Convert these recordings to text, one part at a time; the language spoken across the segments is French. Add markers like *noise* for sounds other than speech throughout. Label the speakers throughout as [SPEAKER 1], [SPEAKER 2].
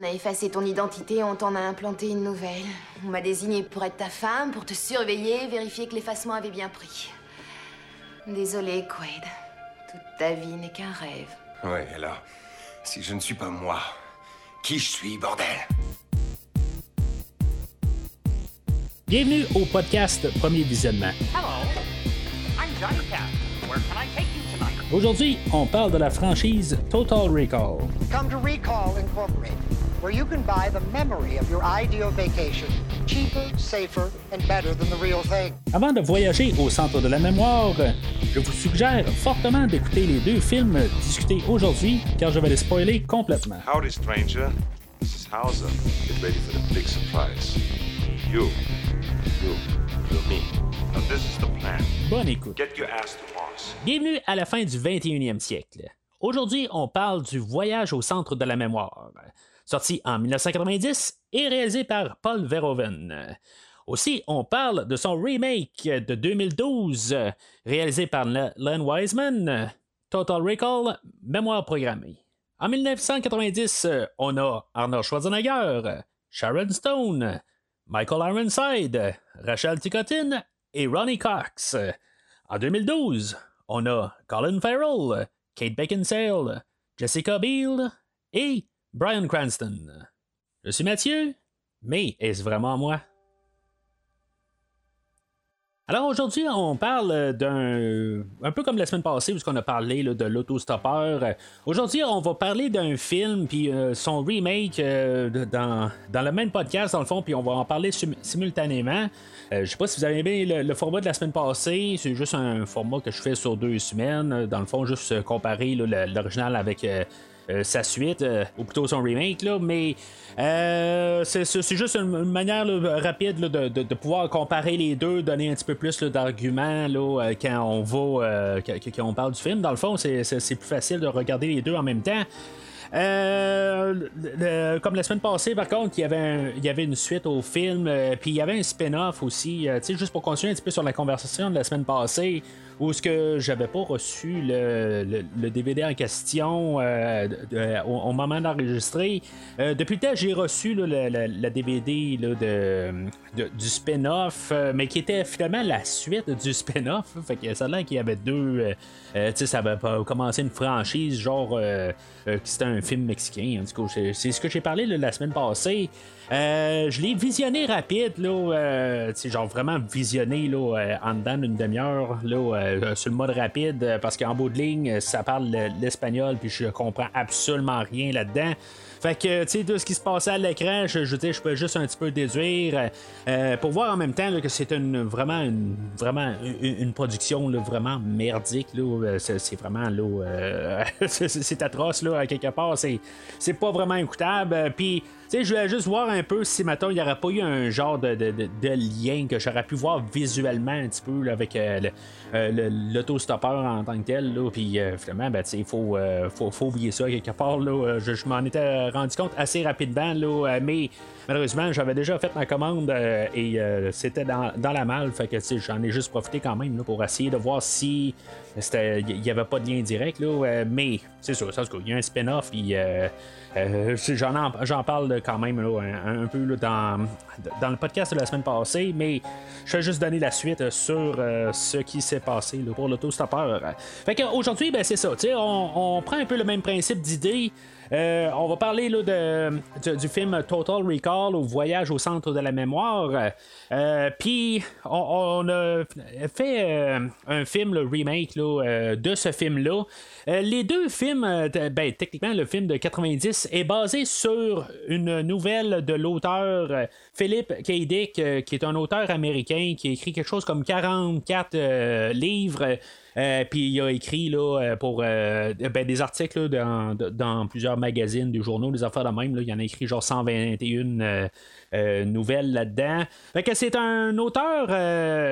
[SPEAKER 1] On a effacé ton identité, on t'en a implanté une nouvelle. On m'a désigné pour être ta femme, pour te surveiller, vérifier que l'effacement avait bien pris. Désolé, Quaid. Toute ta vie n'est qu'un rêve.
[SPEAKER 2] Ouais, alors, si je ne suis pas moi, qui je suis, bordel?
[SPEAKER 3] Bienvenue au podcast Premier Visionnement. Aujourd'hui, on parle de la franchise Total Recall.
[SPEAKER 4] Come to Recall Incorporated, where you can buy the memory of your ideal vacation cheaper, safer, and better than the real thing.
[SPEAKER 3] Avant de voyager au centre de la mémoire, je vous suggère fortement d'écouter les deux films discutés aujourd'hui, car je vais les spoiler complètement.
[SPEAKER 5] Howdy, stranger. This is Hauser. Get ready for the big surprise. You, you, you're me. Now this is the plan.
[SPEAKER 3] Bonne écoute.
[SPEAKER 5] Get your ass to Mars.
[SPEAKER 3] Bienvenue à la fin du 21e siècle. Aujourd'hui, on parle du Voyage au centre de la mémoire, sorti en 1990 et réalisé par Paul Verhoeven. Aussi, on parle de son remake de 2012, réalisé par Len Wiseman, Total Recall, Mémoire programmée. En 1990, on a Arnold Schwarzenegger, Sharon Stone, Michael Ironside, Rachel Ticotin et Ronnie Cox. En 2012, on a Colin Farrell, Kate Beckinsale, Jessica Biel et Brian Cranston. Je suis Mathieu, mais est-ce vraiment moi? Alors aujourd'hui, on parle d'un. Un peu comme la semaine passée, où on a parlé de l'autostoppeur. Aujourd'hui, on va parler d'un film, puis euh, son remake euh, dans, dans le même podcast, dans le fond, puis on va en parler sim- simultanément. Euh, je sais pas si vous avez aimé le, le format de la semaine passée. C'est juste un format que je fais sur deux semaines. Dans le fond, juste euh, comparer l'original avec. Euh, sa suite, euh, ou plutôt son remake, là, mais euh, c'est, juste une, manière rapide de, pouvoir comparer les deux, donner un petit peu plus d'arguments quand on va quand, on parle du film. Dans le fond, c'est, plus facile de regarder les deux en même temps. Comme la semaine passée, par contre, il y avait, une suite au film, puis il y avait un spin-off aussi, euh, juste pour continuer un petit peu sur la conversation de la semaine passée, où ce que j'avais pas reçu le, le- DVD en question euh, au, moment d'enregistrer? Euh, depuis le temps, j'ai reçu là, le DVD là, de, du spin-off, euh, mais qui était finalement la suite du spin-off. Fait que ça a qu'il y avait deux. tu sais, ça avait commencé une franchise, genre c'était un film mexicain. Cas, c'est- ce que j'ai parlé la semaine passée. Euh, je l'ai visionné rapide, là, euh, genre vraiment visionné là, euh, en dedans d'une demi-heure, là, euh, sur le mode rapide, euh, parce qu'en bout de ligne, ça parle le- l'espagnol, puis je comprends absolument rien là-dedans. Fait que, tu sais, tout ce qui se passait à l'écran, je, je je peux juste un petit peu déduire euh, pour voir en même temps là, que c'est une, vraiment, une, vraiment une, production là, vraiment merdique. Là, Euh, c'est, c'est vraiment, là, euh, *laughs* c'est, atroce, là, à quelque part. C'est, c'est pas vraiment écoutable. Euh, Puis, sais, je voulais juste voir un peu si, maintenant il n'y aurait pas eu un genre de, lien que j'aurais pu voir visuellement un petit peu avec euh, euh, l'autostoppeur en tant que tel. Puis euh, finalement, ben, il faut, oublier ça quelque part. Je, m'en étais rendu compte assez rapidement, mais malheureusement, j'avais déjà fait ma commande et c'était dans, la malle. Fait que j'en ai juste profité quand même pour essayer de voir si il n'y avait pas de lien direct. Mais c'est sûr, il y a un spin-off. puis, euh, euh, j'en, en- j'en parle quand même un, peu dans, dans le podcast de la semaine passée, mais je vais juste donner la suite sur euh, ce qui s'est passé là, pour l'autostoppeur. Fait qu'aujourd'hui, ben, c'est ça. On, on prend un peu le même principe d'idée. Euh, on va parler du, film Total Recall ou Voyage au centre de la mémoire. Euh, Puis on, a fait euh, un film, le remake là, de ce film-là. Les deux films, ben, techniquement, le film de 90 est basé sur une nouvelle de l'auteur euh, Philip K. Qui est un auteur américain qui écrit quelque chose comme 44 euh, livres. Euh, puis il a écrit là, euh, pour euh, ben, des articles dans, plusieurs magazines, des journaux, des affaires de même. Là. Il en a écrit genre 121 euh, euh, nouvelles là-dedans. C'est un auteur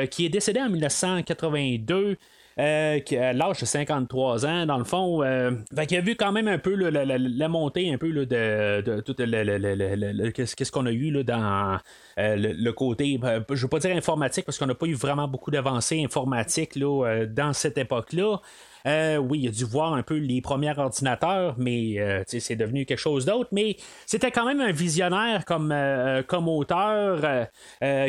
[SPEAKER 3] qui est décédé en 1982. Euh, qui a l'âge de 53 ans, dans le fond, euh, fait a vu quand même un peu la, la- la montée un peu de, tout qu'est-ce qu'on a eu là, dans euh, le, le côté, euh, je veux pas dire informatique parce qu'on n'a pas eu vraiment beaucoup d'avancées informatiques euh, dans cette époque-là. Oui, il a dû voir un peu les premiers ordinateurs, mais c'est devenu quelque chose d'autre. Mais c'était quand même un visionnaire comme, comme auteur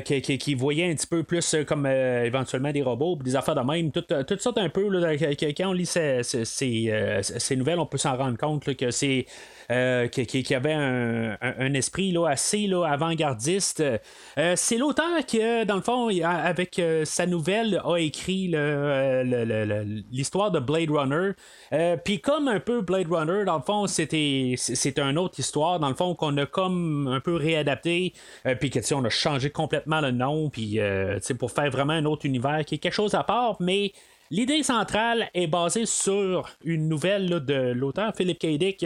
[SPEAKER 3] qui, voyait un petit peu plus comme éventuellement des robots, des affaires de même, tout sortes un peu. quand on lit ces, nouvelles, on peut s'en rendre compte que c'est euh, qui, avait un, esprit là, assez là, avant-gardiste. Euh, c'est l'auteur qui, dans le fond, avec euh, sa nouvelle, a écrit l'histoire de Blade Runner. Puis comme un peu Blade Runner, dans le fond, c'était une autre histoire, dans le fond, qu'on a comme un peu réadapté. puis que on a changé complètement le nom, puis pour faire vraiment un autre univers qui est quelque chose à part, mais L'idée centrale est basée sur une nouvelle de l'auteur Philip K. Dick.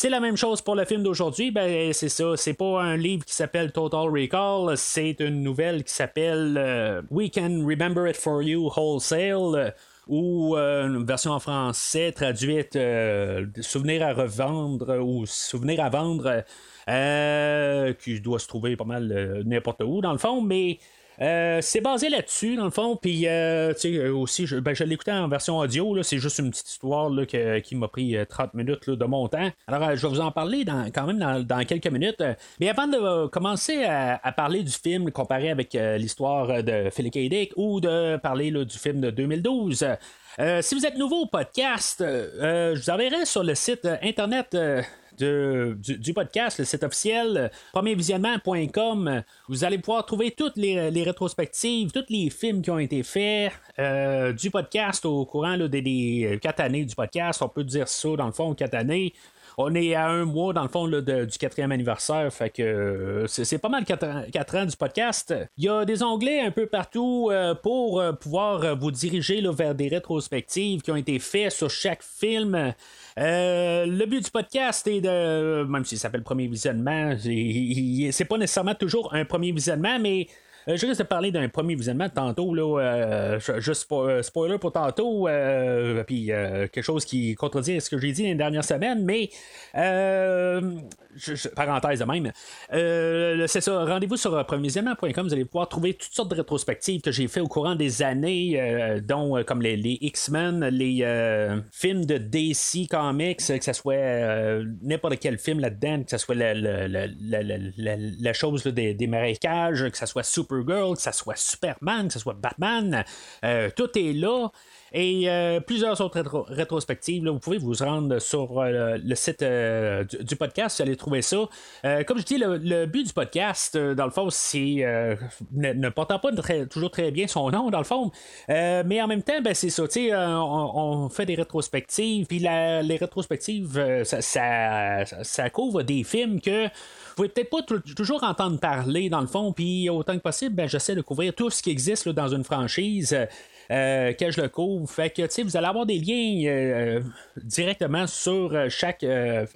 [SPEAKER 3] C'est la même chose pour le film d'aujourd'hui. Ben, c'est ça. C'est pas un livre qui s'appelle Total Recall. C'est une nouvelle qui s'appelle euh, We Can Remember It For You Wholesale ou euh, une version en français traduite euh, Souvenir à revendre ou Souvenir à vendre, qui doit se trouver pas mal n'importe où dans le fond, mais euh, c'est basé là-dessus, dans le fond. Puis, euh, tu sais, euh, aussi, je, ben, l'écoutais en version audio. C'est juste une petite histoire là, qui m'a pris 30 minutes de mon temps. Alors, je vais vous en parler quand même dans, quelques minutes. Mais avant de commencer à, parler du film comparé avec l'histoire de Philip K. Dick ou de parler du film de 2012, si vous êtes nouveau au podcast, je vous enverrai sur le site internet du, podcast, le site officiel, premiervisionnement.com. Vous allez pouvoir trouver toutes les, rétrospectives, tous les films qui ont été faits euh, du podcast au courant des, quatre années du podcast. On peut dire ça, dans le fond, quatre années. On est à un mois, dans le fond, du quatrième anniversaire. Fait que euh, c'est pas mal quatre, ans du podcast. Il y a des onglets un peu partout euh, pour pouvoir vous diriger vers des rétrospectives qui ont été faites sur chaque film. Euh, le but du podcast est de, même s'il s'appelle premier visionnement, c'est pas nécessairement toujours un premier visionnement, mais euh, je risque de parler d'un premier visionnement tantôt, là, euh, juste spoiler pour tantôt, puis quelque chose qui contredit ce que j'ai dit les dernières semaines, mais parenthèse de même. Euh, c'est ça, rendez-vous sur euh, premiervisionnement.com, vous allez pouvoir trouver toutes sortes de rétrospectives que j'ai fait au courant des années, euh, dont comme les, X-Men, les films de DC Comics, que ce soit n'importe quel film là-dedans, que ce soit la, chose des, des, marécages, que ce soit Supergirl, que ce soit Superman, que ce soit Batman, tout est là. Et euh, plusieurs autres rétrospectives. vous pouvez vous rendre sur euh, le site euh, du, podcast, vous allez trouver ça. comme je dis, le, but du podcast, dans le fond, c'est ne, portant pas toujours très bien son nom, dans le fond. mais en même temps, ben, c'est ça. On, on, fait des rétrospectives. Puis les rétrospectives, ça, ça, couvre des films que pouvez peut-être pas toujours entendre parler dans le fond, puis autant que possible, ben, j'essaie de couvrir tout ce qui existe dans une franchise euh, que je le couvre. Fait que, vous allez avoir des liens euh, directement sur euh, chaque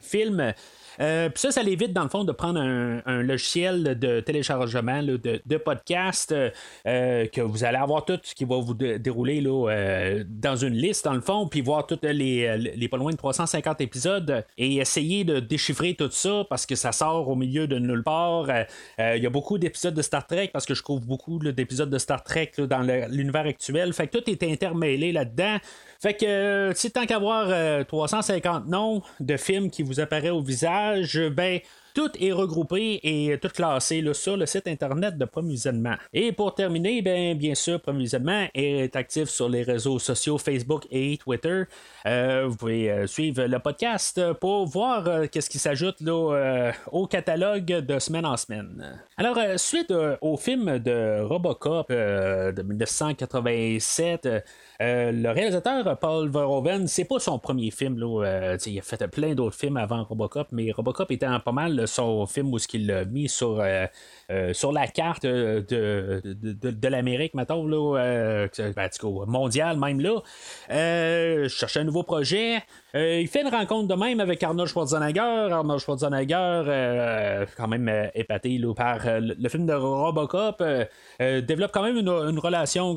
[SPEAKER 3] film. Euh, puis ça, ça l'évite, dans le fond, de prendre un, logiciel de téléchargement de, podcast euh, que vous allez avoir tout qui va vous dérouler là, euh, dans une liste, dans le fond, puis voir tous les, pas loin de 350 épisodes et essayer de déchiffrer tout ça parce que ça sort au milieu de nulle part. Il y a beaucoup d'épisodes de Star Trek parce que je couvre beaucoup d'épisodes de Star Trek dans l'univers actuel. Fait que tout est intermêlé là-dedans. Fait que, si tant qu'avoir 350 noms de films qui vous apparaissent au visage, ben, tout est regroupé et tout classé sur le site internet de Promusionnement. Et pour terminer, ben, bien sûr, Promusionnement est actif sur les réseaux sociaux Facebook et Twitter. Euh, vous pouvez euh, suivre le podcast pour voir euh, qu'est-ce qui s'ajoute au catalogue de semaine en semaine. Alors, suite au film de Robocop de 1987, le réalisateur Paul Verhoeven, c'est pas son premier film. Là, il a fait plein d'autres films avant Robocop, mais Robocop était pas mal son film où ce qu'il l'a mis sur, sur la carte de, de, l'Amérique, mettons, là, ben, mondiale même là. je cherchais un nouveau projet. Euh, il fait une rencontre de même avec Arnold Schwarzenegger. Arnold Schwarzenegger, quand même épaté par le, film de Robocop, développe quand même une, relation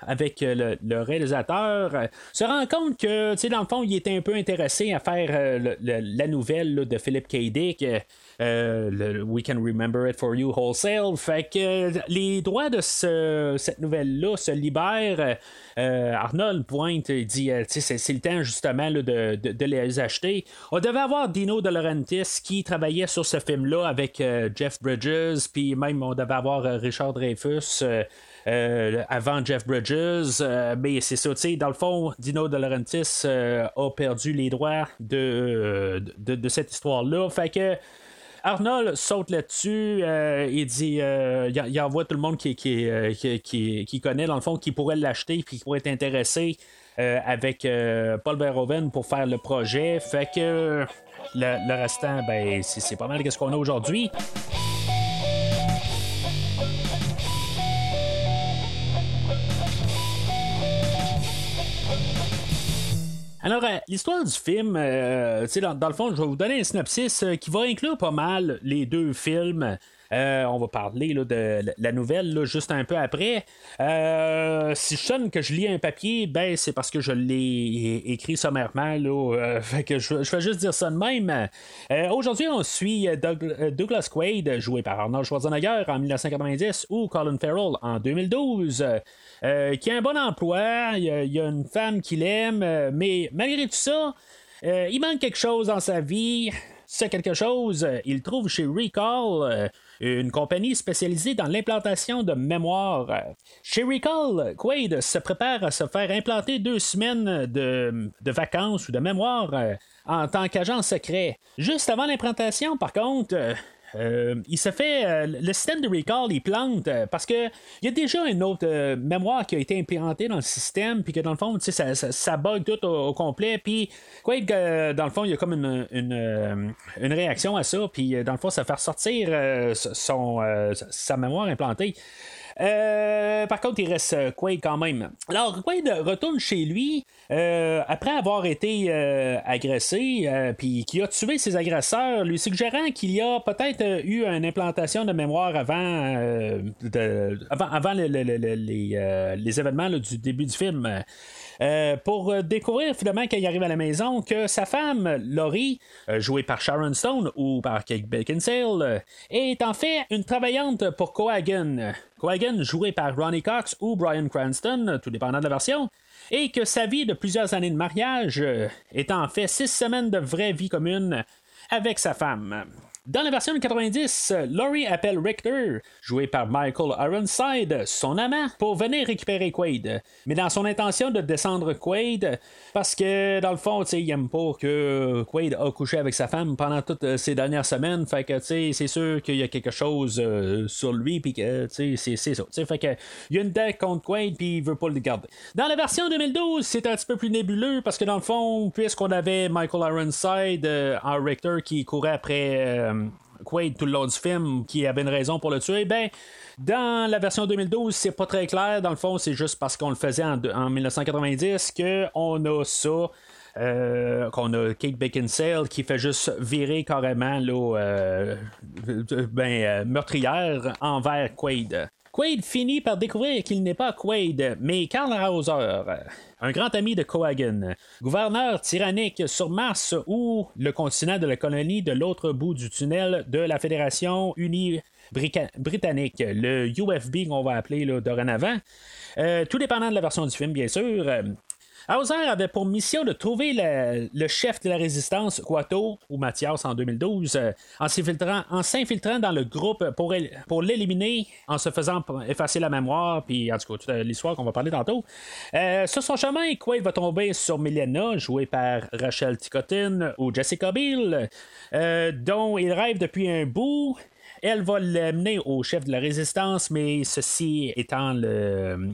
[SPEAKER 3] avec le, réalisateur. se rend compte que, dans le fond, il était un peu intéressé à faire la nouvelle de Philip K. Dick. Le We Can Remember It For You Wholesale. Fait que les droits de cette nouvelle-là se libèrent. Arnold pointe et dit c'est le temps justement de, de, les acheter. On devait avoir Dino De Laurentiis qui travaillait sur ce film-là avec Jeff Bridges, puis même on devait avoir Richard Dreyfus. avant Jeff Bridges. mais c'est ça, tu sais, dans le fond, Dino De Laurentiis a perdu les droits de, de, de cette histoire-là. Fait que Arnold saute là-dessus. Euh, il dit euh, il, envoie tout le monde euh, qui, connaît, dans le fond, qui pourrait l'acheter puis qui pourrait être intéressé avec Paul Verhoeven pour faire le projet. Fait que le, restant, ben, c'est pas mal ce qu'on a aujourd'hui. Alors, euh, l'histoire du film, euh, dans, dans, le fond, je vais vous donner un synopsis euh, qui va inclure pas mal les deux films. Euh, on va parler de la nouvelle juste un peu après. Euh, si je sonne que je lis un papier, ben c'est parce que je l'ai écrit sommairement. Euh, *laughs* que je, vais juste dire ça de même. Aujourd'hui, on suit Douglas Quaid, joué par Arnold Schwarzenegger en 1990, ou Colin Farrell en 2012. qui a un bon emploi, il y a, une femme qu'il aime, mais malgré tout ça, il manque quelque chose dans sa vie. C'est quelque chose, il trouve chez Recall une compagnie spécialisée dans l'implantation de mémoire. Chez Recall, Quaid se prépare à se faire implanter deux semaines de, de vacances ou de mémoire euh, en tant qu'agent secret. Juste avant l'implantation, par contre, euh, il se fait. Euh, le système de recall, il plante euh, parce que il y a déjà une autre mémoire qui a été implantée dans le système, puis que dans le fond, ça, ça, ça, bug tout au, complet. Puis, quoi, dans le fond, il y a comme une, une, une réaction à ça, puis dans le fond, ça fait ressortir son, sa mémoire implantée. Euh, par contre, il reste euh, Quaid quand même. Alors, Quaid retourne chez lui euh, après avoir été agressé, puis qui a tué ses agresseurs, lui suggérant qu'il y a peut-être eu une implantation de mémoire avant, avant, les, événements du début du film. Pour découvrir finalement quand il arrive à la maison que sa femme, Laurie, jouée par Sharon Stone ou par Kate Beckinsale, est en fait une travaillante pour Coagan. Coagan, joué par Ronnie Cox ou Brian Cranston, tout dépendant de la version, et que sa vie de plusieurs années de mariage est en fait six semaines de vraie vie commune avec sa femme. Dans la version de 90, Laurie appelle Richter, joué par Michael Ironside, son amant, pour venir récupérer Quaid. Mais dans son intention de descendre Quaid, parce que dans le fond, il aime pas que Quaid a couché avec sa femme pendant toutes euh, ces dernières semaines. Fait que c'est sûr qu'il y a quelque chose euh, sur lui, puis que c'est ça. fait que il y a une dette contre Quaid, puis il veut pas le garder. Dans la version 2012, c'est un petit peu plus nébuleux parce que dans le fond, puisqu'on avait Michael Ironside euh, en Richter qui courait après Quaid tout le long du film, qui avait une raison pour le tuer, ben, dans la version 2012, c'est pas très clair. Dans le fond, c'est juste parce qu'on le faisait en, en 1990 qu'on a ça. Euh, qu'on a Kate Beckinsale qui fait juste virer carrément là, euh, ben, meurtrière envers Quaid. Quaid finit par découvrir qu'il n'est pas Quaid, mais Karl Hauser, un grand ami de Coagan, gouverneur tyrannique sur Mars ou le continent de la colonie de l'autre bout du tunnel de la Fédération Unie britannique, le UFB qu'on va appeler dorénavant. Euh, tout dépendant de la version du film, bien sûr. Hauser avait pour mission de trouver le, chef de la résistance, Quato, ou Mathias en 2012, euh, en s'infiltrant dans le groupe pour, l'éliminer, en se faisant effacer la mémoire, puis en tout cas, l'histoire qu'on va parler tantôt. Euh, sur son chemin, Quaid va tomber sur Milena, jouée par Rachel Ticotin ou Jessica Biel, euh, dont il rêve depuis un bout. Elle va l'amener au chef de la résistance, mais ceci étant le,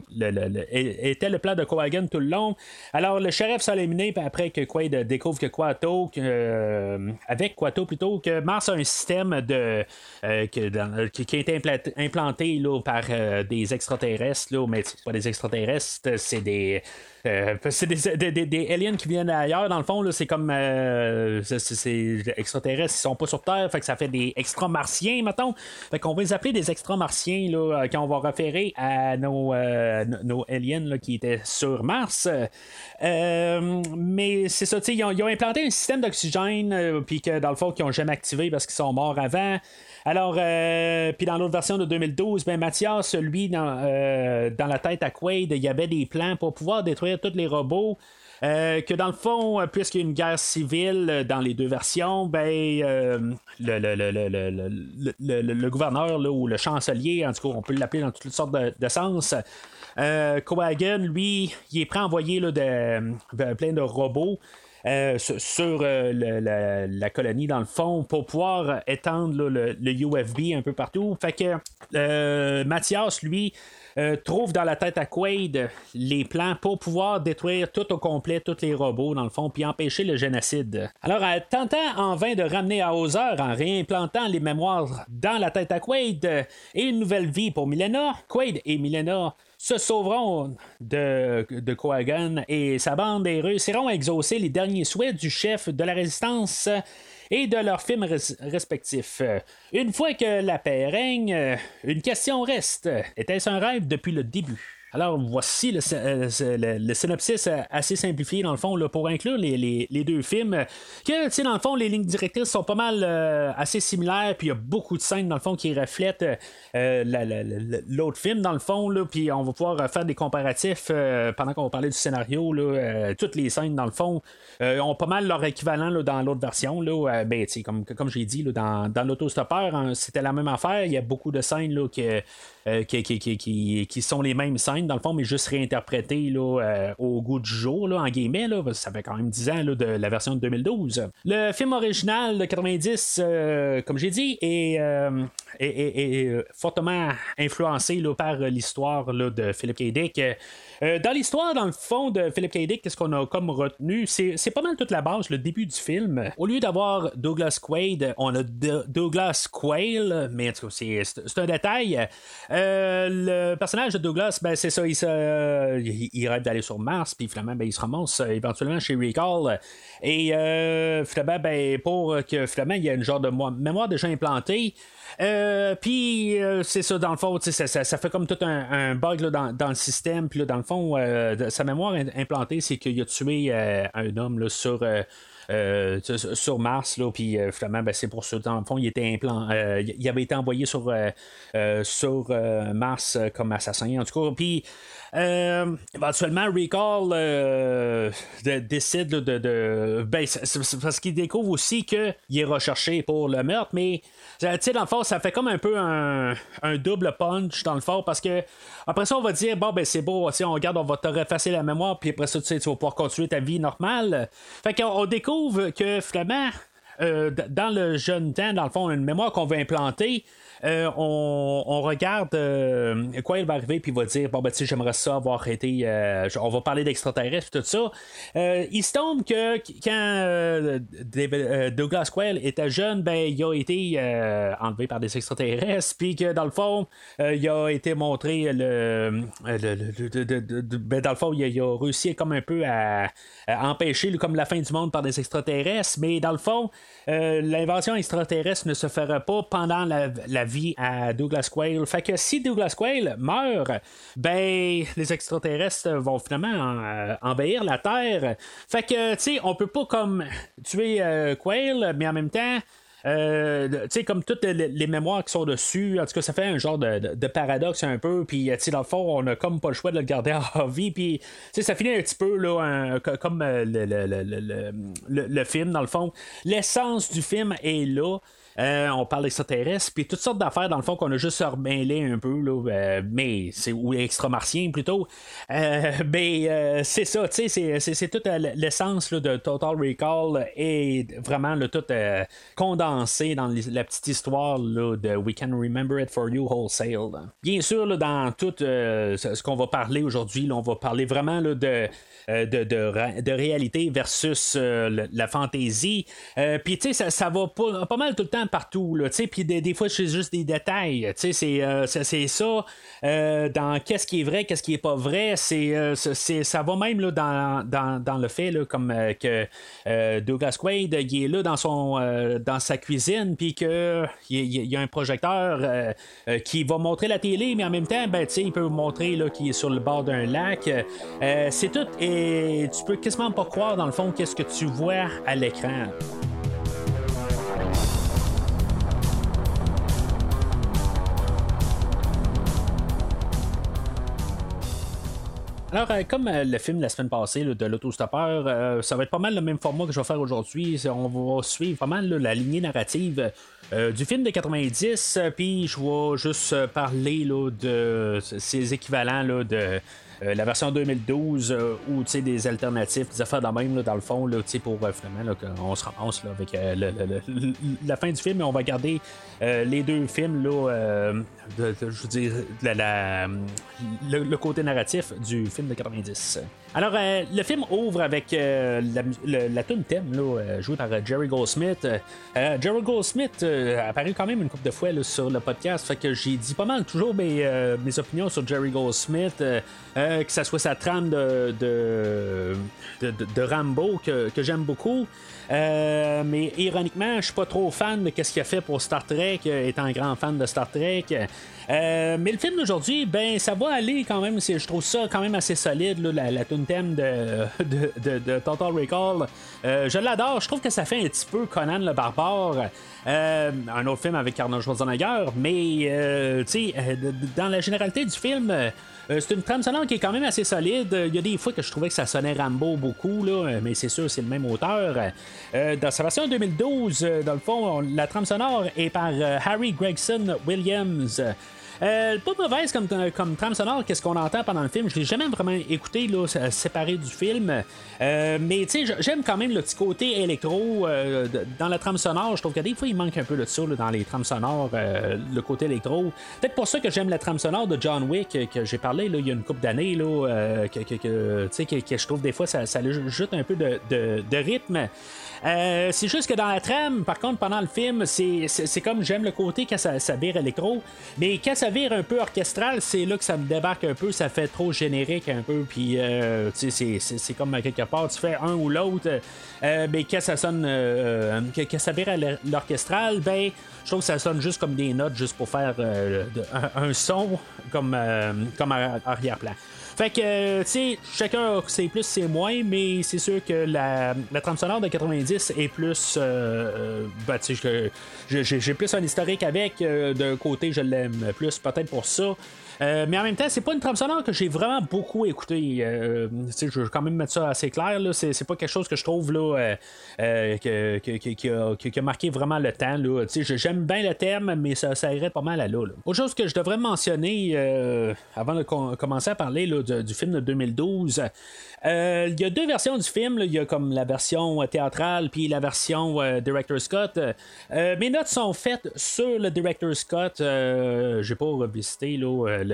[SPEAKER 3] était le plan de Coagan tout le long. Alors le shérif s'est éliminé, après que Quaid découvre que Quato, euh, avec Quato plutôt, que Mars a un système de euh, qui, a été implanté, par euh, des extraterrestres, là, mais c'est pas des extraterrestres, c'est des euh, c'est des, aliens qui viennent ailleurs, dans le fond, c'est comme euh, c'est extraterrestres, ils sont pas sur Terre, fait que ça fait des extra-martiens, mettons. Qu'on va les appeler des extra-martiens là, euh, quand on va référer à nos, nos aliens qui étaient sur Mars. mais c'est ça, ils ont, ils ont implanté un système d'oxygène, puis que dans le fond, qu'ils ont jamais activé parce qu'ils sont morts avant. Alors, euh, puis dans l'autre version de 2012, ben, Mathias, lui, euh, dans la tête à Quaid, il y avait des plans pour pouvoir détruire tous les robots. Euh, que dans le fond, puisqu'il y a une guerre civile dans les deux versions, ben, le, le, gouverneur ou le chancelier, en tout cas, on peut l'appeler dans toutes sortes de, sens. Euh, lui, il est prêt à envoyer de, plein de robots euh, sur euh, la, colonie dans le fond pour pouvoir étendre le, UFB un peu partout. Fait que euh, Mathias, lui, trouve dans la tête à Quaid les plans pour pouvoir détruire tout au complet tous les robots dans le fond puis empêcher le génocide. Alors, tentant en vain de ramener à Hauser en réimplantant les mémoires dans la tête à Quaid et une nouvelle vie pour Milena, Quaid et Milena se sauveront de, de Coagan et sa bande et réussiront à exaucer les derniers souhaits du chef de la résistance et de leurs films respectifs. Une fois que la paix règne, une question reste. Était-ce un rêve depuis le début? Alors, voici euh, le, synopsis euh, assez simplifié, dans le fond, là, pour inclure les, deux films. Que, tu sais, dans le fond, les lignes directrices sont pas mal euh, assez similaires, puis il y a beaucoup de scènes, dans le fond, qui reflètent l'autre film, dans le fond, là, puis on va pouvoir faire des comparatifs pendant qu'on va parler du scénario. Là, toutes les scènes, dans le fond, ont pas mal leur équivalent dans l'autre version. Là, ben, comme, comme j'ai dit, là, dans, dans l'autostoppeur, hein, c'était la même affaire. Il y a beaucoup de scènes là, qui, qui, qui sont les mêmes scènes dans le fond, mais juste réinterprété là, euh, au goût du jour, là, en guillemets. Là, ça fait quand même 10 ans là, de la version de 2012. Le film original de 90, euh, comme j'ai dit, est, euh, est, fortement influencé par l'histoire de Philip K. Dick. dans l'histoire, dans le fond de Philip K. Dick, qu'est-ce qu'on a comme retenu? C'est, pas mal toute la base, le début du film. Au lieu d'avoir Douglas Quaid, on a Douglas Quayle, mais c'est, c'est un détail. le personnage de Douglas, ben, c'est ça, il, rêve d'aller sur Mars, puis finalement, ben, il se ramasse euh, éventuellement chez Recall. Et euh, finalement, ben, pour que finalement, il y a une genre de mémoire déjà implantée. Euh, puis c'est ça, dans le fond, ça, ça, fait comme tout un, bug dans, le système. Puis dans le fond, sa mémoire implantée, c'est qu'il a tué un homme là, sur euh, sur Mars, là, puis euh, finalement, ben, c'est pour ça. Dans le fond, il était implant, euh, il avait été envoyé sur, sur Mars comme assassin, en tout cas. Puis éventuellement, Recall décide de. ben, parce qu'il découvre aussi qu'il est recherché pour le meurtre, mais tu sais, dans le fond, ça fait comme un peu un, un, double punch dans le fond, parce que après ça, on va dire, bon, ben c'est beau, on regarde, on va te refacer la mémoire, puis après ça, tu vas pouvoir continuer ta vie normale. Fait qu'on découvre que finalement, euh, dans le jeune temps, dans le fond, une mémoire qu'on veut implanter, euh, on, regarde euh, quoi il va arriver, puis il va dire Bon, ben, tu j'aimerais ça avoir été. on va parler d'extraterrestres, tout ça. il se tombe que quand Douglas Quayle était jeune, ben, il a été enlevé par des extraterrestres, puis que dans le fond, il a été montré le. ben, dans le fond, il a, réussi comme un peu à, empêcher comme la fin du monde par des extraterrestres, mais dans le fond, l'invention extraterrestre ne se fera pas pendant la, vie à Douglas Quayle. Fait que si Douglas Quayle meurt, ben les extraterrestres vont finalement euh, envahir la Terre. Fait que tu sais, on peut pas comme tuer euh, Quayle, mais en même temps. Euh, tu sais, comme toutes les, mémoires qui sont dessus, en tout cas, ça fait un genre de, paradoxe un peu. Puis, tu sais, dans le fond, on a comme pas le choix de le garder *laughs* en vie. Puis, tu sais, ça finit un petit peu là, comme le, le, film, dans le fond. L'essence du film est là. on parle d'extraterrestres, puis toutes sortes d'affaires dans le fond qu'on a juste remêlé un peu, là, mais c'est ou extra-martien plutôt. *laughs* mais c'est ça, tu sais, c'est toute l'essence de Total Recall et vraiment le tout condensé dans la petite histoire de We Can Remember It For You Wholesale. Bien sûr, dans tout ce qu'on va parler aujourd'hui, on va parler vraiment de euh, de, de, réalité versus euh, la fantaisie. Euh, puis, tu sais, ça, va pas, pas, mal tout le temps partout. Puis, des, des, fois, c'est juste des détails. Tu sais, c'est ça. dans qu'est-ce qui est vrai, qu'est-ce qui est pas vrai. C'est, ça va même là, dans, dans, dans le fait, là, comme que Douglas Quaid, il est là dans, son, dans sa cuisine, puis qu'il y, a un projecteur qui va montrer la télé, mais en même temps, ben, il peut montrer qu'il est sur le bord d'un lac. c'est tout. Et tu peux quasiment pas croire, dans le fond, qu'est-ce que tu vois à l'écran. Alors, euh, comme euh, le film la semaine passée de l'autostoppeur, euh, ça va être pas mal le même format que je vais faire aujourd'hui. On va suivre pas mal la lignée narrative du film de 90, puis je vais juste parler de ces équivalents de euh, la version 2012 euh, ou des alternatives, des affaires de même dans le fond là, pour euh, finalement qu'on se ramasse avec la fin du film, on va garder les deux films là, de, je veux dire le, côté narratif du film de 90. Alors, le film ouvre avec la, la tune thème là, jouée par Jerry Goldsmith. Jerry Goldsmith a apparu quand même une couple de fois sur le podcast, fait que j'ai dit pas mal toujours mes, mes opinions sur Jerry Goldsmith. Euh, que ça soit sa trame de, de, Rambo que, j'aime beaucoup. Euh, mais ironiquement, je suis pas trop fan de ce qu'il a fait pour Star Trek, euh, étant un grand fan de Star Trek. mais le film d'aujourd'hui, ben ça va aller quand même. Je trouve ça quand même assez solide, la, la thème *laughs* de, de, Total Recall. je l'adore. Je trouve que ça fait un petit peu Conan le barbare. un autre film avec Arnold Schwarzenegger, mais tu sais, dans la généralité du film, euh, c'est une trame sonore qui est quand même assez solide. Il y a des fois que je trouvais que ça sonnait Rambo beaucoup, là, mais c'est sûr, c'est le même auteur. Euh, dans sa version 2012, euh, dans le fond, la trame sonore est par Harry Gregson Williams. Euh, pas mauvaise comme, comme trame sonore, qu'est-ce qu'on entend pendant le film? Je l'ai jamais vraiment écouté là, séparé du film. Euh, mais tu sais, j'aime quand même le petit côté électro euh, dans la trame sonore. Je trouve que des fois, il manque un peu de ça dans les trames sonores, le côté électro. Peut-être pour ça que j'aime la trame sonore de John Wick que j'ai parlé là, il y a une couple d'années, là, que, que, que, je trouve des fois ça, ça ajoute un peu de, de, de rythme. Euh, c'est juste que dans la trame, par contre, pendant le film, c'est comme j'aime le côté quand ça, ça, vire électro, mais quand ça vire un peu orchestral, c'est là que ça me débarque un peu, ça fait trop générique un peu, puis euh, c'est comme quelque part, tu fais un ou l'autre, euh, mais quand ça sonne, quand ça vire à l'orchestral, ben, je trouve que ça sonne juste comme des notes, juste pour faire un, son comme, comme arrière-plan. Fait que, euh, tu sais, chacun c'est plus, c'est moins, mais c'est sûr que la, la trame sonore de 90 est plus. Euh, euh ben, tu sais, j'ai plus un historique avec. D'un côté, je l'aime plus, peut-être pour ça. Euh, mais en même temps, c'est pas une trame sonore que j'ai vraiment beaucoup écouté. Euh, je veux quand même mettre ça assez clair. Là. C'est, pas quelque chose que je trouve là, euh, qui, a, marqué vraiment le temps. Là. J'aime bien le thème, mais ça, irait pas mal à là, Autre chose que je devrais mentionner avant de commencer à parler du film de 2012. Euh, il y a deux versions du film. Il y a comme la version théâtrale puis la version Director Scott. mes notes sont faites sur le Director Scott. J'ai pas revisité là,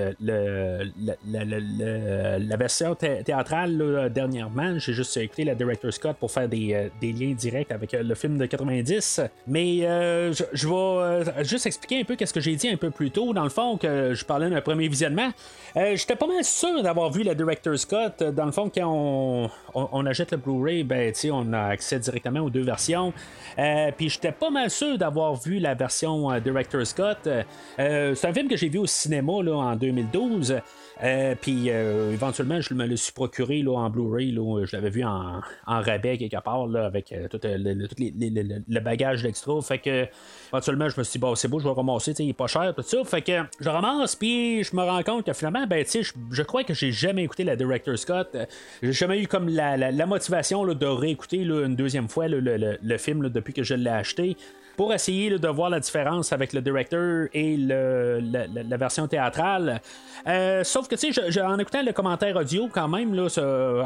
[SPEAKER 3] la version théâtrale dernièrement. J'ai juste écouté la Director Scott pour faire des, liens directs avec le film de 90. Mais je, vais juste expliquer un peu ce que j'ai dit un peu plus tôt. Dans le fond, que je parlais d'un premier visionnement. J'étais pas mal sûr d'avoir vu la Director Scott. Dans le fond, quand on, achète le Blu-ray, ben, on a accès directement aux deux versions. Euh, puis j'étais pas mal sûr d'avoir vu la version euh, Director Scott. Euh, c'est un film que j'ai vu au cinéma là, en 2012. Euh, puis euh, éventuellement, je me le suis procuré là, en Blu-ray. je l'avais vu en, en, rabais quelque part là, avec euh, tout, le, bagage d'extra. Fait que éventuellement, je me suis dit, bon, c'est beau, je vais ramasser, il est pas cher, tout ça. Fait que je ramasse, puis je me rends compte que finalement, ben, je, je crois que j'ai jamais écouté la Director Scott. J'ai jamais eu comme la, motivation de réécouter une deuxième fois le, film depuis que je l'ai acheté. Pour essayer de voir la différence avec le directeur et le, la, version théâtrale. Euh, sauf que, tu sais, en écoutant le commentaire audio, quand même, là,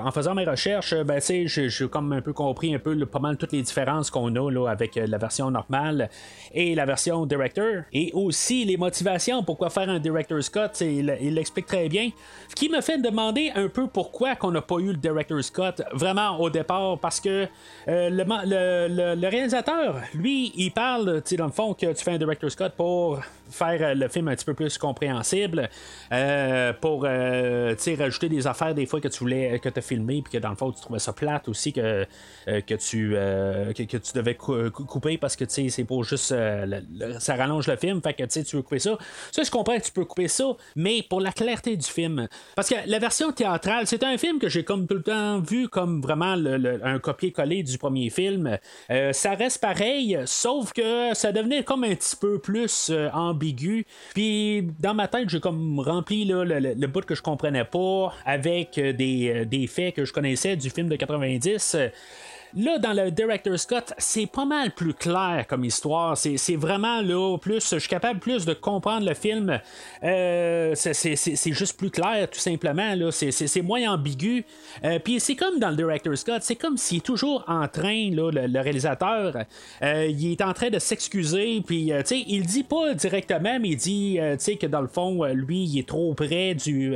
[SPEAKER 3] en faisant mes recherches, ben, tu sais, j'ai comme un peu compris un peu pas mal toutes les différences qu'on a là, avec la version normale et la version director. Et aussi les motivations, pourquoi faire un director's cut, il, il l'explique très bien. Ce qui me fait demander un peu pourquoi qu'on n'a pas eu le director's cut vraiment au départ, parce que euh, le, le, réalisateur, lui, il parle, dans le fond, que tu fais un director's cut pour faire euh, le film un petit peu plus compréhensible, euh, pour rajouter des affaires des fois que tu voulais que tu as filmé, puis que dans le fond, tu trouvais ça plate aussi que, que, tu, que, tu devais couper parce que c'est pour juste. ça rallonge le film, fait que tu veux couper ça. Ça, je comprends que tu peux couper ça, mais pour la clarté du film. Parce que la version théâtrale, c'est un film que j'ai comme tout le temps vu comme vraiment un copier-coller du premier film. Euh, ça reste pareil, sauf que ça devenait comme un petit peu plus euh. Puis dans ma tête, j'ai comme rempli le, le, bout que je comprenais pas avec euh, des, des faits que je connaissais du film de 90. Là, dans le Director Scott, c'est pas mal plus clair comme histoire. C'est vraiment là, plus. Je suis capable plus de comprendre le film. Euh, c'est juste plus clair, tout simplement. C'est moins ambigu. Euh, puis c'est comme dans le Director Scott, c'est comme s'il est toujours en train, là, le, réalisateur, euh, il est en train de s'excuser. Puis, tu sais, il dit pas directement, mais il dit, tu sais, que dans le fond, lui, il est trop près du,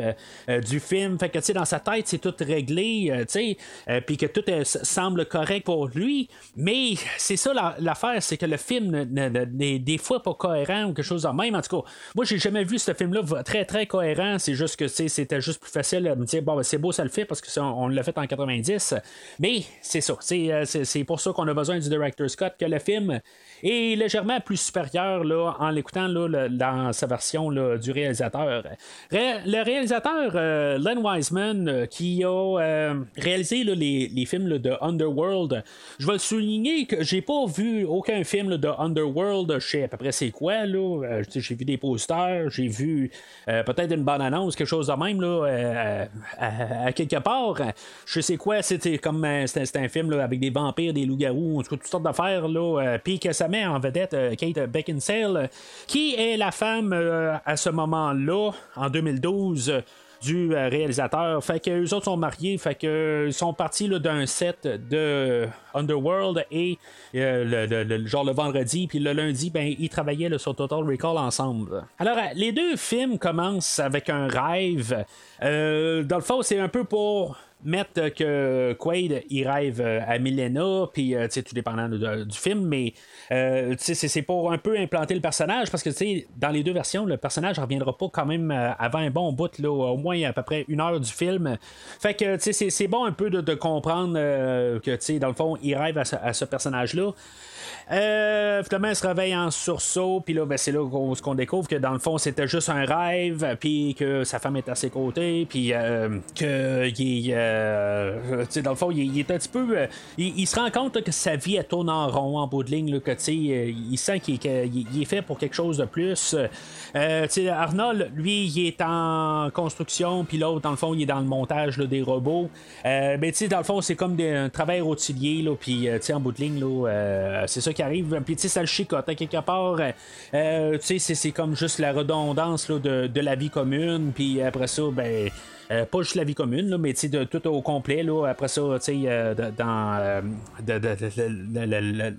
[SPEAKER 3] du film. Fait que, tu sais, dans sa tête, c'est tout réglé, tu sais, puis que tout semble correct pour lui, mais c'est ça l'affaire, c'est que le film n'est des fois pas cohérent ou quelque chose de même. En tout cas, moi, j'ai jamais vu ce film-là très très cohérent. C'est juste que c'était juste plus facile de me dire, bon, ben, c'est beau, ça le fait parce que on, l'a fait en 90. Mais c'est ça. Euh, c'est pour ça qu'on a besoin du director Scott que le film est légèrement plus supérieur là, en l'écoutant dans sa version du réalisateur. le réalisateur euh, Len Wiseman, euh, qui a réalisé les, les, films de Underworld, je vais le souligner que j'ai pas vu aucun film de Underworld. Je sais à peu près c'est quoi. Là. Euh, j'ai vu des posters, j'ai vu euh, peut-être une bonne annonce, quelque chose de même là, euh, à, quelque part. Je sais quoi, c'était comme c'était un film avec des vampires, des loups-garous, toutes sortes d'affaires. Puis que ça met en vedette Kate Beckinsale, qui est la femme à ce moment-là, en 2012 du euh, réalisateur. Fait que eux autres sont mariés, fait que ils sont partis d'un set de Underworld et euh, le, genre le vendredi, puis le lundi, ben ils travaillaient sur Total Recall ensemble. Alors euh, les deux films commencent avec un rêve. dans le fond, c'est un peu pour mettre que Quaid il rêve euh, à Milena, puis euh, tout dépendant du film, mais euh, c'est pour un peu implanter le personnage parce que dans les deux versions, le personnage reviendra pas quand même avant un bon bout, là, au moins à peu près une heure du film. Fait que c'est bon un peu de, comprendre que dans le fond, il rêve à ce personnage-là. Euh, finalement, elle se réveille en sursaut, puis là, ben, c'est là qu'on découvre que dans le fond, c'était juste un rêve, puis que sa femme est à ses côtés, puis euh, que il, euh, dans le fond, il, est un petit peu. Euh, il, se rend compte que sa vie elle tourne en rond en bout de ligne, là, il sent qu'il est fait pour quelque chose de plus. Arnold, lui, il est en construction, puis l'autre, dans le fond, il est dans le montage des robots. mais dans le fond, c'est comme un travail routinier, puis en bout de ligne, c'est ça qui arrive. Puis, tu sais, ça le chicote. À quelque part, euh, tu sais, c'est comme juste la redondance de, de, la vie commune. Puis après ça, ben. Euh, pas juste la vie commune, mais tout au complet. Là, après ça, euh, dans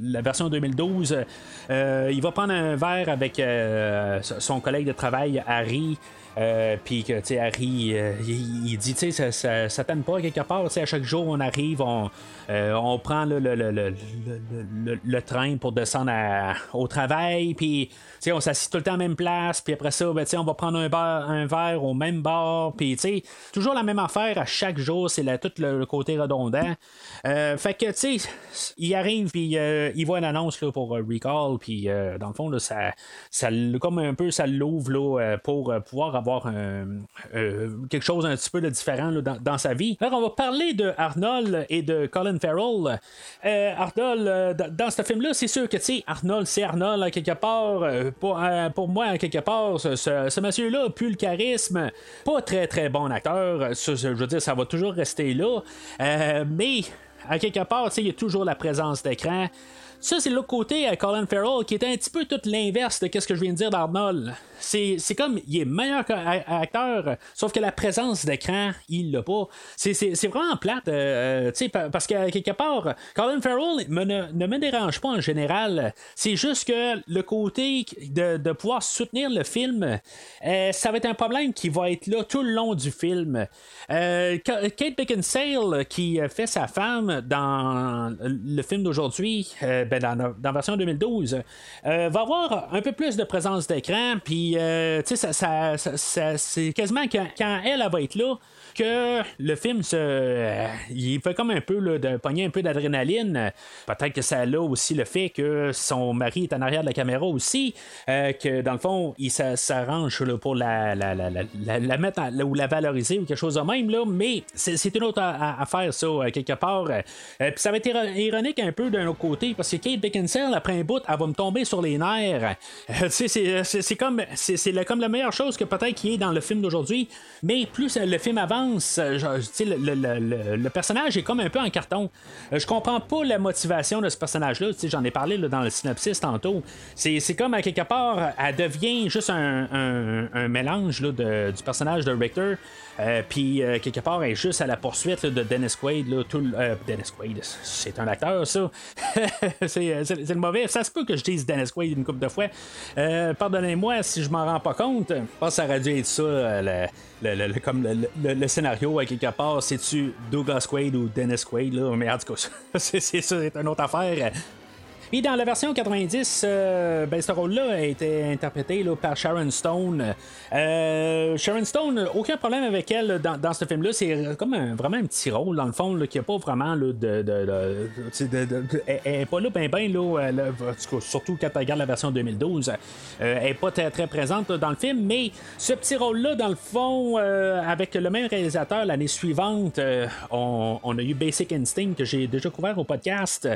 [SPEAKER 3] la version 2012, il va prendre un verre avec son collègue de travail, Harry. Euh, puis que, tu Harry, euh, il, dit, tu sais, ça, ça, pas quelque part. Tu à chaque jour, on arrive, on, euh, on prend le, le, le, le, train pour descendre au travail, puis, on s'assied tout le temps à la même place, puis après ça, ben, on va prendre un, bar, un verre au même bar, puis, tu toujours la même affaire à chaque jour, c'est tout le, côté redondant. fait que, il arrive, puis il voit une annonce là, pour Recall, puis, dans le fond, là, ça, ça, comme un peu, ça l'ouvre pour pouvoir avoir euh, quelque chose un petit peu de différent dans, sa vie. Alors, on va parler de Arnold et de Colin Farrell. Euh, Arnold, euh, dans ce film-là, c'est sûr que, tu Arnold, c'est Arnold, quelque part. Pour, moi, quelque part, ce, monsieur-là plus le charisme. Pas très, très bon acteur. je veux dire, ça va toujours rester là. mais, à quelque part, il y a toujours la présence d'écran. Ça, c'est l'autre côté à Colin Farrell qui était un petit peu tout l'inverse de ce que je viens de dire d'Arnold. C'est, comme, il est meilleur acteur, sauf que la présence d'écran, il l'a pas. C'est, vraiment plate, euh, euh parce que quelque part, Colin Farrell ne, me dérange pas en général. C'est juste que le côté de, de pouvoir soutenir le film, euh, ça va être un problème qui va être là tout le long du film. Euh, Kate Beckinsale, qui fait sa femme dans le film d'aujourd'hui, ben dans, dans, la version 2012, va avoir un peu plus de présence d'écran, puis euh, tu sais, ça, c'est quasiment quand, quand elle va être là, que le film se. Euh, il fait comme un peu de pogner un peu d'adrénaline. Peut-être que ça a aussi le fait que son mari est en arrière de la caméra aussi. Euh, que dans le fond, il s'arrange pour la, mettre ou la valoriser ou quelque chose de même. Là, mais c'est une autre affaire, ça, euh, quelque part. Puis ça va être ironique un peu d'un autre côté parce que Kate Beckinsale, après un bout, elle va me tomber sur les nerfs. c'est comme, c'est comme la meilleure chose que peut-être qui est dans le film d'aujourd'hui. Mais plus le film avance, euh, le, personnage est comme un peu en carton. Euh, je comprends pas la motivation de ce personnage-là. J'en ai parlé dans le synopsis tantôt. C'est comme à quelque part, elle devient juste un, mélange du personnage de Richter. Euh, puis quelque part, elle est juste à la poursuite de Dennis Quaid. tout Dennis Quaid, c'est un acteur, ça. *laughs* c'est le mauvais. Ça se peut que je dise Dennis Quaid une couple de fois. Pardonnez-moi si je m'en rends pas compte. Je pense que ça aurait dû être ça, le, comme le, scénario, à quelque part, c'est-tu Douglas Quaid ou Dennis Quaid, là? Mais en tout cas, *laughs* c'est, c'est une autre affaire. Et dans la version 90, euh, ben, ce rôle-là a été interprété par Sharon Stone. Euh, Sharon Stone, aucun problème avec elle dans, ce film-là. C'est comme vraiment un petit rôle, dans le fond, qui n'a pas vraiment de. de, elle n'est pas là, ben, ben, là, surtout quand tu regardes la version 2012. Euh, elle n'est pas très, très présente dans le film, mais ce petit rôle-là, dans le fond, avec le même réalisateur l'année suivante, on, on, a eu Basic Instinct que j'ai déjà couvert au podcast.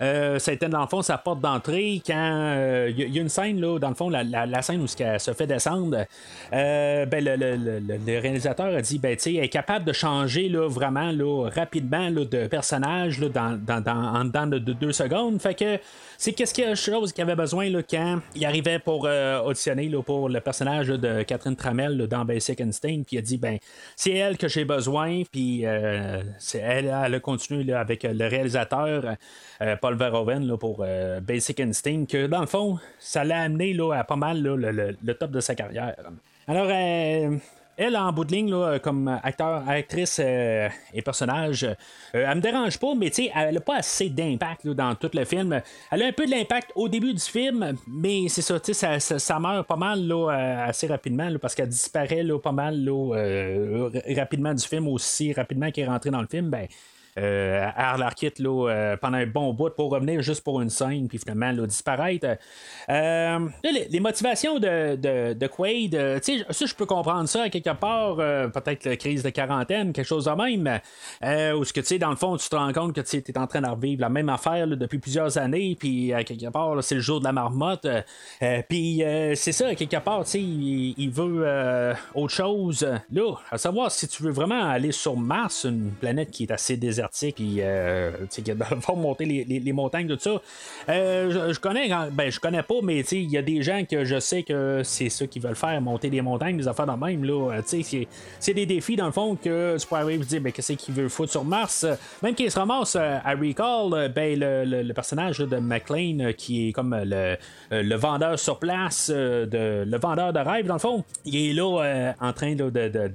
[SPEAKER 3] Ça a été dans le fond sa porte d'entrée quand il euh, y, a une scène là, dans le fond, la, scène où elle se fait descendre. Euh, ben, le, réalisateur a dit ben, elle est capable de changer là, vraiment là, rapidement là, de personnage là, dans, dans, en dedans de, deux secondes. Fait que c'est qu'est-ce qu'il y a chose qu'il avait besoin là, quand il arrivait pour auditionner là, pour le personnage de Catherine Tramel dans Basic Instinct. Puis il a dit ben c'est elle que j'ai besoin. Puis elle, elle a continué avec le réalisateur. Paul Verhoeven pour euh, Basic Instinct, que dans le fond, ça l'a amené là, à pas mal le, top de sa carrière. Alors, euh, elle, en bout comme acteur, actrice euh, et personnage, elle me dérange pas, mais elle n'a pas assez d'impact dans tout le film. Elle a un peu de l'impact au début du film, mais c'est ça, ça, ça, ça, meurt pas mal assez rapidement parce qu'elle disparaît pas mal rapidement du film, aussi rapidement qu'elle est rentrée dans le film. Ben, euh, à l'arquette euh, pendant un bon bout pour revenir juste pour une scène, puis finalement là, disparaître. Euh, les, motivations de, de, de Quaid, euh, ça je peux comprendre ça quelque part, peut-être la crise de quarantaine, quelque chose de même, où ce que tu sais, dans le fond, tu te rends compte que tu es en train de revivre la même affaire depuis plusieurs années, puis quelque part, c'est le jour de la marmotte, puis c'est ça, quelque part, tu sais, il, veut autre chose. Là, à savoir si tu veux vraiment aller sur Mars, une planète qui est assez désertique puis euh, *laughs* monter les, montagnes, tout ça. Euh, je, connais, ben je connais pas, mais il y a des gens que je sais que c'est ça qu'ils veulent faire, monter des montagnes, des affaires dans même. Là, c'est, des défis dans le fond que tu pourrais arriver dire ben, qu'est-ce qu'il veut foutre sur Mars? Même qu'il se ramasse euh, à Recall, ben, le, personnage de McLean qui est comme le, le vendeur sur place, de, le vendeur de rêve, dans le fond, il est là en train de,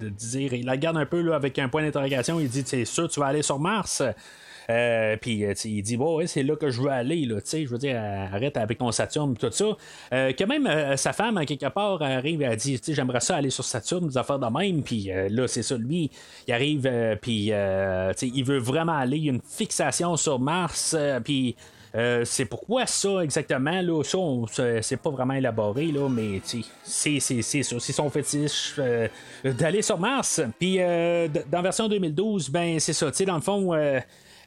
[SPEAKER 3] dire, il la garde un peu là, avec un point d'interrogation, il dit c'est sûr tu vas aller sur Mars? Euh, puis euh, il dit bon c'est là que je veux aller là je veux dire arrête avec ton Saturne tout ça. Euh, que même sa femme quelque part arrive elle dit j'aimerais ça aller sur Saturne des affaires de même puis là c'est ça lui il arrive puis il veut vraiment aller il y a une fixation sur Mars puis c'est pourquoi ça exactement là ça c'est pas vraiment élaboré là mais c'est c'est son fétiche d'aller sur Mars puis dans version 2012 ben c'est ça tu sais dans le fond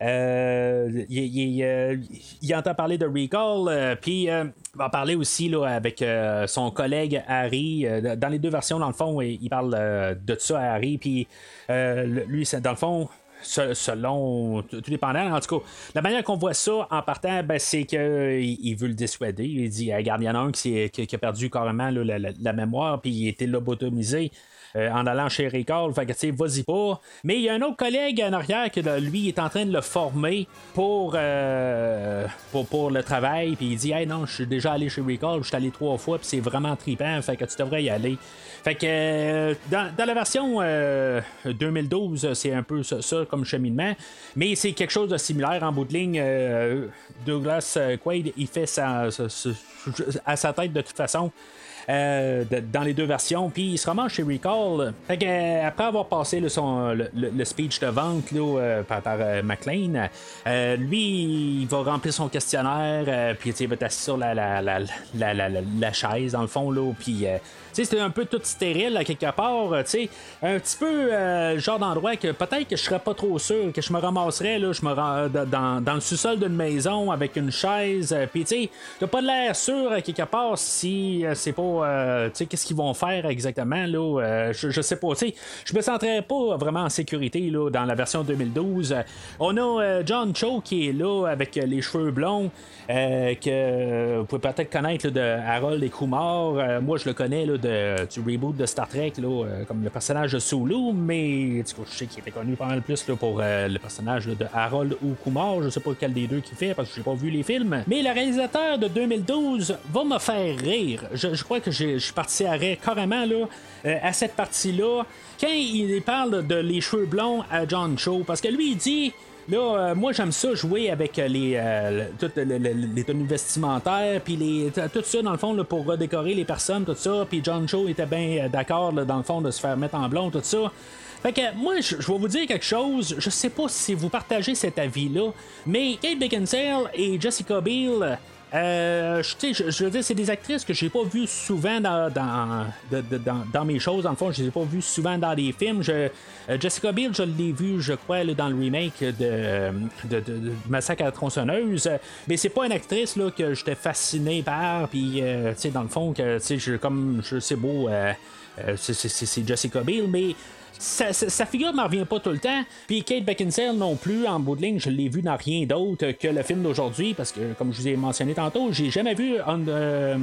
[SPEAKER 3] euh, il, entend parler de Recall, euh, puis euh, il va parler aussi avec son collègue Harry. dans les deux versions, dans le fond, il, parle de ça à Harry, puis lui, dans le fond, selon tout dépendant. En tout cas, la manière qu'on voit ça en partant, ben, c'est qu'il il veut le dissuader. Il dit Regarde, il a qui, qui, a perdu carrément la, mémoire, puis il était lobotomisé. Euh, en allant chez Ricard. Fait que, tu sais, vas-y pas. Mais il y a un autre collègue en arrière qui, lui, est en train de le former pour, euh, pour, pour, le travail. Puis il dit, hey, non, je suis déjà allé chez Ricard, je suis allé trois fois, puis c'est vraiment trippant. Fait que tu devrais y aller. Fait que euh, dans, la version 2012, c'est un peu ça, comme cheminement, mais c'est quelque chose de similaire en bout de ligne. Douglas Quaid, il fait ça à sa tête de toute façon. Euh, dans les deux versions. Puis il se ramasse chez Recall. Euh, après avoir passé le, speech de vente euh, par, McLean, lui, il va remplir son questionnaire. puis il va être assis sur la, chaise, dans le fond. Là, puis c'était un peu tout stérile à quelque part. un petit peu genre d'endroit que peut-être que je serais pas trop sûr que je me ramasserais là, je dans, le sous-sol d'une maison avec une chaise. Puis tu sais, pas l'air sûr à quelque part si c'est pas euh, qu'est-ce qu'ils vont faire exactement. Là, euh, je, sais pas. Je me sentirais pas vraiment en sécurité là, dans la version 2012. On a euh, John Cho qui est là avec les cheveux blonds. que vous pouvez peut-être connaître de Harold et Kumar. moi, je le connais là, de, du reboot de Star Trek, là, comme le personnage de Sulu, mais je sais qu'il était connu pas mal plus là, pour le personnage de Harold ou Kumar. Je sais pas quel des deux qui fait parce que j'ai pas vu les films. Mais le réalisateur de 2012 va me faire rire. Je, je crois que je suis parti arrêt carrément là, euh, à cette partie-là. Quand il parle de les cheveux blonds à John Cho, parce que lui, il dit. Là, euh, moi j'aime ça jouer avec les, euh, les tenues vestimentaires, puis les, tout ça dans le fond pour redécorer les personnes, tout ça. Puis John Cho était bien d'accord dans le fond de se faire mettre en blond, tout ça. Fait que moi, je, vais vous dire quelque chose. Je sais pas si vous partagez cet avis-là, mais Kate Beckinsale et Jessica Biel, euh, je, je, veux dire, c'est des actrices que j'ai pas vues souvent dans, dans, mes choses. En le fond, je les ai pas vues souvent dans des films. Euh, Jessica Biel, je l'ai vue, je crois, dans le remake de, Massacre à la tronçonneuse. Mais c'est pas une actrice là, que j'étais fasciné par. Puis, euh, dans le fond, que, je, comme je sais beau, c'est Jessica Biel, mais sa, figure ne revient pas tout le temps. Puis Kate Beckinsale non plus, en bout de ligne, je l'ai vu dans rien d'autre que le film d'aujourd'hui, parce que, comme je vous ai mentionné tantôt, j'ai jamais vu euh,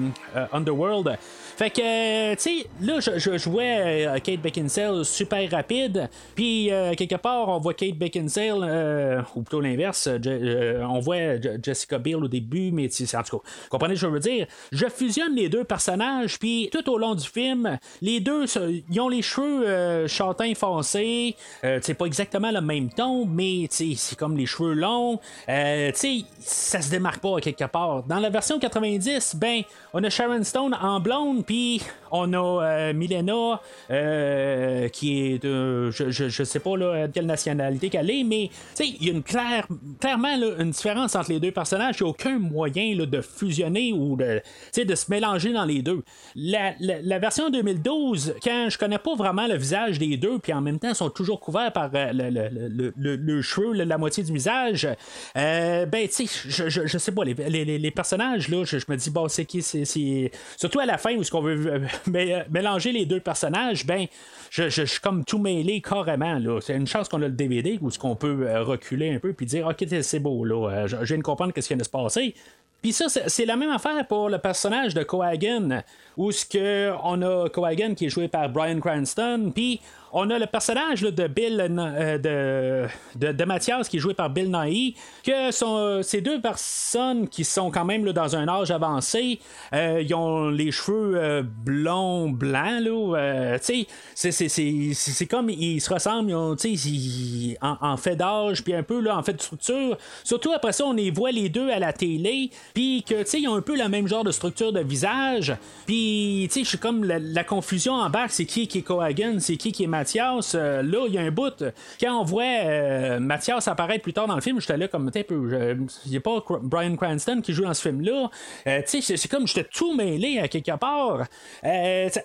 [SPEAKER 3] Underworld. Fait que, tu sais, là, je, jouais euh, Kate Beckinsale super rapide, puis euh, quelque part, on voit Kate Beckinsale, ou plutôt l'inverse, on voit Jessica Biel au début, mais en tout cas, comprenez ce que je veux dire? Je fusionne les deux personnages, puis tout au long du film, les deux, ils ont les cheveux châtains foncés, c'est pas exactement le même ton, mais c'est comme les cheveux longs, euh, ça se démarque pas quelque part. Dans la version 90, ben, on a Sharon Stone en blonde, puis on a euh, Milena, euh, qui est de. Je, je, sais pas là, de quelle nationalité qu'elle est, mais il y a une claire, clairement une différence entre les deux personnages. Il n'y a aucun moyen de fusionner ou de, de se mélanger dans les deux. La, la, version 2012, quand je connais pas vraiment le visage des deux, puis en même temps, ils sont toujours couverts par euh, le, le, le, cheveu, la moitié du visage, ben, tu sais, je, je, sais pas, les, les, les personnages, là, je, me dis, bon, c'est qui, c'est. Surtout à la fin où ce qu'on veut *laughs* mais, euh, mélanger les deux personnages, ben, je, suis comme tout mêlé carrément. Là. C'est une chance qu'on a le DVD où ce qu'on peut euh, reculer un peu puis dire ok c'est beau là, euh, je, viens de comprendre ce qui vient de se passer. Puis ça, c'est la même affaire pour le personnage de Coagan, où ce que on a Coagan qui est joué par Brian Cranston, puis on a le personnage de Bill euh, de, de, Mathias qui est joué par Bill Nighy, que sont ces deux personnes qui sont quand même dans un âge avancé, euh, ils ont les cheveux euh, blonds, blancs, là, c'est comme ils se ressemblent ils ont, ils, en, fait d'âge, puis un peu là, en fait de structure. Surtout après ça, on les voit les deux à la télé, puis que ils ont un peu le même genre de structure de visage, puis je suis comme la, confusion en bas, c'est qui qui est Coagan, c'est qui qui est Mathias, euh, là, il y a un bout. Quand on voit euh, Mathias apparaître plus tard dans le film, j'étais là comme un peu. Il n'y a pas Brian Cranston qui joue dans ce film-là. Euh, tu sais, c'est comme j'étais tout mêlé à quelque part. tu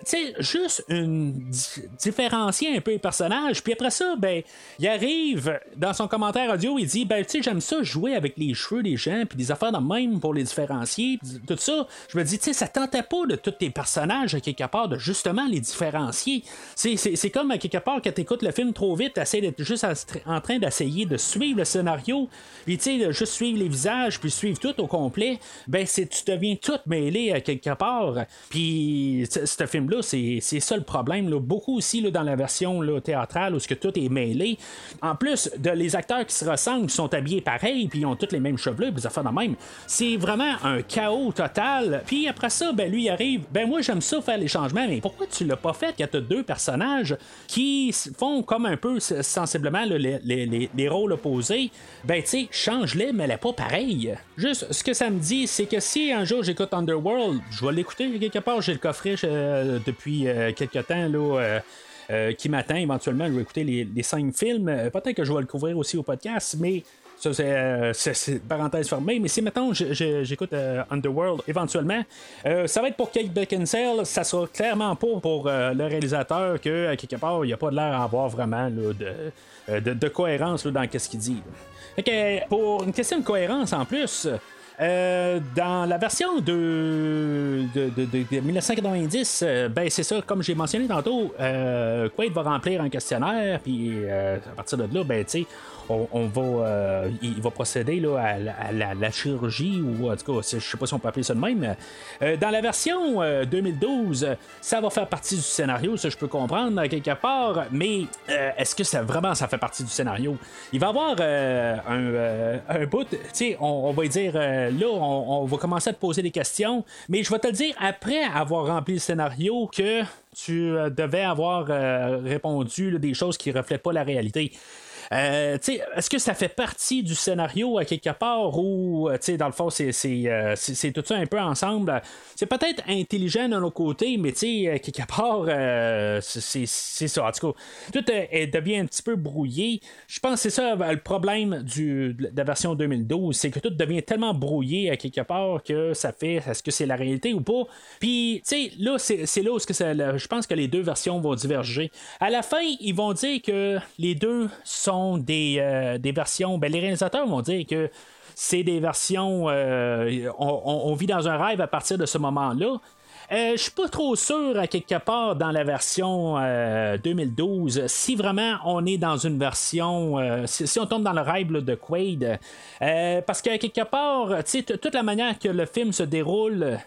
[SPEAKER 3] sais, juste une différencier un peu les personnages. Puis après ça, ben, il arrive dans son commentaire audio, il dit ben, tu sais, j'aime ça jouer avec les cheveux des gens, puis des affaires de même pour les différencier, tout ça. Je me dis, tu sais, ça tentait pas de tous tes personnages à quelque part de justement les différencier. C'est comme à quelque part, quand tu écoutes le film trop vite, tu d'être juste en train d'essayer de suivre le scénario, puis tu sais, juste suivre les visages, puis suivre tout au complet, ben c'est tu deviens tout mêlé à quelque part. Puis ce film-là, c'est ça le problème. Beaucoup aussi là, dans la version théâtrale où ce que tout est mêlé. En plus de les acteurs qui se ressemblent, qui sont habillés pareil, puis ils ont tous les mêmes cheveux, puis fait de même. C'est vraiment un chaos total. Puis après ça, ben lui il arrive, ben moi j'aime ça faire les changements, mais pourquoi tu l'as pas fait quand tu as deux personnages qui font comme un peu sensiblement les, les, les, rôles opposés? Ben tu sais, change-les, mais elle est pas pareil. Juste, ce que ça me dit, c'est que si un jour j'écoute Underworld, je vais l'écouter quelque part, j'ai le coffret euh, depuis euh, quelques temps là. Euh, qui m'attend éventuellement, je vais écouter les, les cinq films. Peut-être que je vais le couvrir aussi au podcast, mais ça, c'est, parenthèse fermée. Mais si, maintenant j'écoute Underworld éventuellement, ça va être pour Kate Beckinsale. Ça sera clairement pas pour le réalisateur que, quelque part, il n'y a pas de l'air à avoir vraiment de, de, cohérence dans ce qu'il dit. pour une question de cohérence en plus, euh, dans la version de, de, 1990, euh, ben c'est ça, comme j'ai mentionné tantôt, euh, Quaid va remplir un questionnaire, puis euh, à partir de là, ben tu on, va, il va procéder là, à, la, chirurgie, ou en tout cas, je sais pas si on peut appeler ça de même. Dans la version 2012, euh, ça va faire partie du scénario, ça je peux comprendre quelque part, mais est-ce que ça vraiment ça fait partie du scénario? Il va y avoir un, un, bout, tu sais, on, va dire, là, on, va commencer à te poser des questions, mais je vais te dire après avoir rempli le scénario que tu devais avoir répondu des choses qui ne reflètent pas la réalité. Euh, est-ce que ça fait partie du scénario à quelque part ou, euh, dans le fond, c'est, euh, c'est, tout ça un peu ensemble? C'est peut-être intelligent de nos côtés, mais quelque part, c'est, c'est ça. En tout cas, tout devient un petit peu brouillé. Je pense que c'est ça le problème de la version 2012, c'est que tout devient tellement brouillé à quelque part que ça fait est-ce que c'est la réalité ou pas? Puis, tu là, c'est, là où que je pense que les deux versions vont diverger. À la fin, ils vont dire que les deux sont euh, des, versions. Ben, les réalisateurs vont dire que c'est des versions. Euh, on, vit dans un rêve à partir de ce moment-là. Euh, je suis pas trop sûr à quelque part dans la version 2012 si vraiment on est dans une version si, on tombe dans le rêve de Quaid parce qu'à quelque part toute la manière que le film se déroule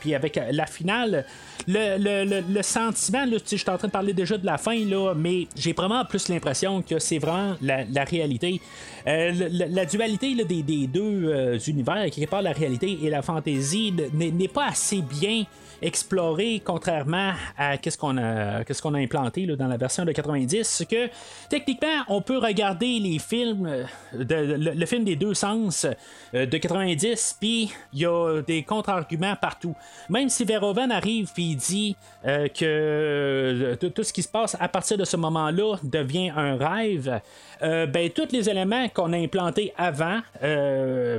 [SPEAKER 3] puis avec la finale le, sentiment, là, je suis en train de parler déjà de la fin, là, mais j'ai vraiment plus l'impression que c'est vraiment la, réalité. Euh, la, dualité des, deux euh, univers, quelque part la réalité et la fantaisie, n'est pas assez bien explorée, contrairement à qu'est-ce qu'on a, qu'on a implanté dans la version de 90, que techniquement, on peut regarder les films, euh, de, le, film des deux sens de 90, puis il y a des contre-arguments Même si Verhoeven arrive il dit euh, que euh, tout ce qui se passe à partir de ce moment-là devient un rêve, euh, ben, tous les éléments qu'on a implantés avant,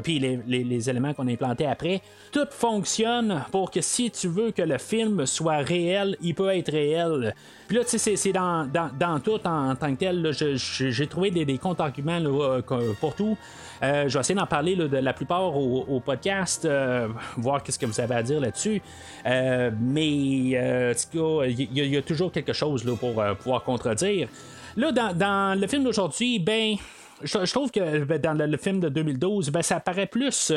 [SPEAKER 3] puis les, éléments qu'on a implantés après, tout fonctionne pour que si tu veux que le film soit réel, il peut être réel. Puis là, tu sais, c'est dans, dans, tout en, tant que tel. J'ai trouvé des, des contre-arguments pour tout. Euh, je vais essayer d'en parler de la plupart au, podcast, euh, voir qu'est-ce que vous avez à dire là-dessus. Euh, mais il y, a toujours quelque chose pour pouvoir contredire. Là, dans, le film d'aujourd'hui, ben, je, trouve que ben, dans le, film de 2012, ben, ça paraît plus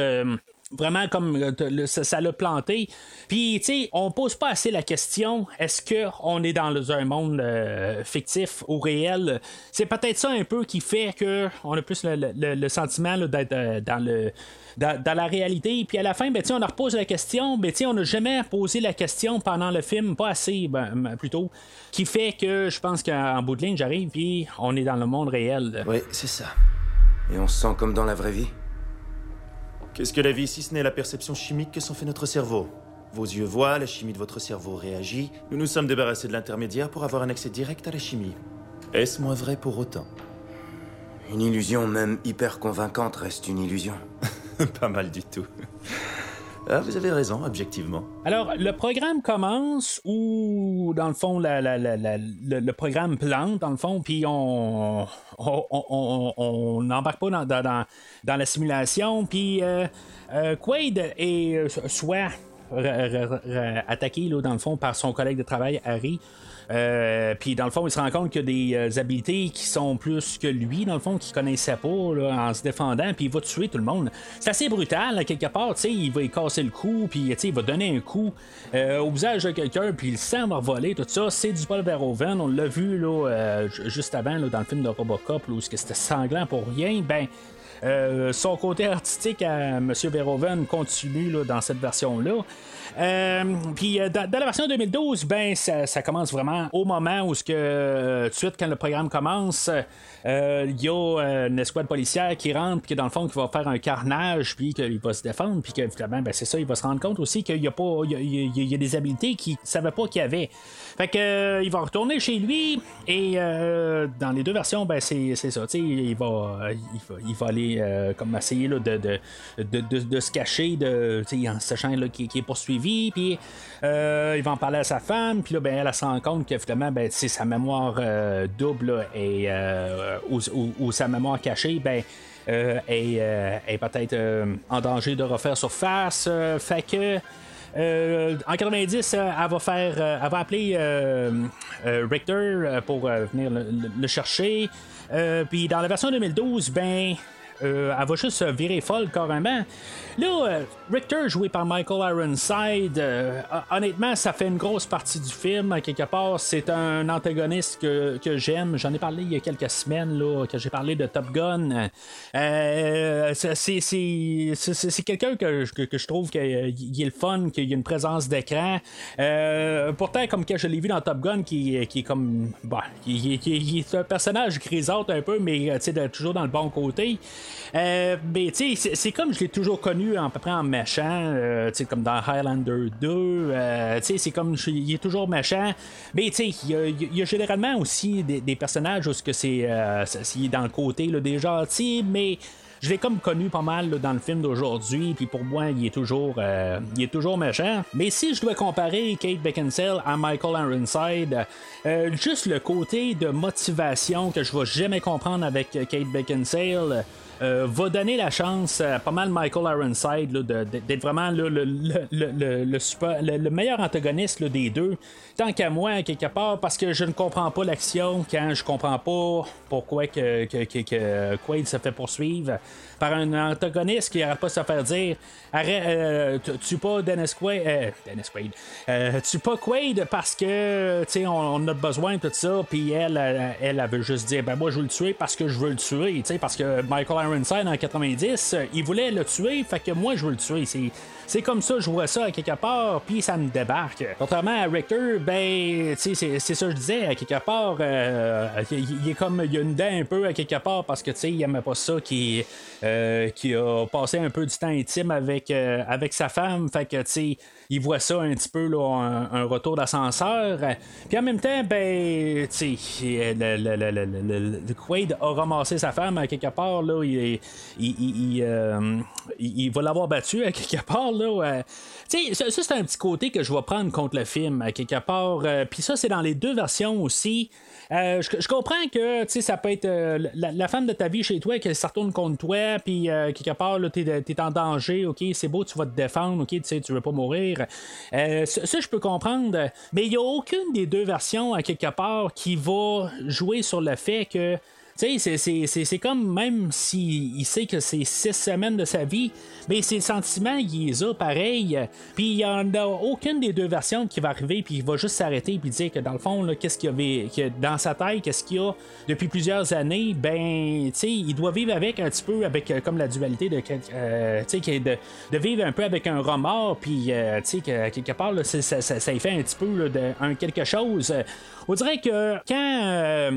[SPEAKER 3] vraiment comme ça l'a planté. Puis, tu sais, on pose pas assez la question est-ce qu'on est dans un monde euh, fictif ou réel? C'est peut-être ça un peu qui fait qu'on a plus le, sentiment d'être euh, dans le. Dans, la réalité, puis à la fin, ben, on leur pose la question, ben, on n'a jamais posé la question pendant le film, pas assez, ben, plutôt, qui fait que je pense qu'en bout de ligne, j'arrive, puis on est dans le monde réel.
[SPEAKER 6] Oui, c'est ça. Et on se sent comme dans la vraie vie
[SPEAKER 7] Qu'est-ce que la vie si ce n'est la perception chimique que s'en fait notre cerveau? Vos yeux voient, la chimie de votre cerveau réagit. Nous nous sommes débarrassés de l'intermédiaire pour avoir un accès direct à la chimie. Est-ce moins vrai pour autant?
[SPEAKER 6] Une illusion, même hyper convaincante, reste une illusion. *laughs*
[SPEAKER 7] Pas mal du tout. Ah, vous avez raison, objectivement.
[SPEAKER 3] Alors, le programme commence où, dans le fond, le, programme plante, dans le fond, puis on n'embarque pas dans, la simulation, puis euh, euh, Quaid est euh, soit attaqué là, dans le fond par son collègue de travail Harry. Euh, puis dans le fond, il se rend compte qu'il y a des euh, habiletés qui sont plus que lui, dans le fond, qu'il connaissait pas en se défendant, puis il va tuer tout le monde. C'est assez brutal, quelque part, tu sais, il va y casser le cou, puis il va donner un coup euh, au visage de quelqu'un, puis le sang va voler, tout ça. C'est du Paul Verhoeven, on l'a vu là, juste avant dans le film de Robocop, où c'était sanglant pour rien. Ben, son côté artistique à M. Verhoeven continue là, dans cette version-là. Euh, puis euh, dans, la version 2012, ben ça, commence vraiment au moment où ce que euh, tout de suite quand le programme commence, il y a une escouade policière qui rentre puis dans le fond qui va faire un carnage puis qu'il va se défendre puis qu'évidemment ben c'est ça, il va se rendre compte aussi qu'il y a pas il y, des habiletés qu'il savait pas qu'il y avait. Fait que il va retourner chez lui et dans les deux versions ben c'est, ça, il va, il va il va aller comme essayer là, de, de, de, se cacher de en sachant qu'il est poursuivi puis euh, il va en parler à sa femme, puis là, ben, elle, se rend compte que finalement, ben, sa mémoire euh, double et, euh, ou, sa mémoire cachée, ben, est, peut-être en danger de refaire surface. fait que. en 90, elle va faire, elle va appeler Richter pour venir le, chercher. Puis dans la version 2012, ben, elle va juste virer folle carrément. Là, euh, Richter, joué par Michael Ironside, euh, honnêtement, ça fait une grosse partie du film. À quelque part, c'est un antagoniste que, j'aime. J'en ai parlé il y a quelques semaines, là, que j'ai parlé de Top Gun. Euh, c'est quelqu'un que, je trouve qu'il est le fun, qu'il y a une présence d'écran. pourtant, comme que je l'ai vu dans Top Gun, qui, est comme. Bah, qui, est un personnage grisâtre un peu, mais toujours dans le bon côté. Mais c'est comme je l'ai toujours connu à peu près en méchant, euh, comme dans Highlander 2. Euh, c'est comme il est toujours méchant. Mais il y, a généralement aussi des, personnages où que c'est euh, dans le côté là, des gentils, mais je l'ai comme connu pas mal dans le film d'aujourd'hui, puis pour moi, il est toujours, il est toujours méchant. Mais si je dois comparer Kate Beckinsale à Michael Ironside, juste le côté de motivation que je vais jamais comprendre avec Kate Beckinsale. Euh, va donner la chance à pas mal Michael Ironside d'être vraiment le, le, le, meilleur antagoniste des deux. Tant qu'à moi, quelque part, parce que je ne comprends pas l'action quand je comprends pas pourquoi que, que, Quaid se fait poursuivre par un antagoniste qui n'arrête pas se faire dire Arrête, euh, tu pas Dennis Quaid, euh, Dennis Quaid, euh, tu pas Quaid parce que tu on, on, a besoin de tout ça, puis elle, elle, elle, veut juste dire ben moi je veux le tuer parce que je veux le tuer, parce que Michael Ironside en 90, il voulait le tuer, fait que moi je veux le tuer. C'est comme ça, je vois ça à quelque part, puis ça me débarque. Contrairement à Richter, ben, c'est, ça que je disais, à quelque part, euh, il, est comme, il y a une dent un peu à quelque part parce que, tu sais, il aimait pas ça qui, euh, a passé un peu du temps intime avec, euh, avec sa femme, fait que, tu sais, il voit ça un petit peu, là, un, retour d'ascenseur. Puis en même temps, ben, tu sais, le, Quaid a ramassé sa femme à quelque part, là, il, il, il, il va l'avoir battu à quelque part, là. Tu sais, ça, c'est un petit côté que je vais prendre contre le film, à quelque part. Puis ça, c'est dans les deux versions aussi. Euh, je, comprends que ça peut être euh, la, femme de ta vie chez toi, qu'elle se retourne contre toi, puis euh, quelque part, tu es, en danger, ok, c'est beau, tu vas te défendre, ok, tu tu veux pas mourir. ça, je peux comprendre, mais il n'y a aucune des deux versions, à quelque part, qui va jouer sur le fait que tu c'est comme même s'il il sait que c'est six semaines de sa vie, mais ses sentiments, il les a pareil. Puis il n'y en a aucune des deux versions qui va arriver, puis il va juste s'arrêter puis dire que dans le fond, qu'est-ce qu'il y avait dans sa tête, qu'est-ce qu'il y a depuis plusieurs années, ben, tu sais, il doit vivre avec un petit peu, avec euh, comme la dualité de, euh, tu sais, de, vivre un peu avec un remords, puis, euh, tu sais, quelque part, ça, ça, ça, fait un petit peu de, un quelque chose. On dirait que quand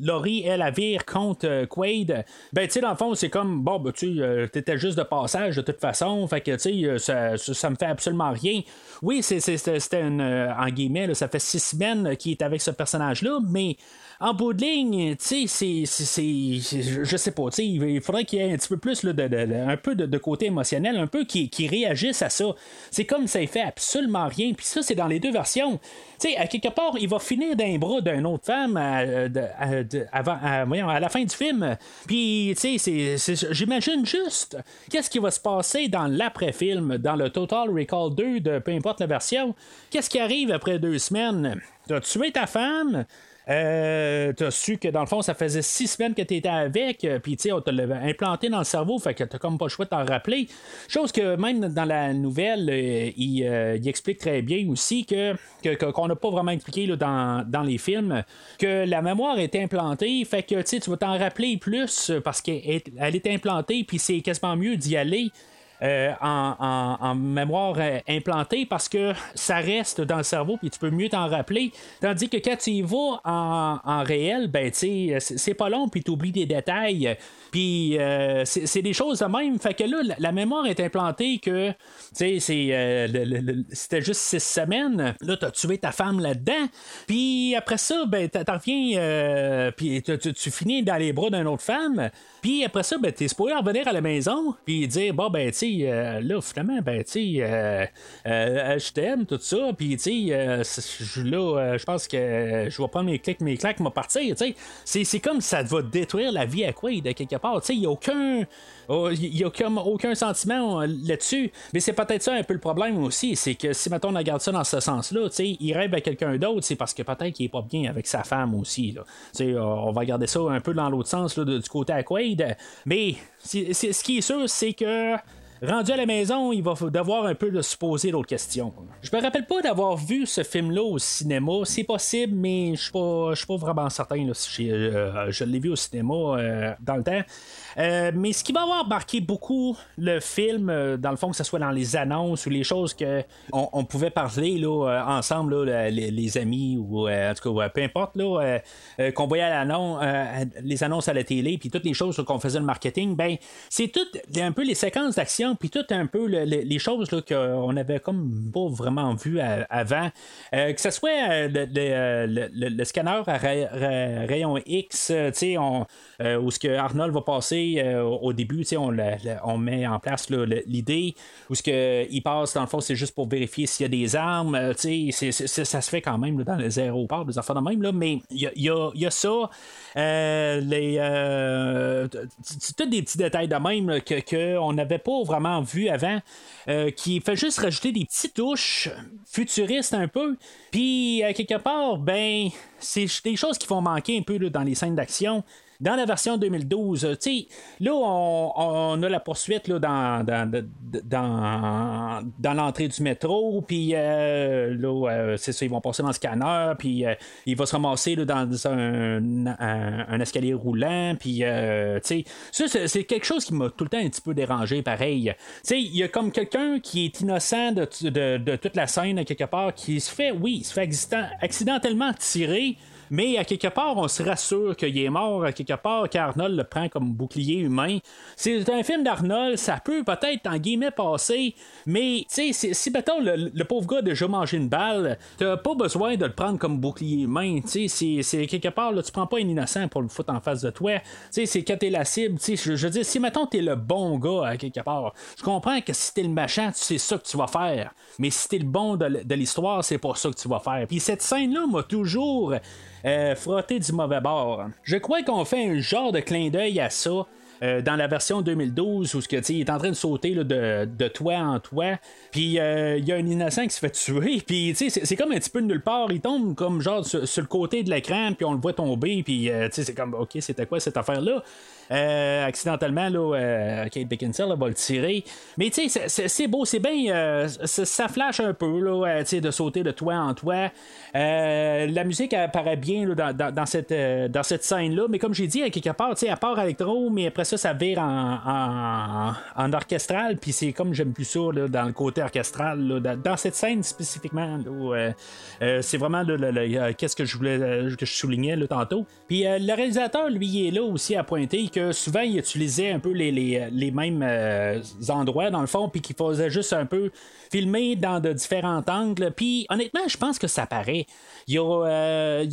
[SPEAKER 3] Laurie elle, la vire contre euh, Quaid, ben, tu sais, dans le fond, c'est comme, bon, ben, tu euh, t'étais juste de passage de toute façon, fait que, tu sais, euh, ça, ça, me fait absolument rien. Oui, c'était en guillemets, ça fait six semaines qu'il est avec ce personnage-là, mais en bout de ligne, tu sais, c'est, je sais pas, tu sais, il faudrait qu'il y ait un petit peu plus là, de, un peu de, côté émotionnel, un peu qui, qui réagisse à ça. C'est comme ça, il fait absolument rien. Puis ça, c'est dans les deux versions. Tu sais, à quelque part, il va finir d'un bras d'une autre femme avant à, voyons, à la fin du film. Puis, tu sais, j'imagine juste qu'est-ce qui va se passer dans l'après-film, dans le Total Recall 2 de peu importe la version. Qu'est-ce qui arrive après deux semaines? T'as tué ta femme? Euh, t'as su que dans le fond, ça faisait six semaines que tu étais avec, euh, puis tu sais, on te l'avait implanté dans le cerveau, fait que t'as comme pas le choix de t'en rappeler. Chose que même dans la nouvelle, euh, il, explique très bien aussi que, qu'on n'a pas vraiment expliqué dans, dans, les films, que la mémoire est implantée, fait que tu vas t'en rappeler plus parce qu'elle est implantée, puis c'est quasiment mieux d'y aller euh, en, mémoire euh, implantée parce que ça reste dans le cerveau puis tu peux mieux t'en rappeler. Tandis que quand tu y vas en, réel, ben tu c'est pas long puis tu oublies des détails. Puis euh, c'est des choses de même. Fait que là, la, mémoire est implantée que tu sais, c'était juste six semaines. Là, tu as tué ta femme là-dedans. Puis après ça, ben t'en reviens puis tu, finis dans les bras d'une autre femme. Puis après ça, ben, t'es supposé revenir à la maison, puis dire, bon, ben, tu euh, là, finalement, ben, tu sais, euh, euh, je t'aime, tout ça, puis, tu sais, là, je pense que je vais prendre mes clics, mes claques, m'en partir, tu sais. C'est comme ça va détruire la vie à quoi, de quelque part, tu sais, il n'y a aucun. Oh, il n'y a comme aucun sentiment là-dessus. Mais c'est peut-être ça un peu le problème aussi. C'est que si, mettons, on regarde ça dans ce sens-là, il rêve à quelqu'un d'autre, c'est parce que peut-être qu'il n'est pas bien avec sa femme aussi. Là. On va regarder ça un peu dans l'autre sens, là, du côté à Quaid. Mais ce qui est sûr, c'est que rendu à la maison, il va devoir un peu se poser d'autres questions. Je me rappelle pas d'avoir vu ce film-là au cinéma. C'est possible, mais je suis pas, pas vraiment certain euh, je l'ai vu au cinéma euh, dans le temps. Euh, mais ce qui va avoir marqué beaucoup le film, euh, dans le fond, que ce soit dans les annonces ou les choses que on, pouvait parler là, euh, ensemble, les, amis ou en tout cas, peu importe, là, qu'on voyait les annonces à la télé, puis toutes les choses qu'on faisait le marketing, ben c'est tout un peu les séquences d'action, puis tout un peu les choses qu'on avait comme pas vraiment vu avant. que ce soit le, scanner à rayon X, tu sais, où ce que Arnold va passer euh, au début, on, on met en place l'idée où ce que il passe, dans le fond, c'est juste pour vérifier s'il y a des armes. Euh, ça se fait quand même dans les aéroports, des affaires de même, mais il y a, ça. Euh, les, tous des petits détails de même que, qu'on n'avait pas vraiment vu avant, qui fait juste rajouter des petites touches futuristes un peu. Puis, quelque part, ben, c'est des choses qui font manquer un peu dans les scènes d'action. Dans la version 2012, euh, là, on, a la poursuite là, dans, dans, dans, l'entrée du métro, puis euh, là, euh, c'est ça, ils vont passer dans le scanner, puis il va se ramasser là, dans un, escalier roulant, puis, tu c'est quelque chose qui m'a tout le temps un petit peu dérangé, pareil. Il y a comme quelqu'un qui est innocent de, de, toute la scène, quelque part, qui se fait, oui, se fait accidentellement tirer mais à quelque part, on se rassure qu'il est mort, à quelque part, qu'Arnold le prend comme bouclier humain. C'est un film d'Arnold, ça peut peut-être, en guillemets, passer, mais tu sais, si mettons le, pauvre gars a déjà mangé une balle, t'as pas besoin de le prendre comme bouclier humain. Tu sais, c'est quelque part, là, tu prends pas un innocent pour le foutre en face de toi. Tu sais, c'est quand t'es la cible. Tu sais, je veux dire, si mettons t'es le bon gars, à quelque part, je comprends que si t'es le machin, c'est ça que tu vas faire. Mais si t'es le bon de l'histoire, c'est pas ça que tu vas faire. Puis cette scène-là m'a toujours euh, frotter du mauvais bord. Je crois qu'on fait un genre de clin d'œil à ça. Euh, dans la version 2012 où ce que, il est en train de sauter de, de toit en toit, puis euh, il y a un innocent qui se fait tuer, *laughs* puis c'est comme un petit peu de nulle part, il tombe comme genre sur, le côté de l'écran, puis on le voit tomber, puis c'est comme, ok, c'était quoi cette affaire-là? Euh, accidentellement, là, euh, Kate Beckinsale va le tirer. Mais tu sais, c'est beau, c'est bien. Euh, ça flash un peu, là, de sauter de toit en toit. la musique apparaît bien dans, cette, dans cette scène-là, mais comme j'ai dit, à quelque part, à part électro, mais après ça, ça vire en, en, orchestral, puis c'est comme j'aime plus ça dans le côté orchestral. dans, cette scène spécifiquement, c'est vraiment qu'est-ce que je voulais que je soulignais là, tantôt. Puis le réalisateur, lui, il est là aussi à pointer que souvent il utilisait un peu les, mêmes euh, endroits dans le fond, puis qu'il faisait juste un peu filmer dans de différents angles. Puis honnêtement, je pense que ça paraît. Il y a,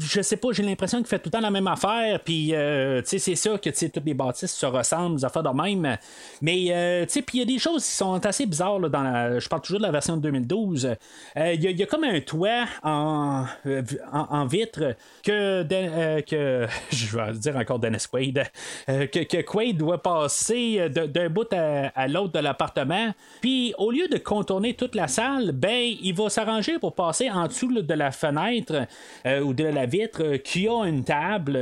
[SPEAKER 3] je sais pas, j'ai l'impression qu'il fait tout le temps la même affaire. Puis, euh, tu sais, c'est ça. Que toutes les bâtisses se ressemblent, des affaires de même. Mais, puis il y a des choses qui sont assez bizarres dans. Je parle toujours de la version de 2012. Il y, a comme un toit en, en, vitre que, que. *laughs* Je vais dire encore Dennis Quaid. que, que Quaid doit passer d'un bout à, l'autre de l'appartement. Puis au lieu de contourner toute la salle, ben il va s'arranger pour passer en dessous de la fenêtre ou de la vitre qui a une table.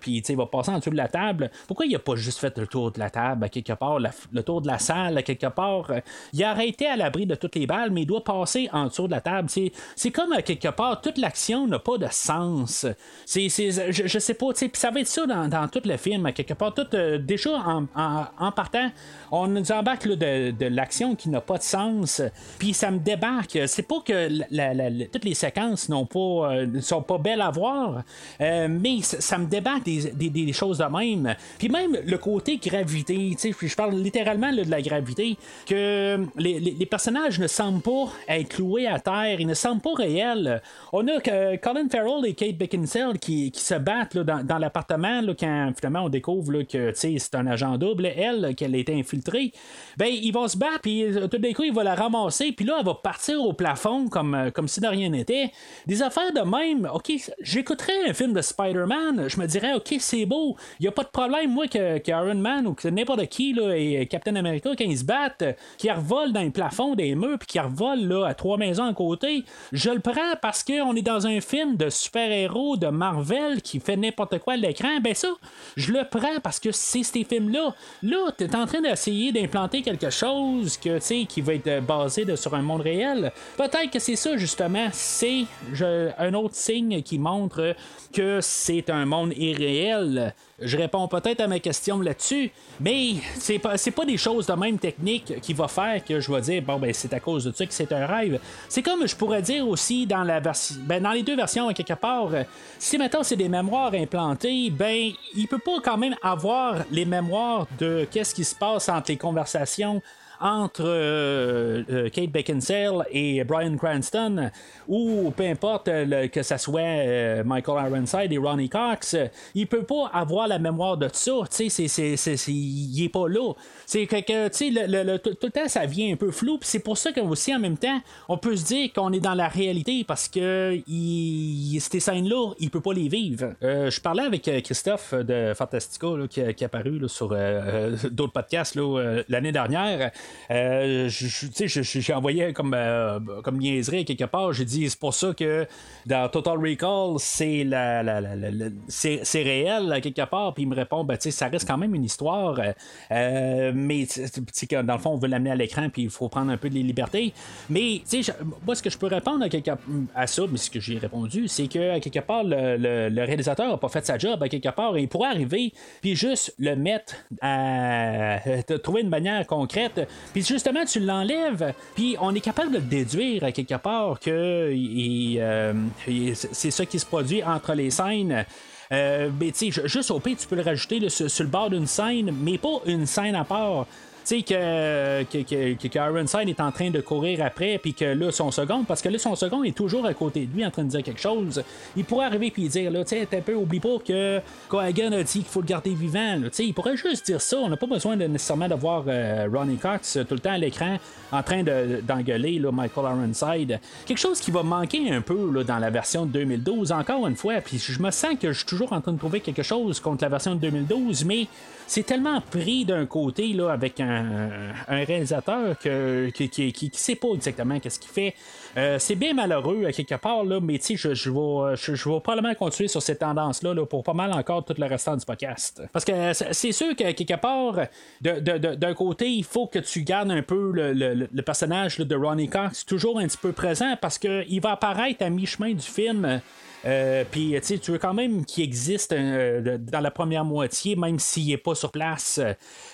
[SPEAKER 3] puis il va passer en dessous de la table. Pourquoi il a pas juste fait le tour de la table à quelque part, le tour de la salle à quelque part? Il a arrêté à l'abri de toutes les balles, mais il doit passer en dessous de la table. C'est comme à quelque part, toute l'action n'a pas de sens. C'est, je, je, sais pas, ça va être ça dans, dans, tout le film, quelque part. Euh, déjà, en, en, partant, on nous embarque de, de l'action qui n'a pas de sens, puis ça me débarque. C'est pas que toutes les séquences n'ont pas, euh, sont pas belles à voir, euh, mais ça, me débarque des, des, des, choses de même. Puis même le côté gravité, je parle littéralement de la gravité, que les, les, personnages ne semblent pas être cloués à terre, ils ne semblent pas réels. On a que Colin Farrell et Kate Beckinsale qui, se battent là, dans, dans l'appartement quand finalement on découvre là, que c'est un agent double, elle, qu'elle a été infiltrée. Ben, ils vont se battre, puis euh, tout d'un coup, il va la ramasser, puis là, elle va partir au plafond comme, euh, comme si de rien n'était. Des affaires de même, ok, j'écouterais un film de Spider-Man, je me dirais, ok, c'est beau, il n'y a pas de problème, moi, que, que Iron Man ou que n'importe qui, là, et Captain America, quand ils se battent, qui revolent dans les plafonds des murs, puis qui revolent là, à trois maisons à côté, je le prends parce qu'on est dans un film de super-héros de Marvel qui fait n'importe quoi à l'écran. Ben ça, je le prends parce que c'est ces films-là. Là, tu es en train d'essayer d'implanter quelque chose que, qui va être basé sur un monde réel. Peut-être que c'est ça, justement. C'est un autre signe qui montre que c'est un monde irréel. Je réponds peut-être à ma question là-dessus, mais c'est pas, pas des choses de même technique qui va faire que je vais dire, bon, ben, c'est à cause de ça que c'est un rêve. C'est comme je pourrais dire aussi dans la version, ben, dans les deux versions, quelque part, si maintenant c'est des mémoires implantées, ben, il peut pas quand même avoir les mémoires de qu'est-ce qui se passe entre les conversations entre euh, euh, Kate Beckinsale et Brian Cranston, ou peu importe que ce soit euh, Michael Ironside et Ronnie Cox, il peut pas avoir la mémoire de ça. Il est pas là. C'est que, le, tout, le temps, ça vient un peu flou. c'est pour ça qu'aussi, en même temps, on peut se dire qu'on est dans la réalité parce que il, ces scènes-là, il peut pas les vivre. je parlais avec Christophe de Fantastica qui, est apparu sur *laughs* d'autres podcasts l'année dernière. Euh, j'ai envoyé comme, euh, comme niaiserie quelque part. J'ai dit, c'est pour ça que dans Total Recall, c'est la, c'est réel quelque part. Puis il me répond, ben, ça reste quand même une histoire. Euh, mais dans le fond, on veut l'amener à l'écran, puis il faut prendre un peu de libertés. Mais moi, ce que je peux répondre à, quelque, à ça, mais ce que j'ai répondu, c'est que quelque part, le, réalisateur n'a pas fait sa job à quelque part. il pourrait arriver, puis juste le mettre à *laughs* trouver une manière concrète puis justement, tu l'enlèves, puis on est capable de déduire à quelque part que euh, c'est ça qui se produit entre les scènes. Euh, mais tu sais, juste au pire, tu peux le rajouter sur, le bord d'une scène, mais pas une scène à part sais, que, que, que, que est en train de courir après, puis que là, son second, parce que là, son second est toujours à côté de lui en train de dire quelque chose, il pourrait arriver puis dire, là, tu sais, un peu, oublie pas que Cohagen a dit qu'il faut le garder vivant, tu sais, il pourrait juste dire ça, on n'a pas besoin nécessairement de voir euh, Ronnie Cox tout le temps à l'écran en train d'engueuler Michael Ironside. Quelque chose qui va manquer un peu là, dans la version de 2012, encore une fois, puis je me sens que je suis toujours en train de trouver quelque chose contre la version de 2012, mais c'est tellement pris d'un côté là, avec un, réalisateur que, qui, qui, sait pas exactement qu'est-ce qu'il fait. Euh, c'est bien malheureux à quelque part, là, mais je, je, vais, je, probablement continuer sur cette tendance-là là, pour pas mal encore tout le restant du podcast. Parce que c'est sûr que quelque part, d'un côté, il faut que tu gardes un peu le, le, personnage de Ronnie Cox toujours un petit peu présent parce qu'il va apparaître à mi-chemin du film. Euh, puis, tu veux quand même qu'il existe euh, dans la première moitié, même s'il n'est pas sur place.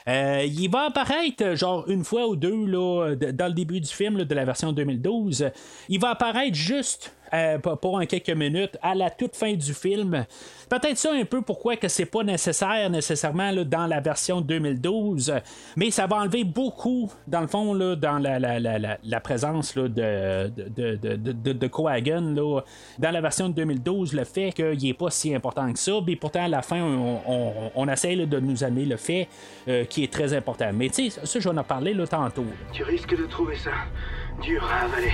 [SPEAKER 3] Euh, il va apparaître, genre, une fois ou deux, là, dans le début du film, de la version 2012. Il va apparaître juste euh, pour un quelques minutes à la toute fin du film. Peut-être ça un peu pourquoi que c'est pas nécessaire nécessairement dans la version 2012, mais ça va enlever beaucoup, dans le fond, là, dans la, la, la, la présence là, de, de, de, de, de dans la version de 2012, le fait qu'il n'est pas si important que ça, mais pourtant à la fin, on, on, on essaie de nous amener le fait euh, est très important. Mais tu sais, ça, je vais en parler là, tantôt.
[SPEAKER 8] Tu risques de trouver ça dur à avaler.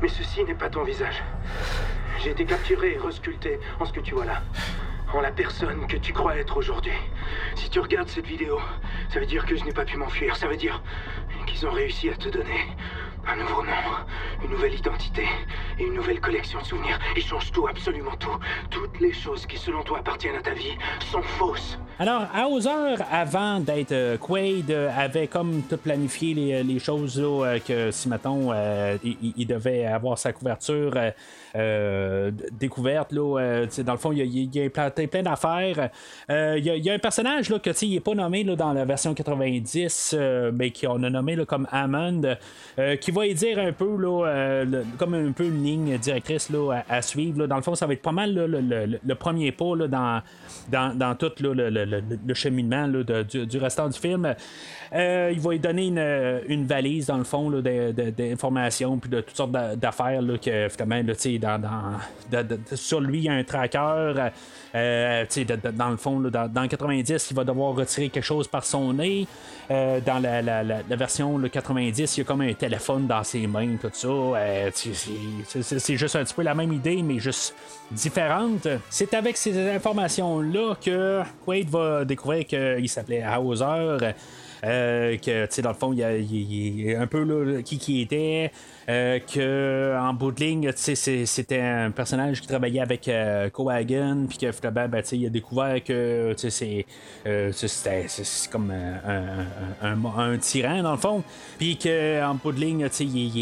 [SPEAKER 8] Mais ceci n'est pas ton visage. J'ai été capturé et resculpté en ce que tu vois là. En la personne que tu crois être aujourd'hui. Si tu regardes cette vidéo, ça veut dire que je n'ai pas pu m'enfuir. Ça veut dire qu'ils ont réussi à te donner un nouveau nom, une nouvelle identité et une nouvelle collection de souvenirs. Ils changent tout, absolument tout. Toutes les choses qui, selon toi, appartiennent à ta vie sont fausses.
[SPEAKER 3] Alors, Hauser, avant d'être euh, Quaid, euh, avait comme tout planifié les, les choses euh, que si, mettons, euh, il, il devait avoir sa couverture euh, euh, découverte, là, euh, dans le fond, il a, il a plein d'affaires. Euh, il, y a, y un personnage là, que n'est pas nommé là, dans la version 90, euh, mais qu'on a nommé là, comme Hammond, euh, qui va y dire un peu, là, euh, comme un peu une ligne directrice là, à, suivre. là. Dans le fond, ça va être pas mal le, le- premier pas dans, dans, dans tout le, cheminement du restant du film. Euh, il va lui donner une, une valise, dans le fond, d'informations puis de toutes sortes d'a- d'affaires que, finalement, sur lui, il y a un tracker. euh, dans le fond, dans, dans le 90, il va devoir retirer quelque chose par son nez. Euh, dans la, la- version le 90, il y a comme un téléphone dans ses mains, tout ça. Euh, c'est juste un petit peu la même idée, mais juste différente. C'est avec ces informations-là que Quaid va découvrir qu'il s'appelait Hauser. Euh, que, tu sais, dans le fond, il y a, un peu qui qui était, euh, que en bout de ligne, tu sais, c'était un personnage qui travaillait avec euh, Coagan, puis que finalement, ben, il a découvert que, tu sais, c'est, comme un, un- tyran, dans le fond, puis que en bout de ligne, tu sais, il,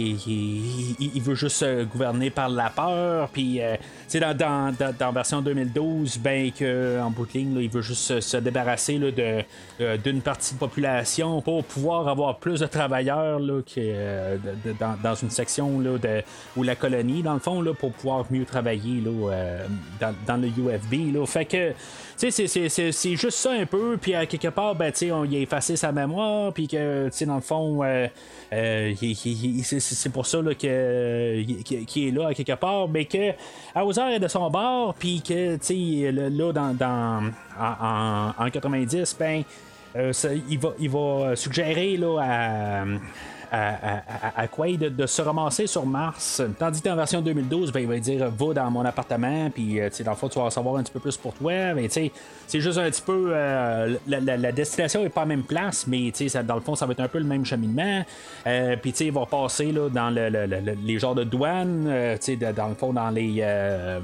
[SPEAKER 3] il- veut juste euh, gouverner par la peur, puis, euh, tu sais, dans, dans, dans, version 2012, ben, que en bout de ligne, il veut juste se, se débarrasser d'une partie de population pour pouvoir avoir plus de travailleurs là, euh, dans, une section là, de, ou la colonie, dans le fond, là, pour pouvoir mieux travailler là, euh, dans, le UFB. Là. Fait que, c'est- juste ça un peu, puis à quelque part, ben, on y a effacé sa mémoire, puis que, dans le fond, euh, euh, il- il- il- c'est- pour ça qu'il est là à quelque part, mais que Hauser est de son bord, puis que, là, dans, en, en- en 90, ben, euh, ça- il, va, il va suggérer là, à, à, à- à Quaid de, se ramasser sur Mars. Tandis qu'en version 2012, ben, il va dire Va dans mon appartement, puis euh, dans le fond, tu vas en savoir un petit peu plus pour toi. C'est juste un petit peu. euh, la, destination n'est pas la même place, mais ça- dans le fond, ça va être un peu le même cheminement. Euh, puis il va passer là, dans le- le- le- le- les genres de douane, euh, dans le fond, dans les. euh,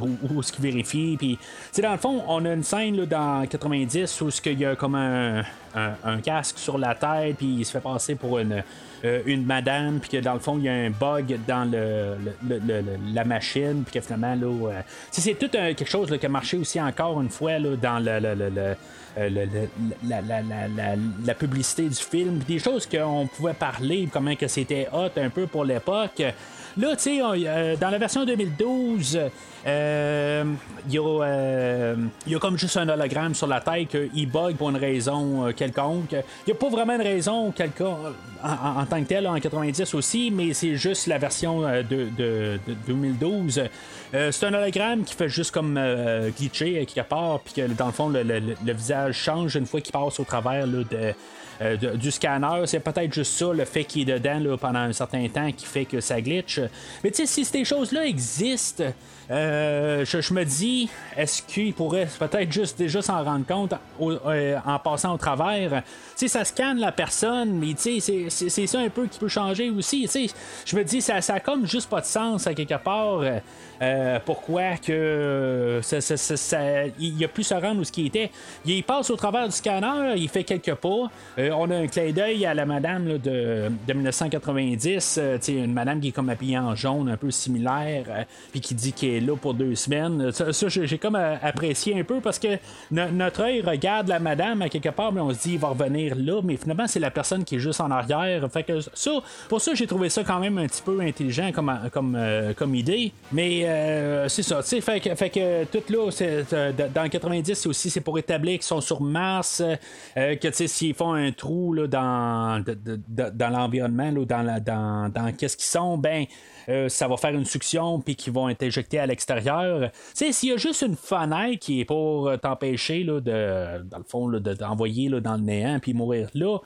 [SPEAKER 3] où, où est-ce qu'il vérifie. Puis, dans le fond, on a une scène là, dans 90 où il y a comme un, un- casque sur la tête, puis il se fait passer pour une, euh, une madame, puis que dans le fond, il y a un bug dans le, le- la machine, puis que finalement, là, euh, c'est tout quelque chose qui a marché aussi encore une fois là, dans le. euh, la, la- la- la- publicité du film, des choses qu'on pouvait parler, comment que c'était hot un peu pour l'époque. Là, tu sais, euh, dans la version 2012, euh, il y, a, euh, il y a comme juste un hologramme sur la tête qu'il bug pour une raison quelconque. Il n'y a pas vraiment une raison quelconque en, tant que tel en 90 aussi, mais c'est juste la version de, de- de 2012. Euh, c'est un hologramme qui fait juste comme glitcher quelque part, puis que dans le fond, le, visage change une fois qu'il passe au travers de. Euh, du scanner, c'est peut-être juste ça, le fait qu'il est dedans là, pendant un certain temps qui fait que ça glitch. Mais tu sais, si ces choses-là existent, euh, je, je me dis, est-ce qu'il pourrait peut-être juste déjà s'en rendre compte euh, en passant au travers? Sais, ça scanne la personne, mais tu sais, c'est- ça un peu qui peut changer aussi. Tu sais, je me dis, ça, ça a comme juste pas de sens à quelque part. euh, euh, pourquoi que ça, ça- ça- ça- il a pu se rendre où ce qui était. Il passe au travers du scanner, il fait quelques pas. Euh, on a un clin d'œil à la madame de, de 1990, euh, une madame qui est comme habillée habillé en jaune, un peu similaire, euh, puis qui dit qu'il est là pour deux semaines. Ça, j'ai comme euh, apprécié un peu parce que no- notre œil regarde la madame à quelque part, mais on se dit il va revenir là, mais finalement c'est la personne qui est juste en arrière. Fait que ça, pour ça j'ai trouvé ça quand même un petit peu intelligent comme, comme, euh, comme idée. Mais euh, c'est ça, tu sais, fait que, fait que tout là, c'est, euh, dans le 90 c'est aussi c'est pour établir qu'ils sont sur Mars, que tu sais s'ils font un trou là, dans, dans l'environnement, là, dans, la, dans, dans qu'est-ce qu'ils sont, ben euh, ça va faire une succion puis qu'ils vont être éjectés à l'extérieur. Tu s'il y a juste une fenêtre qui est pour euh, t'empêcher de, dans le fond, d'envoyer dans le néant puis mourir là,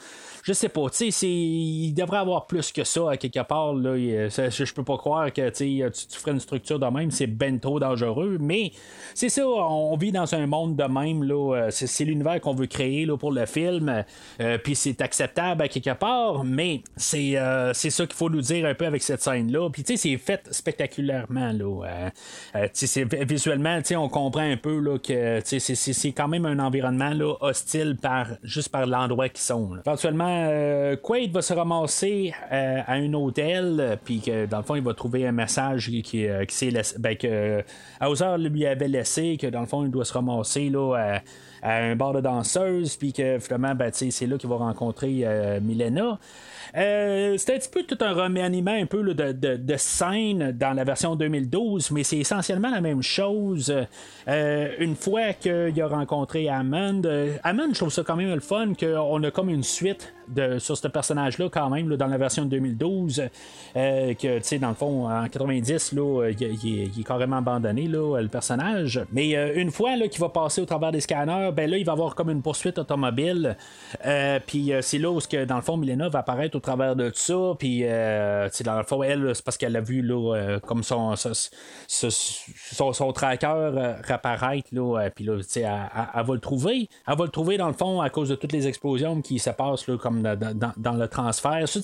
[SPEAKER 3] je sais pas. Tu sais, il devrait avoir plus que ça à quelque part. Là. Ça- je, peux pas croire que tu, tu, ferais une structure de même, c'est ben trop dangereux. Mais c'est ça, on vit dans un monde de même. Là, euh, c'est, l'univers qu'on veut créer là, pour le film. Euh, puis c'est acceptable à quelque part, mais c'est, euh, c'est ça qu'il faut nous dire un peu avec cette scène-là. Puis tu sais, c'est fait spectaculairement. Là. Euh, euh, visuellement, tu sais, on comprend un peu là, que c'est, c'est, quand même un environnement là, hostile par, juste par l'endroit qu'ils sont. Éventuellement, euh, Quaid va se ramasser euh, à un hôtel, euh, puis que dans le fond, il va trouver un message qui, qui, laissé, ben, que Hauser lui avait laissé, que dans le fond, il doit se ramasser là, à, à un bar de danseuse, puis que finalement, ben, c'est là qu'il va rencontrer euh, Milena. Euh, c'est un petit peu tout un remaniement un peu de, de, scène dans la version 2012, mais c'est essentiellement la même chose. Euh, une fois qu'il a rencontré Hammond, euh, Hammond, je trouve ça quand même le fun qu'on a comme une suite de, sur ce personnage-là quand même dans la version de 2012 euh, que tu sais dans le fond en 90 là il, est- carrément abandonné là, le personnage mais une fois qu'il va passer au travers des scanners ben là il va avoir comme une poursuite automobile. Euh, puis euh, c'est là où que dans le fond Milena va apparaître au travers de tout ça. Puis euh, dans le fond elle c'est parce qu'elle a vu là comme son son, tracker réapparaître là puis là elle, elle- va le trouver. Elle va le trouver dans le fond à cause de toutes les explosions qui se passent là, comme dans, le transfert. Ça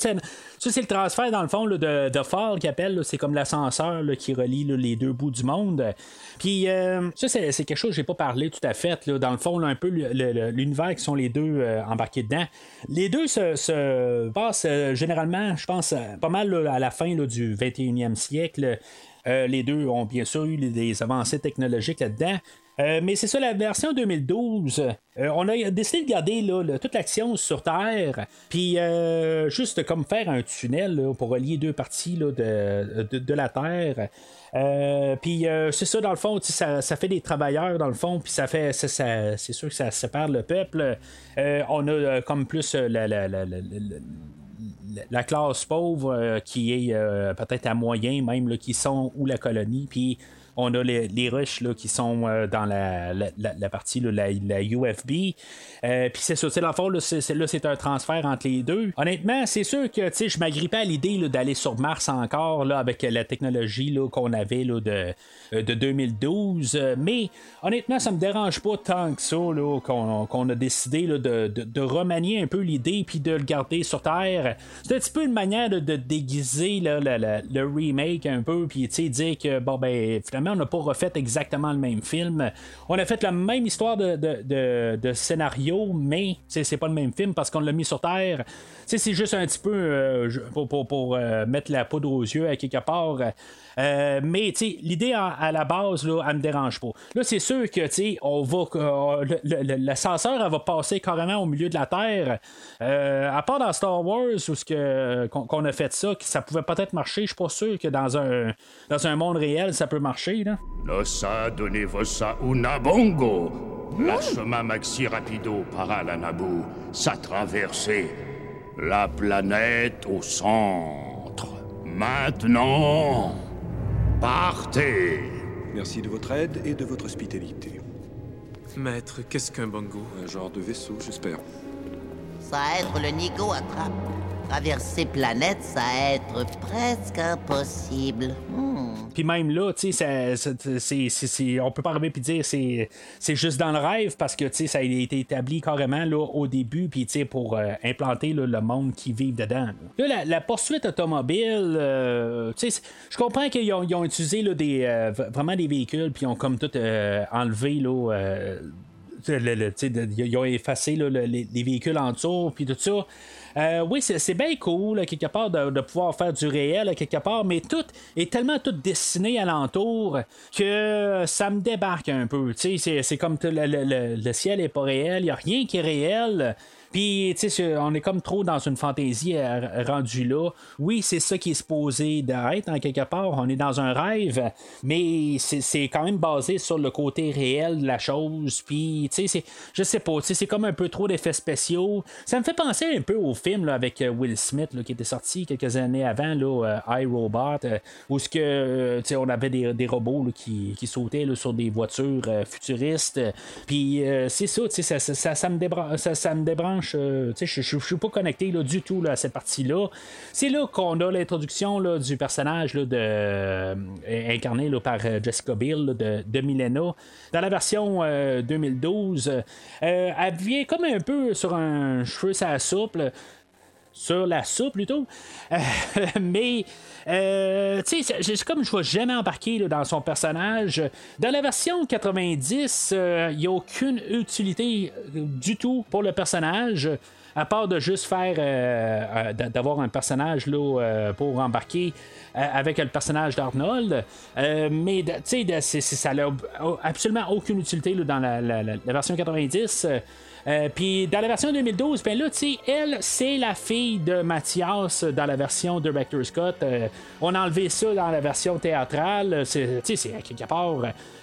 [SPEAKER 3] c'est, le transfert dans le fond de, de Fall qui appelle c'est comme l'ascenseur qui relie les deux bouts du monde. Puis ça c'est, quelque chose que j'ai pas parlé tout à fait dans le fond un peu l'univers qui sont les deux euh, embarqués dedans les deux se, se passent euh, généralement je pense euh, pas mal à la fin du 21e siècle les deux ont bien sûr eu des avancées technologiques là-dedans. Mais c'est ça, la version 2012, euh, on a décidé de garder là, le- toute l'action sur Terre, puis juste comme faire un tunnel pour relier deux parties de, de la Terre. Euh, puis euh, c'est ça, dans le fond, ça, fait des travailleurs, dans le fond, puis ça fait, c'est sûr que ça sépare le peuple. Euh, on a euh, comme plus la, la- la- la- la- la classe pauvre qui est peut-être à moyen même qui sont où la colonie puis on a les, les qui sont euh, dans la, la, partie la, UFB. Euh, Puis c'est ça, le c'est, c'est- là, c'est un transfert entre les deux. Honnêtement, c'est sûr que je m'agrippais à l'idée d'aller sur Mars encore avec la technologie qu'on avait de, euh, de 2012. Euh, Mais honnêtement, ça me dérange pas tant que ça qu'on, a décidé de, remanier un peu l'idée puis de le garder sur Terre. C'est un petit peu une manière de, déguiser la- le remake un peu, puis dire que bon ben finalement on n'a pas refait exactement le même film. On a fait la même histoire de, de, scénario, mais c'est pas le même film parce qu'on l'a mis sur Terre. C'est juste un petit peu euh, pour- pour, euh, mettre la poudre aux yeux à quelque part. Euh, mais l'idée à, à la base, là, elle me dérange pas. Là, c'est sûr que on va. euh, l'ascenseur, elle va passer carrément au milieu de la Terre. Euh, à part dans Star Wars, où ce qu'on, a fait ça, que ça pouvait peut-être marcher, je suis pas sûr que dans un, dans un monde réel, ça peut marcher. Là.
[SPEAKER 9] Losa donevosa una bongo. La chemin maxi rapido para la Naboo. Sa traversée. La planète au centre. Maintenant. Partez.
[SPEAKER 10] Merci de votre aide et de votre hospitalité.
[SPEAKER 11] Maître, qu'est-ce qu'un bongo
[SPEAKER 10] Un genre de vaisseau, j'espère.
[SPEAKER 12] Ça a être le Nigo attrape. Traverser planète, ça a être presque impossible. Hmm.
[SPEAKER 3] Puis même là, tu sais, on peut pas arriver puis dire c'est, c'est juste dans le rêve parce que ça a été établi carrément là, au début, puis pour euh, implanter le monde qui vit dedans. Là, la, poursuite automobile, euh, je comprends qu'ils ont, utilisé là, des, euh, vraiment des véhicules, puis ils ont comme tout enlevé là. Ils ont effacé les, véhicules en dessous, puis tout ça. Euh, oui, c'est bien cool, quelque part, de, pouvoir faire du réel, quelque part, mais tout est tellement tout dessiné alentour que ça me débarque un peu. C'est comme le, le, ciel est pas réel, il n'y a rien qui est réel. Puis, tu sais, on est comme trop dans une fantaisie euh, rendue là. Oui, c'est ça qui est supposé d'être en quelque part. On est dans un rêve, mais c'est quand même basé sur le côté réel de la chose. Puis, tu sais, je sais pas, c'est comme un peu trop d'effets spéciaux. Ça me fait penser un peu au film là, avec euh, Will Smith qui était sorti quelques années avant, là, euh, iRobot, où ce que, tu sais, on avait des, robots qui, qui, sautaient sur des voitures futuristes. Puis, c'est ça, tu sais, ça, ça, me ça me débranche euh, je ne suis pas connecté là, du tout là, à cette partie-là. C'est là qu'on a l'introduction du personnage de, euh, incarné par euh, Jessica Biel de, de, Milena. Dans la version 2012, elle vient comme un peu sur un cheveu ça souple sur la soupe plutôt. *laughs* mais, euh, tu sais, comme je ne vais jamais embarquer dans son personnage. Dans la version 90, il n'y a aucune utilité du tout pour le personnage. À part de juste faire euh, d'avoir un personnage là, pour embarquer avec le personnage d'Arnold. mais tu sais, ça n'a absolument aucune utilité dans la, la version 90. Euh, puis dans la version 2012, ben là, tu sais, elle, c'est la fille de Mathias dans la version de Director Scott. Euh, on a enlevé ça dans la version théâtrale. Tu sais, c'est à quelque part.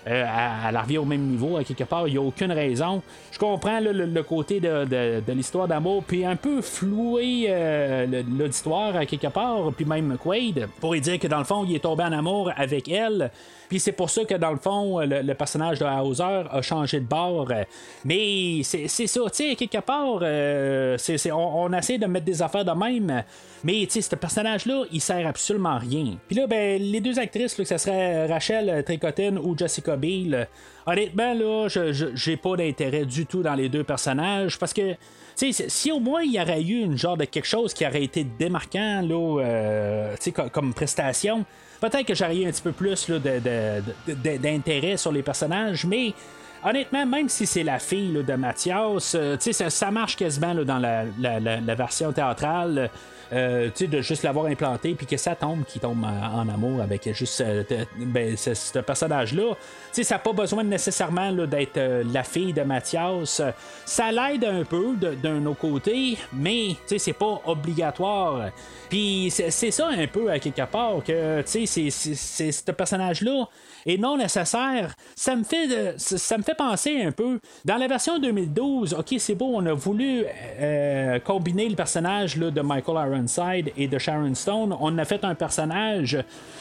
[SPEAKER 3] Euh, elle revient au même niveau, à quelque part, il n'y a aucune raison. Je comprends le, côté de, l'histoire d'amour, puis un peu flouer l'auditoire à quelque part, puis même Quaid, pour dire que dans le fond, il est tombé en amour avec elle. Puis c'est pour ça que dans le fond, le, personnage de Hauser a changé de bord. Mais c'est ça, tu sais, quelque part, euh, on, essaie de mettre des affaires de même. Mais tu sais, ce personnage-là, il sert absolument à rien. Puis là, ben, les deux actrices, que ce serait Rachel Tricotine ou Jessica Biel, honnêtement, là, j'ai pas d'intérêt du tout dans les deux personnages parce que si au moins il y aurait eu une genre de quelque chose qui aurait été démarquant là, euh, comme prestation, Peut-être que j'aurais un petit peu plus d'intérêt sur les personnages, mais honnêtement, même si c'est la fille de Mathias, euh, ça, ça, marche quasiment dans la, version théâtrale. Euh, de juste l'avoir implanté puis que ça tombe, qui tombe en, amour avec juste euh, ben, ce, personnage-là. Ça n'a pas besoin nécessairement d'être euh, la fille de Mathias. Ça l'aide un peu d'un autre côté, mais c'est pas obligatoire. Puis c'est ça un peu à quelque part que c'est ce personnage-là est non nécessaire. Ça me fait ça me fait penser un peu dans la version 2012. Ok, c'est beau, on a voulu combiner le personnage là, de Michael Aaron et de Sharon Stone, on a fait un personnage.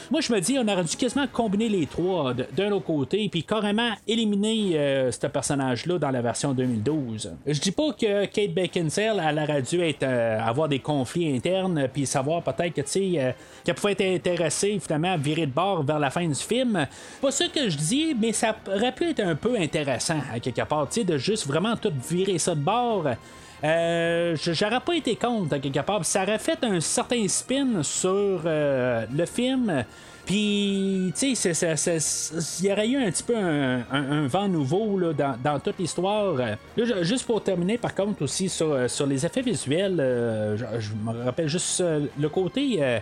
[SPEAKER 3] Moi, je me dis, on aurait dû quasiment combiner les trois d'un autre côté, puis carrément éliminer euh, ce personnage-là dans la version 2012. Je dis pas que Kate Beckinsale, elle aurait dû être, euh, avoir des conflits internes, puis savoir peut-être que, tu sais, euh, qu'elle pouvait être intéressée finalement à virer de bord vers la fin du film. Pas ça que je dis, mais ça aurait pu être un peu intéressant à quelque part, tu sais, de juste vraiment tout virer ça de bord. Euh, j'aurais pas été contre, quelque part. Ça aurait fait un certain spin sur euh, le film. Puis, tu sais, il y aurait eu un petit peu un, vent nouveau là, dans, toute l'histoire. juste pour terminer, par contre, aussi sur, les effets visuels, euh, je, me rappelle juste le côté.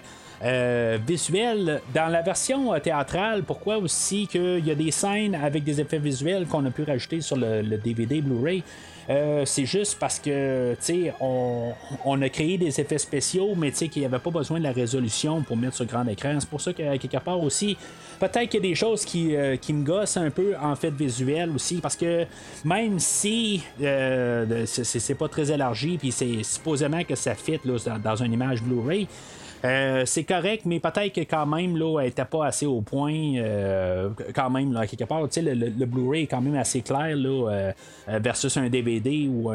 [SPEAKER 3] visuel dans la version théâtrale. Pourquoi aussi qu'il y a des scènes avec des effets visuels qu'on a pu rajouter sur le DVD Blu-ray? Euh, c'est juste parce que, tu on, on, a créé des effets spéciaux, mais tu sais, qu'il n'y avait pas besoin de la résolution pour mettre sur grand écran. C'est pour ça que, quelque part aussi, peut-être qu'il y a des choses qui, euh, me gossent un peu en fait visuel aussi, parce que même si euh, c'est pas très élargi, puis c'est supposément que ça fit là, dans, dans une image Blu-ray, euh, c'est correct, mais peut-être que quand même, là, elle n'était pas assez au point. Euh, quand même, quelque part, le, le, le Blu-ray est quand même assez clair là, euh, versus un DVD ou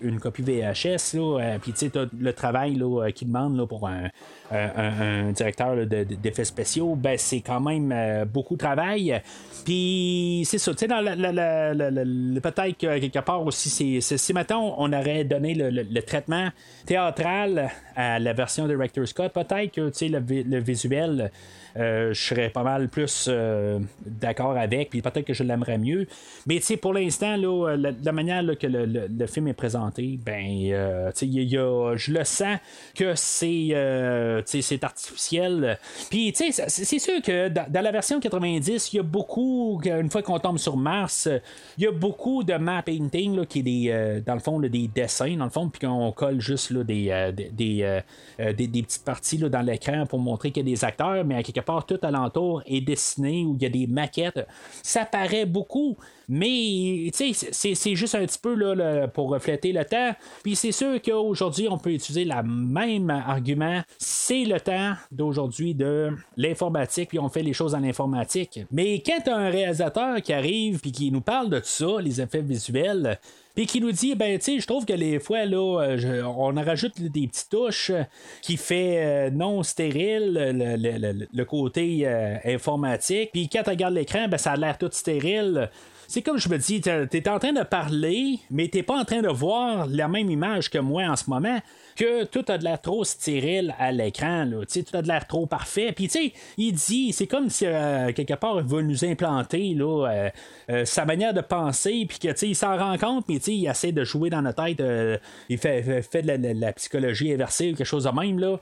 [SPEAKER 3] une copie VHS. Puis, tu sais, le travail là, qu'il demande là, pour un, un, directeur d'effets spéciaux, ben, c'est quand même beaucoup de travail. Puis, c'est ça, tu sais, peut-être que quelque part aussi, c'est, si maintenant on aurait donné le, traitement théâtral à la version de Director Scott, peut-être que le, le visuel je serais pas mal plus euh, d'accord avec, puis peut-être que je l'aimerais mieux. Mais pour l'instant, là, la, manière que le, film est présenté, ben, euh, je le sens que c'est, c'est artificiel. Puis, c'est sûr que dans, la version 90, il y a beaucoup, une fois qu'on tombe sur Mars, il y a beaucoup de map painting qui est des, dans le fond des dessins, dans le fond, puis qu'on colle juste là, des, des, des, petites parties là, dans l'écran pour montrer qu'il y a des acteurs, mais à quelque part tout alentour est dessiné, où il y a des maquettes. Ça paraît beaucoup, mais c'est juste un petit peu là, pour refléter le temps. Puis c'est sûr qu'aujourd'hui, on peut utiliser le même argument. C'est le temps d'aujourd'hui de l'informatique, puis on fait les choses en informatique. Mais quand un réalisateur qui arrive puis qui nous parle de tout ça, les effets visuels, puis qui nous dit ben tu sais je trouve que les fois là euh, on rajoute des petites touches qui fait euh, non stérile le, côté euh, informatique. Puis quand tu regardes l'écran ben ça a l'air tout stérile. C'est comme je me dis, tu es en train de parler, mais t'es pas en train de voir la même image que moi en ce moment que tout a de l'air trop stérile à l'écran, tout a de l'air trop parfait. Puis, tu sais, il dit, c'est comme si euh, quelque part il veut nous implanter là, euh, euh, sa manière de penser, puis que, tu sais, il s'en rend compte, mais tu sais, il essaie de jouer dans notre tête, il fait, de la, psychologie inversée ou quelque chose de même, là,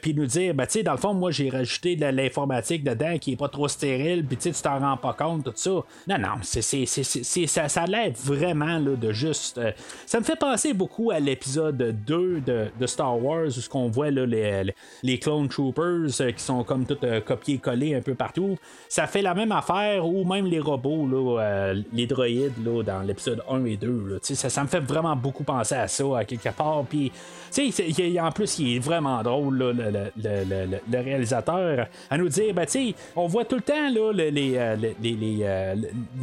[SPEAKER 3] puis nous dire, ben, tu sais, dans le fond, moi, j'ai rajouté de l'informatique dedans qui est pas trop stérile, puis tu sais, tu t'en rends pas compte, tout ça. Non, non, c'est, ça, ça l'aide vraiment là, de juste. ça me fait penser beaucoup à l'épisode 2 de de, Star Wars, où ce qu'on voit là, les, les, clone troopers euh, qui sont comme tout euh, copiés-collés un peu partout. Ça fait la même affaire, ou même les robots, là, euh, les droïdes là, dans l'épisode 1 et 2. ça, ça me fait vraiment beaucoup penser à ça, à quelque part. Puis, en plus, il est vraiment drôle, le, le, réalisateur, à nous dire, ben, on voit tout le temps là, les, les,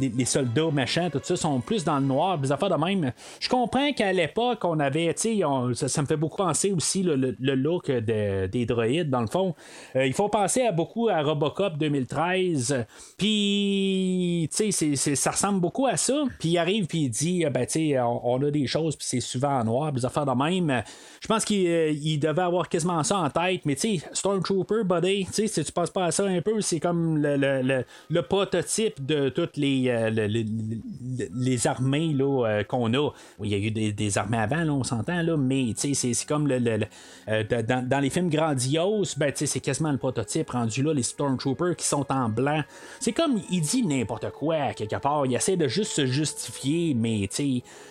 [SPEAKER 3] les, soldats méchants, tout ça, sont plus dans le noir, des affaires de même. Je comprends qu'à l'époque, on avait, ça, me fait beaucoup penser aussi le, look des droïdes, dans le fond. Euh, il faut penser à beaucoup à Robocop 2013. Puis, tu sais, ça ressemble beaucoup à ça. Puis il arrive, puis il dit, ben, tu sais, on, a des choses, puis c'est souvent en noir, des affaires de même. Je pense qu'il euh, devait avoir quasiment ça en tête, mais tu sais, Stormtrooper, buddy, tu sais, si tu passes pas à ça un peu, c'est comme le, prototype de toutes les, euh, les, armées qu'on a. Il y a eu des, armées avant, là, on s'entend, là, mais tu sais, c'est comme le, euh, dans, les films grandioses, ben, c'est quasiment le prototype rendu là, les Stormtroopers qui sont en blanc. C'est comme il dit n'importe quoi quelque part. Il essaie de juste se justifier, mais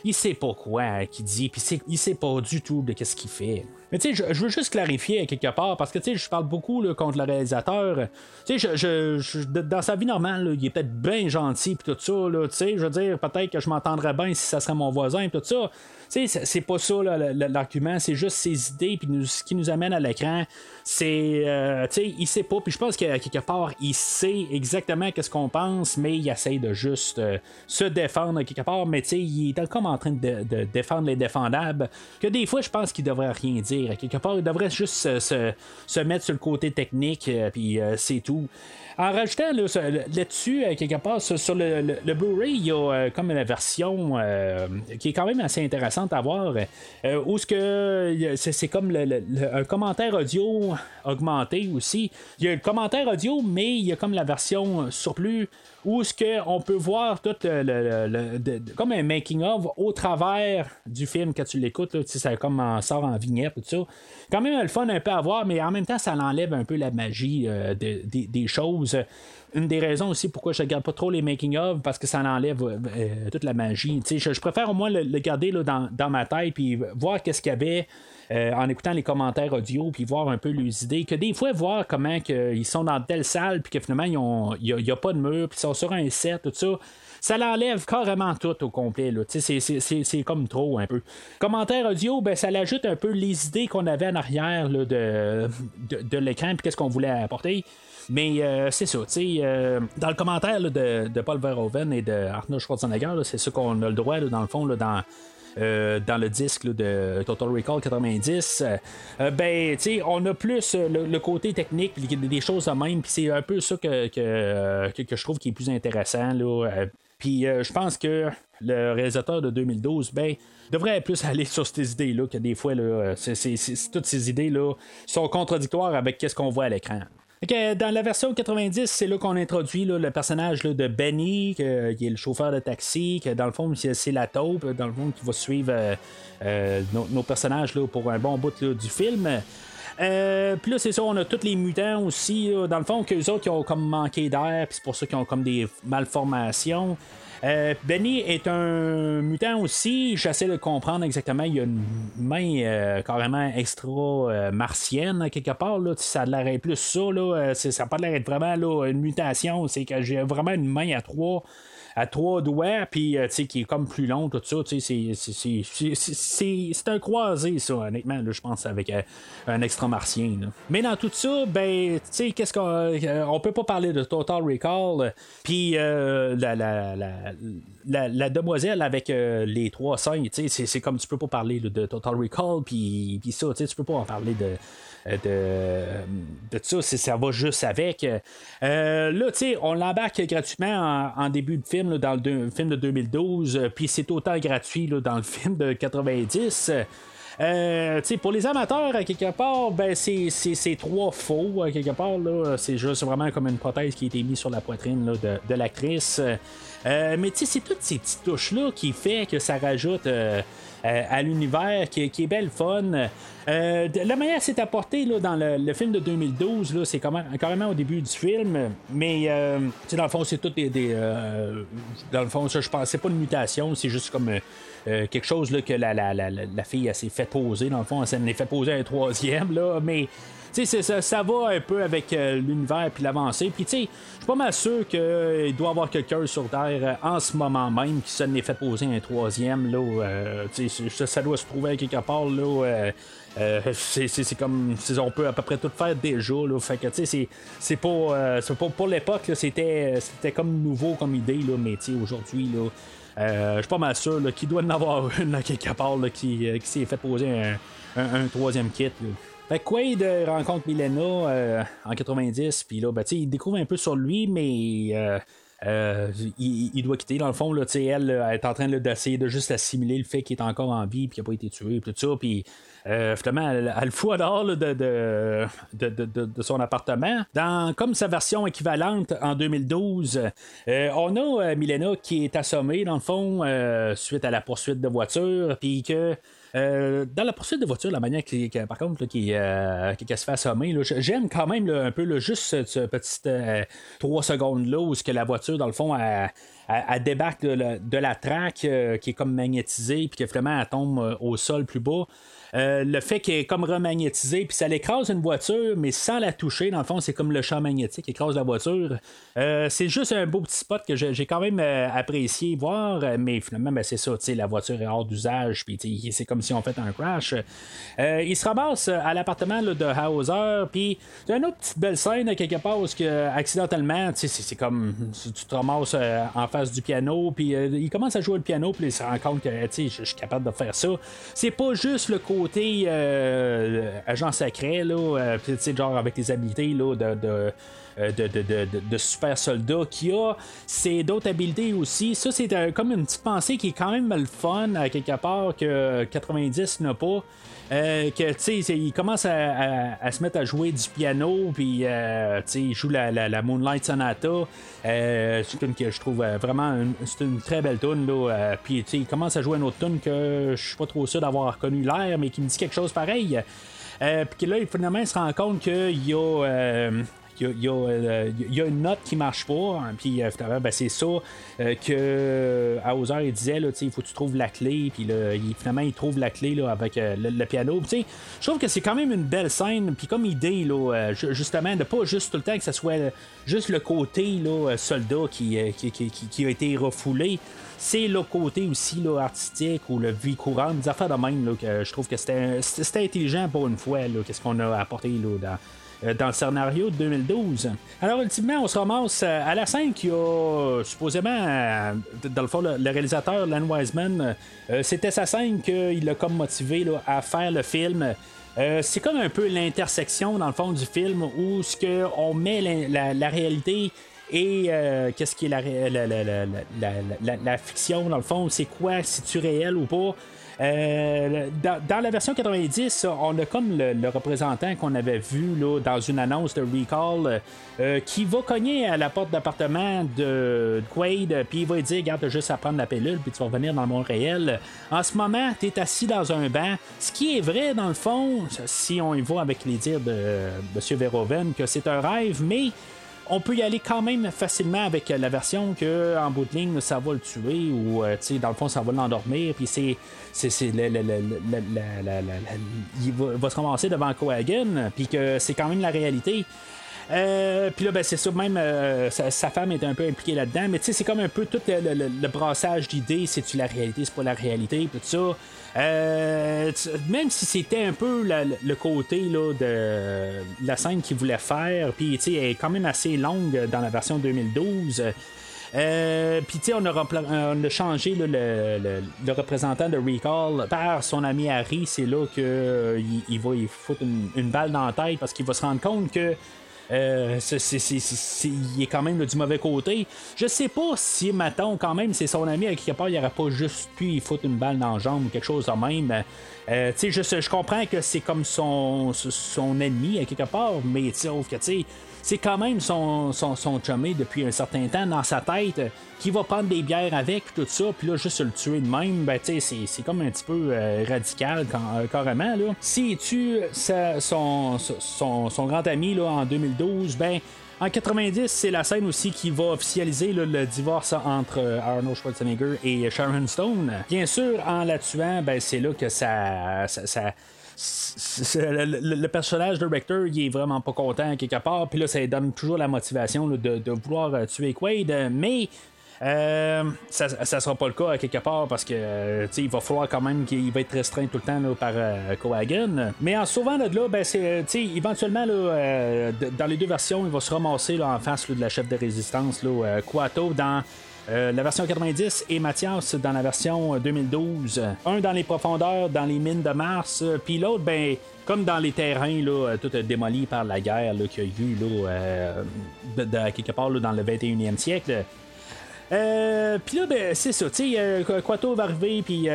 [SPEAKER 3] il sait pas quoi qu'il dit, puis il sait pas du tout de qu'est-ce qu'il fait. Mais tu sais, je, veux juste clarifier quelque part, parce que tu sais, je parle beaucoup contre le réalisateur. Tu sais, je, dans sa vie normale, il est peut-être bien gentil, puis tout ça, tu sais, je veux dire, peut-être que je m'entendrais bien si ça serait mon voisin, tout ça sais, c'est pas ça l'argument, c'est juste ses idées, puis ce qui nous amène à l'écran, c'est, euh, tu sais, il sait pas, puis je pense qu'à quelque part, il sait exactement qu'est-ce qu'on pense, mais il essaie de juste euh, se défendre quelque part, mais tu sais, il est comme en train de, défendre les défendables, que des fois, je pense qu'il devrait rien dire. Quelque part, il devrait juste se, mettre sur le côté technique, euh, puis c'est tout. En rajoutant là-dessus, quelque part, sur, le, Blu-ray, il y a comme une version qui est quand même assez intéressante à voir. Euh, où ce que c'est comme un commentaire audio augmenté aussi. Il y a le commentaire audio, mais il y a comme la version surplus où ce que on peut voir tout le, comme un making of au travers du film quand tu l'écoutes. Ça comme en sort en vignette tout ça. Quand même le fun un peu à voir, mais en même temps ça enlève un peu la magie euh, des choses une des raisons aussi pourquoi je regarde pas trop les making-of, parce que ça enlève euh, toute la magie. Je, je, préfère au moins le, garder là, dans, ma tête, puis voir qu'est-ce qu'il y avait. Euh, en écoutant les commentaires audio, puis voir un peu les idées, que des fois, voir comment ils sont dans telle salle, puis que finalement, il n'y a, pas de mur, puis ils sont sur un set, tout ça ça l'enlève carrément tout au complet. C'est comme trop un peu. Commentaire audio, ben, ça l'ajoute un peu les idées qu'on avait en arrière de, de, l'écran, puis qu'est-ce qu'on voulait apporter. Mais euh, c'est ça, tu sais, euh, dans le commentaire de, Paul Verhoeven et de Arnold Schwarzenegger, c'est ça qu'on a le droit, dans le fond, dans, dans le disque de Total Recall 90, ben, on a plus le, côté technique, des choses à même, puis c'est un peu ça que, que, que, je trouve qui est plus intéressant. Puis je pense que le réalisateur de 2012, ben, devrait plus *laughs* aller sur ces idées-là, que des fois, toutes ces idées-là sont contradictoires avec ce qu'on voit à l'écran. Dans la version 90, c'est là qu'on introduit le personnage de Benny, qui est le chauffeur de taxi, que dans le fond, c'est la taupe, dans le fond, qui va suivre euh, euh, nos, personnages pour un bon bout du film. Euh, puis là, c'est ça, on a tous les mutants aussi, dans le fond, qu'eux autres qui ont comme manqué d'air, puis c'est pour ça qu'ils ont comme des malformations. Euh, Benny est un mutant aussi. J'essaie de comprendre exactement. Il y a une main euh, carrément extra-martienne, quelque part. Là. Ça a l'air plus ça. Là. Ça n'a pas l'air vraiment là, une mutation. C'est que j'ai vraiment une main à trois à trois doigts, puis euh, qui est comme plus long, tout ça. C'est un croisé, ça, honnêtement, je pense, avec euh, un extra-martien. Mais dans tout ça, ben, qu'est-ce qu'on. Euh, on peut pas parler de Total Recall, puis la, la, la, la, demoiselle avec les trois seins, c'est comme tu peux pas parler de Total Recall, puis ça, tu peux pas en parler de de, de ça, ça va juste avec. Euh, là, tu sais, on l'embarque gratuitement en, début de film, dans le, film de 2012, euh, puis c'est autant gratuit dans le *laughs* film de 90. Euh, pour les amateurs, à quelque part, ben, c'est trois faux, à quelque part. C'est juste vraiment comme une prothèse qui a été mise sur la poitrine de, de l'actrice. Mais c'est toutes ces petites touches-là qui fait que ça rajoute euh, à l'univers qui, est belle fun. Euh, la manière c'est apporté là, dans le, film de 2012, là, c'est carrément au début du film, mais euh, dans le fond, c'est tout des. dans le fond, ça, je pense, c'est pas une mutation, c'est juste comme. quelque chose là, que la, la, la, la fille s'est fait poser, dans le fond, elle s'est fait poser un troisième, là, mais tu sais, ça, ça, va un peu avec l'univers puis l'avancée. Puis, tu sais, je suis pas mal sûr qu'il doit y avoir quelqu'un sur Terre en ce moment même qui se n'est fait poser un troisième. Là, ça, ça, doit se trouver quelque part. Là, euh, euh, c'est comme on peut à peu près tout faire déjà là, fait que tu sais c'est pas, euh, pas pour l'époque c'était comme nouveau comme idée là, mais aujourd'hui là je suis pas mal sûr qu'il doit en avoir *laughs* une à quelque part là, qui, qui s'est fait poser un, troisième kit Fait que Quaid rencontre Milena en 90 puis là ben, il découvre un peu sur lui mais euh, il, doit quitter dans le fond là, elle, est en train d'essayer de juste assimiler le fait qu'il est encore en vie puis qu'il n'a pas été tué tout ça puis euh, finalement elle, le fout dehors de, de, de, son appartement. Dans comme sa version équivalente en 2012 euh, on a Milena qui est assommée dans le fond suite à la poursuite de voiture puis que euh, dans la poursuite de voiture, la manière qui, par contre, qui, euh, qui, se fait assommer, j'aime quand même un peu juste ce, petit 3 euh, secondes là où que la voiture, dans le fond, elle, débarque de la, traque qui est comme magnétisée, puis que vraiment elle tombe au sol plus bas. Euh, le fait qu'elle est comme remagnétisé, puis ça l'écrase une voiture, mais sans la toucher, dans le fond, c'est comme le champ magnétique qui écrase la voiture. Euh, c'est juste un beau petit spot que j'ai quand même euh, apprécié voir, mais finalement, ben, c'est ça, la voiture est hors d'usage, puis c'est comme si on fait un crash. il se ramasse à l'appartement de Hauser, puis c'est une autre petite belle scène quelque part où accidentellement, c'est comme tu te ramasses en face du piano, puis il commence à jouer le piano, puis il se rend compte que je suis capable de faire ça. C'est pas juste le côté côté euh, agent secret, là, euh, genre avec les habiletés là, de, de euh, de, de, de, super soldat qui a c'est d'autres habiletés aussi. Ça, c'est comme une petite pensée qui est quand même le fun à quelque part que 90 n'a pas. Euh, que tu sais, il commence à, se mettre à jouer du piano, puis euh, tu sais, il joue la, la, Moonlight Sonata. Euh, c'est une que je trouve vraiment c'est une très belle tune là. puis tu sais, il commence à jouer une autre tune que je suis pas trop sûr d'avoir reconnu l'air, mais qui me dit quelque chose pareil. puis là, finalement, il se rend compte qu'il y a il y, a, une note qui marche pas, hein, puis euh, ben, c'est ça euh, que Hauser il disait, là, il faut que tu trouves la clé, puis finalement il trouve la clé là, avec euh, le, piano. Je trouve que c'est quand même une belle scène, puis comme idée, là, justement, de pas juste tout le temps que ce soit juste le côté là, soldat qui, qui, a été refoulé c'est le côté aussi là, artistique ou le vie courante, des affaires de même que je trouve que c'était intelligent pour une fois, qu'est-ce qu'on a apporté là, dans, euh, dans le scénario de 2012. Alors, ultimement, on se ramasse euh, à la scène qui a supposément, euh, dans le fond, le, réalisateur Len Wiseman, euh, c'était sa scène qu'il l'a comme motivé là, à faire le film. Euh, c'est comme un peu l'intersection dans le fond du film où ce que on met la, réalité et euh, qu'est-ce qui est la- la fiction dans le fond, c'est quoi, si tu réel ou pas. Euh, dans, la version 90, on a comme le, représentant qu'on avait vu là, dans une annonce de Recall euh, qui va cogner à la porte d'appartement de Quaid, puis il va dire Garde juste à prendre la pilule, puis tu vas revenir dans le monde réel. En ce moment, tu es assis dans un banc. Ce qui est vrai, dans le fond, si on y va avec les dires de M. Verhoeven, que c'est un rêve, mais on peut y aller quand même facilement avec la version que en bout de ligne ça va le tuer ou euh, dans le fond ça va l'endormir puis c'est c'est il va, va se ramasser devant Cohagen puis que c'est quand même la réalité euh, puis là, ben, c'est ça, même euh, sa, femme est un peu impliquée là-dedans, mais tu sais, c'est comme un peu tout le, brassage d'idées, c'est-tu la réalité, c'est pas la réalité, tout ça. Euh, même si c'était un peu le côté là, de la scène qu'il voulait faire, puis tu sais, elle est quand même assez longue dans la version 2012. Euh, puis tu sais, on, on a changé le, représentant de Recall par son ami Harry. C'est là qu'il il va y foutre une balle dans la tête parce qu'il va se rendre compte que euh, il est quand même du mauvais côté. Je sais pas si, mettons, quand même, c'est son ami, à quelque part, il aurait pas juste pu y foutre une balle dans la jambe ou quelque chose de même. Euh, je, je comprends que c'est comme son, son ennemi, à quelque part, mais sauf que, tu sais, c'est quand même son, son, depuis un certain temps dans sa tête, qui va prendre des bières avec, tout ça, puis là, juste le tuer de même, ben, tu sais, c'est, comme un petit peu euh, radical, euh, carrément, là. S'il tue son, son, son grand ami, là, en 2012, ben, en 90, c'est la scène aussi qui va officialiser le divorce entre euh, Arnold Schwarzenegger et Sharon Stone. Bien sûr, en la tuant, ben, c'est là que ça. ça, le, personnage de Rector, il est vraiment pas content quelque part, puis là, ça donne toujours la motivation de, vouloir euh, tuer Quaid, mais euh, ça, sera pas le cas quelque part parce que euh, il va falloir quand même qu'il va être restreint tout le temps par euh. Mais en sauvant de là, ben, euh, éventuellement, là, dans les deux versions, il va se ramasser là, en face de la chef de résistance, Quato, dans euh, la version 90 et Mathias dans la version euh, 2012. Un dans les profondeurs, dans les mines de Mars, puis l'autre, ben, comme dans les terrains, là, euh, tout euh, démoli par la guerre qu'il y a eu euh, de- quelque part dans le 21e siècle. Puis là, ben, c'est ça, tu sais, Quato va arriver, puis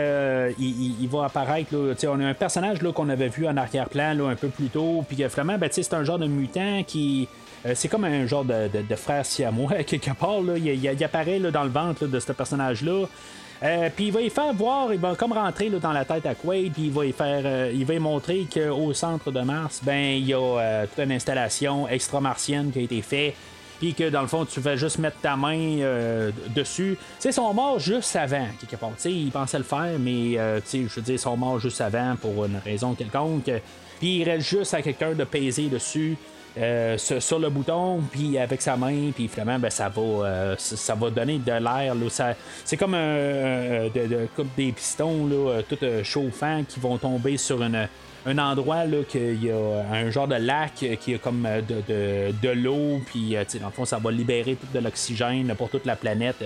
[SPEAKER 3] il, va apparaître, on a un personnage qu'on avait vu en arrière-plan un peu plus tôt, puis finalement, ben, c'est un genre de mutant qui. Euh, c'est comme un genre de, frère siamois, *laughs* quelque part, là, il, apparaît dans le ventre de ce personnage-là. Euh, puis il va y faire voir, il va comme rentrer dans la tête à Quaid, puis il va y faire, euh, il va y montrer qu'au centre de Mars, ben il y a toute une installation extra-martienne qui a été faite, puis que dans le fond tu fais juste mettre ta main dessus. Tu sais, ils sont morts juste avant quelque part. Tu sais, ils pensaient le faire, mais tu sais, je veux dire, ils sont morts juste avant pour une raison quelconque. Puis il reste juste à quelqu'un de peser dessus. Euh, sur, le bouton, puis avec sa main, puis finalement, ben, ça va, euh, ça, va donner de l'air. C'est comme, de- des pistons là, euh, tout euh, chauffants qui vont tomber sur un endroit là, qu'il y a un genre de lac euh, qui a comme de, l'eau, puis dans le fond, ça va libérer tout de l'oxygène pour toute la planète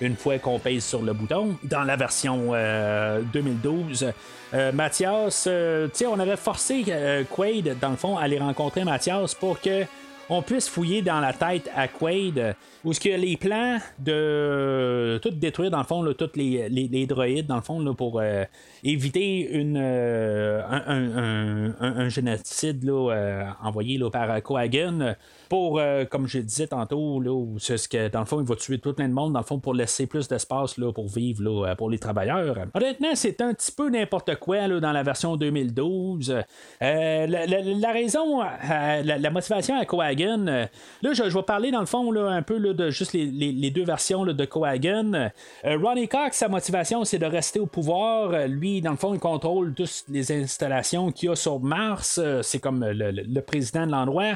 [SPEAKER 3] une fois qu'on pèse sur le bouton. Dans la version euh, 2012, euh, Mathias, euh, tu sais, on avait forcé euh, Quaid, dans le fond, à aller rencontrer Mathias pour que on puisse fouiller dans la tête à Quaid où ce que les plans de tout détruire dans le fond là, tous les, les, les droïdes dans le fond là, pour euh, éviter une euh, un, un- génocide là, euh, envoyé là, par Cohagen pour comme je disais tantôt là, c'est ce que dans le fond il va tuer tout plein de monde dans le fond pour laisser plus d'espace là, pour vivre là, pour les travailleurs. Honnêtement c'est un petit peu n'importe quoi là, dans la version 2012 Euh, la, raison la, motivation à Euh, là je, vais parler dans le fond un peu de juste les, deux versions de Cohagen. Euh, Ronnie Cox sa motivation c'est de rester au pouvoir. Euh, lui dans le fond il contrôle toutes les installations qu'il y a sur Mars. C'est comme le président de l'endroit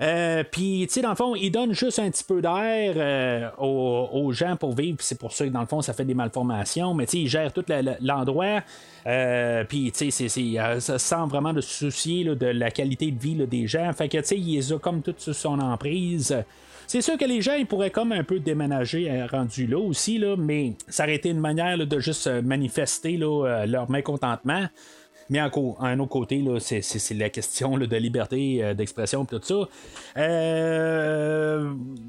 [SPEAKER 3] Euh, puis, tu sais, dans le fond, il donne juste un petit peu d'air euh, aux, gens pour vivre. c'est pour ça que, dans le fond, ça fait des malformations. Mais, tu sais, il gère tout l'endroit. Euh, puis, tu sais, ça sent vraiment de se soucier de la qualité de vie des gens. Fait que, tu sais, il les a comme tout sous son emprise. C'est sûr que les gens ils pourraient comme un peu déménager rendu là aussi, là, mais ça aurait été une manière de juste manifester leur mécontentement. Mais en co- un autre côté, c'est, la question là, de liberté euh, d'expression tout ça.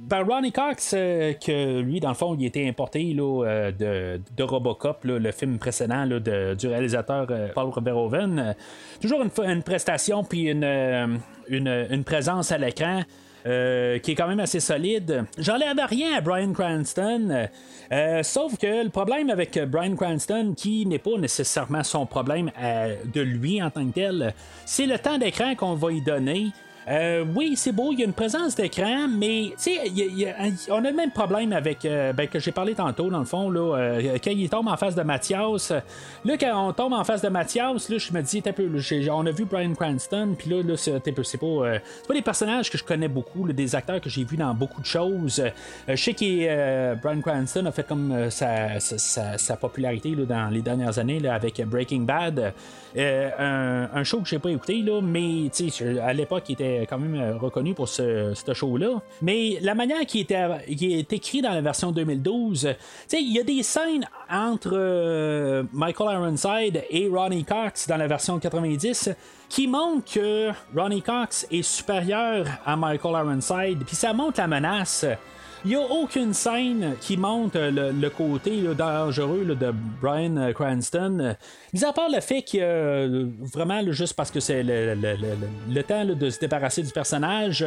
[SPEAKER 3] Ben, Ronnie Cox, euh, que lui, dans le fond, il était importé là, euh, de, de Robocop, là, le film précédent de- du réalisateur Paul Verhoeven. Toujours une, une prestation puis une, une, une présence à l'écran. Euh, qui est quand même assez solide. J'enlève rien à Brian Cranston, euh, sauf que le problème avec Brian Cranston, qui n'est pas nécessairement son problème euh, de lui en tant que tel, c'est le temps d'écran qu'on va y donner. Euh, oui, c'est beau, il y a une présence d'écran, mais tu sais, on a le même problème avec euh, ben, que j'ai parlé tantôt dans le fond là, euh, quand il tombe en face de Mathias. Là, quand on tombe en face de Mathias, là, je me dis, t'as peu, on a vu Brian Cranston, puis là, là c'est pas, euh, pas des personnages que je connais beaucoup, des acteurs que j'ai vus dans beaucoup de choses. Je sais que Brian Cranston a fait comme sa, popularité dans les dernières années avec Breaking Bad. Un, un show que j'ai pas écouté, là, mais à l'époque, il était quand même euh, reconnu pour ce, show-là. Mais la manière qui est écrit dans la version 2012, tu sais, il y a des scènes entre euh, Michael Ironside et Ronnie Cox dans la version 90 qui montrent que Ronnie Cox est supérieur à Michael Ironside, puis ça montre la menace. Il n'y a aucune scène qui montre le, côté dangereux de Brian euh, Cranston. Mis à part le fait que euh, vraiment, juste parce que c'est le, le- le- temps de se débarrasser du personnage,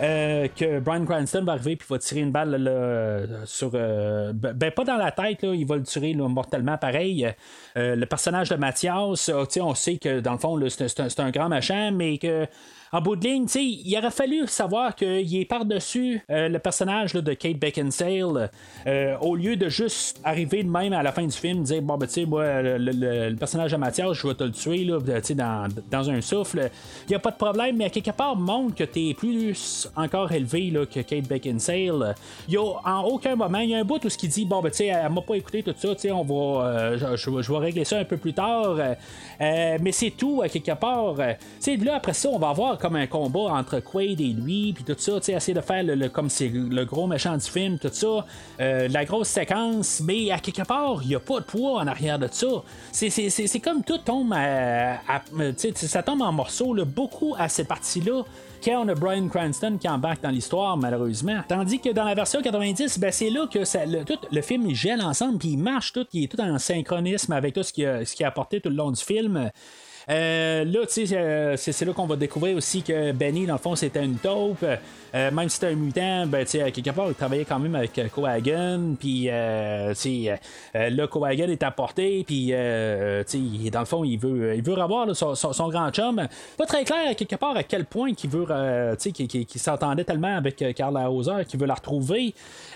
[SPEAKER 3] euh, que Brian Cranston va arriver puis va tirer une balle sur. euh, ben, ben, pas dans la tête, il va le tuer là, mortellement pareil. Le personnage de Mathias, sais, on sait que dans le fond, c'est un grand machin, mais que. En bout de ligne, il aurait fallu savoir qu'il est par-dessus euh, le personnage de Kate Beckinsale, euh, au lieu de juste arriver de même à la fin du film, dire bon, ben, tu sais, moi, le, personnage de Mathias, je vais te le tuer, là, dans, dans un souffle. Il n'y a pas de problème, mais à quelque part, montre que tu es plus encore élevé que Kate Beckinsale. Y a en aucun moment, il y a un bout où ce qui dit bon, ben, tu sais, elle m'a pas écouté tout ça, tu sais, on va, euh, je, vais régler ça un peu plus tard. euh, mais c'est tout, à quelque part. Tu sais, là, après ça, on va avoir comme un combat entre Quaid et lui, puis tout ça, tu sais, essayer de faire le, comme c'est le gros méchant du film, tout ça, euh, la grosse séquence, mais à quelque part, il n'y a pas de poids en arrière de ça. C'est, comme tout tombe à, à- sais, ça tombe en morceaux, beaucoup à ces parties-là on a Brian Cranston qui embarque dans l'histoire, malheureusement. Tandis que dans la version 90, ben, c'est là que le, tout, le film il gèle ensemble, puis il marche tout, il est tout en synchronisme avec tout ce qui a, ce qui a apporté tout le long du film. Euh, là, tu sais, euh, c'est là qu'on va découvrir aussi que Benny, dans le fond, c'était une taupe. Euh, même si c'était un mutant, ben, tu sais, quelque part, il travaillait quand même avec Cohagen. Puis, tu sais, là, Cohagen est apporté. Puis, tu sais, dans le fond, il veut, il veut revoir son, son- grand chum. Pas très clair, quelque part, à quel point qu'il veut, tu sais, qu'il s'entendait tellement avec Carla Hauser qu'il veut la retrouver.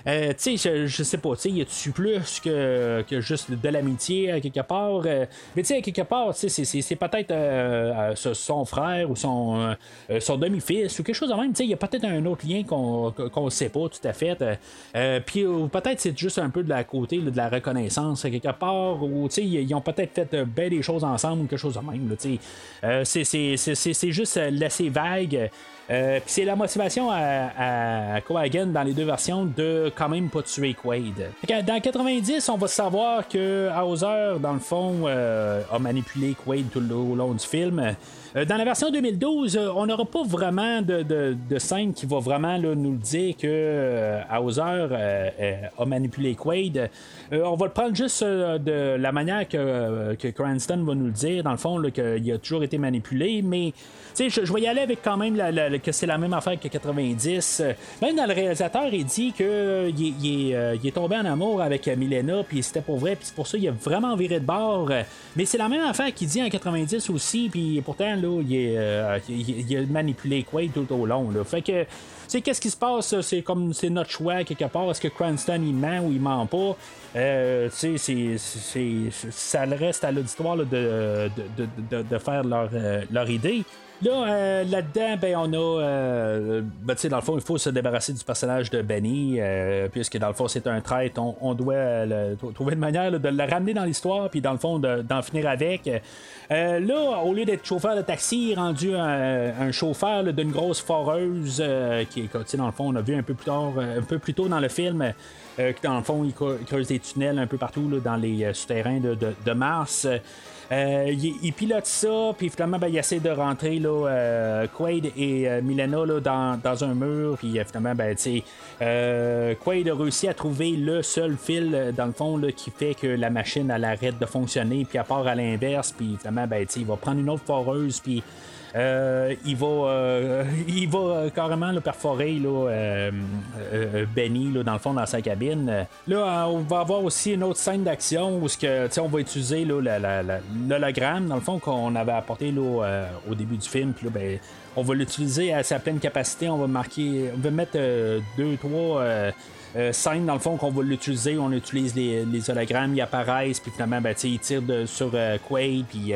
[SPEAKER 3] Tu sais, je, je sais pas, tu sais, y a-tu plus que, que juste de l'amitié, quelque part? Mais tu sais, quelque part, tu sais, c'est- c'est euh, son frère ou son, euh, son demi-fils ou quelque chose de même. Il y a peut-être un autre lien qu'on qu'on sait pas tout à fait. Euh, Puis peut-être c'est juste un peu de la côté de la reconnaissance, quelque part, sais, ils ont peut-être fait bien des choses ensemble ou quelque chose de même. c'est- juste laissé vague. Euh, puis c'est la motivation à, à dans les deux versions de quand même pas tuer Quaid. Dans 90, on va savoir que Hauser, dans le fond, euh, a manipulé Quaid tout le long du film. Euh, dans la version 2012, euh, on n'aura pas vraiment de, scène qui va vraiment nous le dire que euh, Hauser a manipulé Quaid. On va le prendre juste de la manière que, Cranston va nous le dire, dans le fond, qu'il a toujours été manipulé, mais je, je vais y aller avec quand même que c'est la même affaire que 90. Euh, Même dans le réalisateur, il dit euh, il, est- tombé en amour avec Milena, puis c'était pour vrai, puis c'est pour ça qu'il a vraiment viré de bord. Mais c'est la même affaire qu'il dit en 90 aussi, puis pourtant, il, est, euh, a manipulé Quaid tout au long. Là. Fait que. C'est qu'est-ce qui se passe, c'est comme c'est notre choix quelque part. Est-ce que Cranston il ment ou il ment pas? Euh, c'est- c'est- ça reste à l'auditoire de- de- de faire leur, euh, leur idée. Là, euh, là-dedans, ben, on a. Euh, ben, dans le fond, il faut se débarrasser du personnage de Benny, euh, puisque dans le fond, c'est un traître. On, doit trouver une manière de le ramener dans l'histoire, puis dans le fond, d'en finir avec. là, au lieu d'être chauffeur de taxi, il est rendu un, chauffeur d'une grosse foreuse, qui est, dans le fond, on a vu un peu plus tard, un peu plus tôt dans le film. que dans le fond, il creuse des tunnels un peu partout dans les souterrains de Mars. Euh, il, pilote ça, puis finalement, ben, il essaie de rentrer là, euh, Quaid et euh, Milena là, dans, un mur, puis finalement, ben, Quaid a réussi à trouver le seul fil, dans le fond, là, qui fait que la machine elle arrête de fonctionner, puis à part à l'inverse, puis finalement, ben, il va prendre une autre foreuse, puis euh, il va, euh, *laughs* il va carrément le perforer là, euh, Benny dans le fond dans sa cabine. Là, on va avoir aussi une autre scène d'action où que, on va utiliser l'hologramme dans le fond qu'on avait apporté là, au début du film. Puis ben, on va l'utiliser à sa pleine capacité. On va marquer, on va mettre deux, trois. scènes dans le fond qu'on va l'utiliser, on utilise les, hologrammes, ils apparaissent, puis finalement ben, ils tirent sur Quaid, puis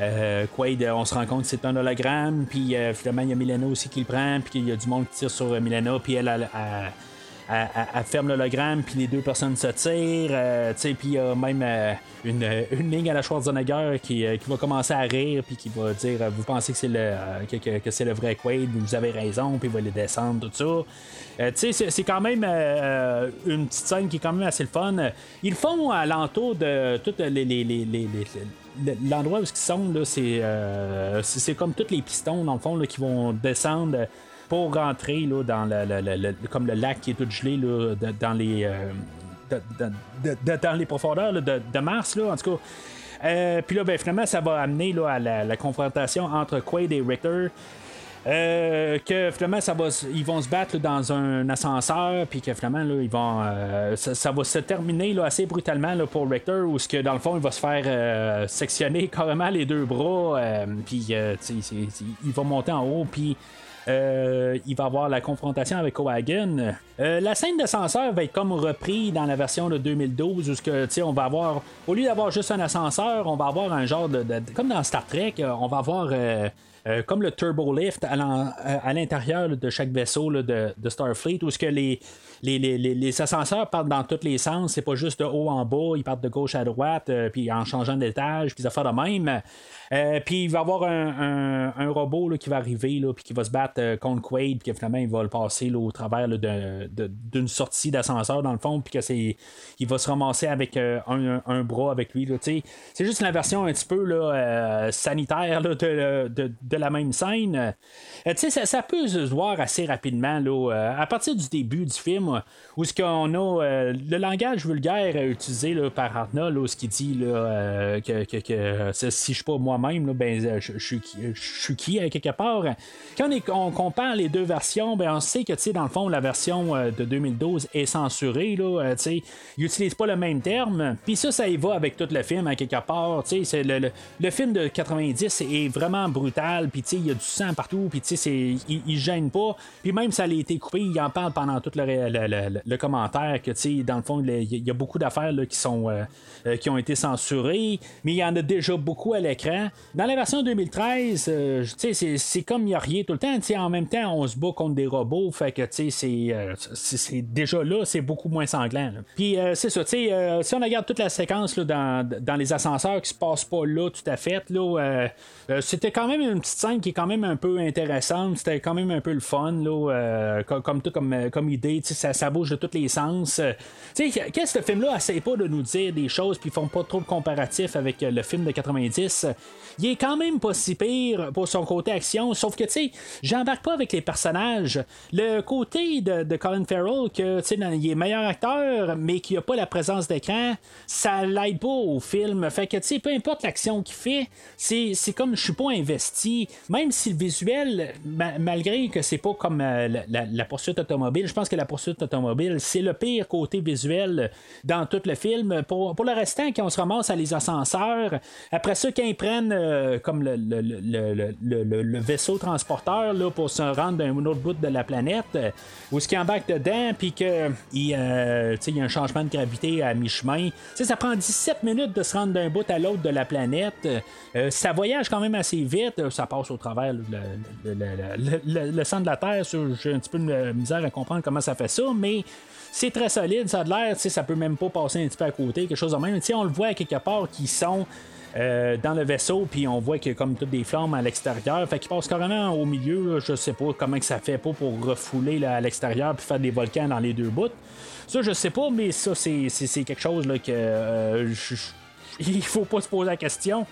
[SPEAKER 3] euh, Quaid, on se rend compte que c'est un hologramme, puis euh, finalement, il y a Milena aussi qui le prend, puis il y a du monde qui tire sur euh, Milena, puis elle, elle, ferme l'hologramme, puis les deux personnes se tirent, euh, puis il y a même une, une, ligne à la Schwarzenegger qui, qui va commencer à rire, puis qui va dire Vous pensez que c'est le, que, c'est le vrai Quaid, vous avez raison, puis il va les descendre, tout ça. c'est, c'est quand même une petite scène qui est quand même assez fun. Ils font à l'entour de toutes les l'endroit où ils sont, euh, c'est, comme tous les pistons, dans le fond, qui vont descendre pour rentrer là, dans le, comme le lac qui est tout gelé dans les. Euh, dans les profondeurs de, Mars, là, en tout cas. Euh, puis là, ben, finalement, ça va amener là, à la, confrontation entre Quaid et Richter. Euh, que finalement ça va, ils vont se battre dans un ascenseur, puis que finalement là, ils vont, euh, ça, va se terminer là, assez brutalement là, pour Rector, où ce que dans le fond il va se faire euh, sectionner *laughs* carrément les deux bras, puis il va monter en haut, puis il va avoir la confrontation avec O'Hagan. la scène d'ascenseur va être comme repris dans la version de 2012 où ce que, on va avoir, au lieu d'avoir juste un ascenseur, on va avoir un genre de, comme dans Star Trek, on va avoir euh, comme le turbo lift à euh, l'intérieur de chaque vaisseau de, Starfleet, où ce que les, les, ascenseurs partent dans tous les sens, c'est pas juste de haut en bas, ils partent de gauche à droite, euh, puis en changeant d'étage, puis ça fait de même. Euh, puis il va y avoir un, robot qui va arriver, puis qui va se battre euh, contre Quaid, puis finalement il va le passer au travers d'une sortie d'ascenseur dans le fond, puis que il va se ramasser avec euh, un, bras avec lui. C'est juste la version un petit peu sanitaire de, la même scène. Ça, ça, peut se voir assez rapidement là, à partir du début du film, où ce qu'on a le langage vulgaire utilisé par Arnold, ce qui dit que, que, si je suis pas moi même, ben, euh, je, suis qui quelque part. Quand on, compare les deux versions, ben, on sait que dans le fond, la version euh, de 2012 est censurée. Là, euh, ils n'utilisent pas le même terme. Puis ça, ça y va avec tout le film à quelque part. C'est le, le, film de 90 est vraiment brutal. Puis il y a du sang partout. Puis il, il gêne pas. Puis même ça a été coupé, il en parle pendant tout le, le commentaire que dans le fond, il y a beaucoup d'affaires qui sont qui ont été censurées. Mais il y en a déjà beaucoup à l'écran. Dans la version 2013, euh, c'est comme il n'y a rien tout le temps. En même temps, on se bat contre des robots. Fait que euh, c'est déjà là, c'est beaucoup moins sanglant. Puis euh, c'est ça, si on regarde toute la séquence dans, dans, les ascenseurs qui se passent pas là tout à fait, là, c'était quand même une petite scène qui est quand même un peu intéressante. C'était quand même un peu le fun, là, comme, tout comme, comme idée. Ça, ça bouge de tous les sens. Qu'est-ce que ce film-là essaie pas de nous dire des choses, puis ils font pas trop de comparatifs avec le film de 90 il est quand même pas si pire pour son côté action, sauf que, tu sais, j'embarque pas avec les personnages. Le côté de, Colin Farrell, que, tu sais, il est meilleur acteur, mais qu'il a pas la présence d'écran, ça l'aide pas au film. Fait que, tu sais, peu importe l'action qu'il fait, c'est comme je suis pas investi. Même si le visuel, malgré que c'est pas comme euh, la, poursuite automobile, je pense que la poursuite automobile, c'est le pire côté visuel dans tout le film. Pour, pour le restant, quand on se ramasse à les ascenseurs, après ça, quand ils prennent euh, comme le, le, le, vaisseau transporteur là, pour se rendre d'un autre bout de la planète, euh, où ce qui embarque dedans, puis qu'il il, euh, il y a un changement de gravité à mi-chemin. Ça prend 17 minutes de se rendre d'un bout à l'autre de la planète. Ça voyage quand même assez vite. Ça passe au travers le, le- centre de la Terre. J'ai un petit peu de misère à comprendre comment ça fait ça, mais c'est très solide, ça a de l'air, ça peut même pas passer un petit peu à côté, quelque chose de même. Tu sais, on le voit quelque part qui sont euh, dans le vaisseau, puis on voit qu'il y a comme toutes des flammes à l'extérieur. Fait qu'il passe carrément au milieu, je sais pas comment que ça fait pas pour refouler là, à l'extérieur puis faire des volcans dans les deux bouts. Ça, je sais pas, mais ça, c'est, quelque chose là, que euh, *laughs* il faut pas se poser la question.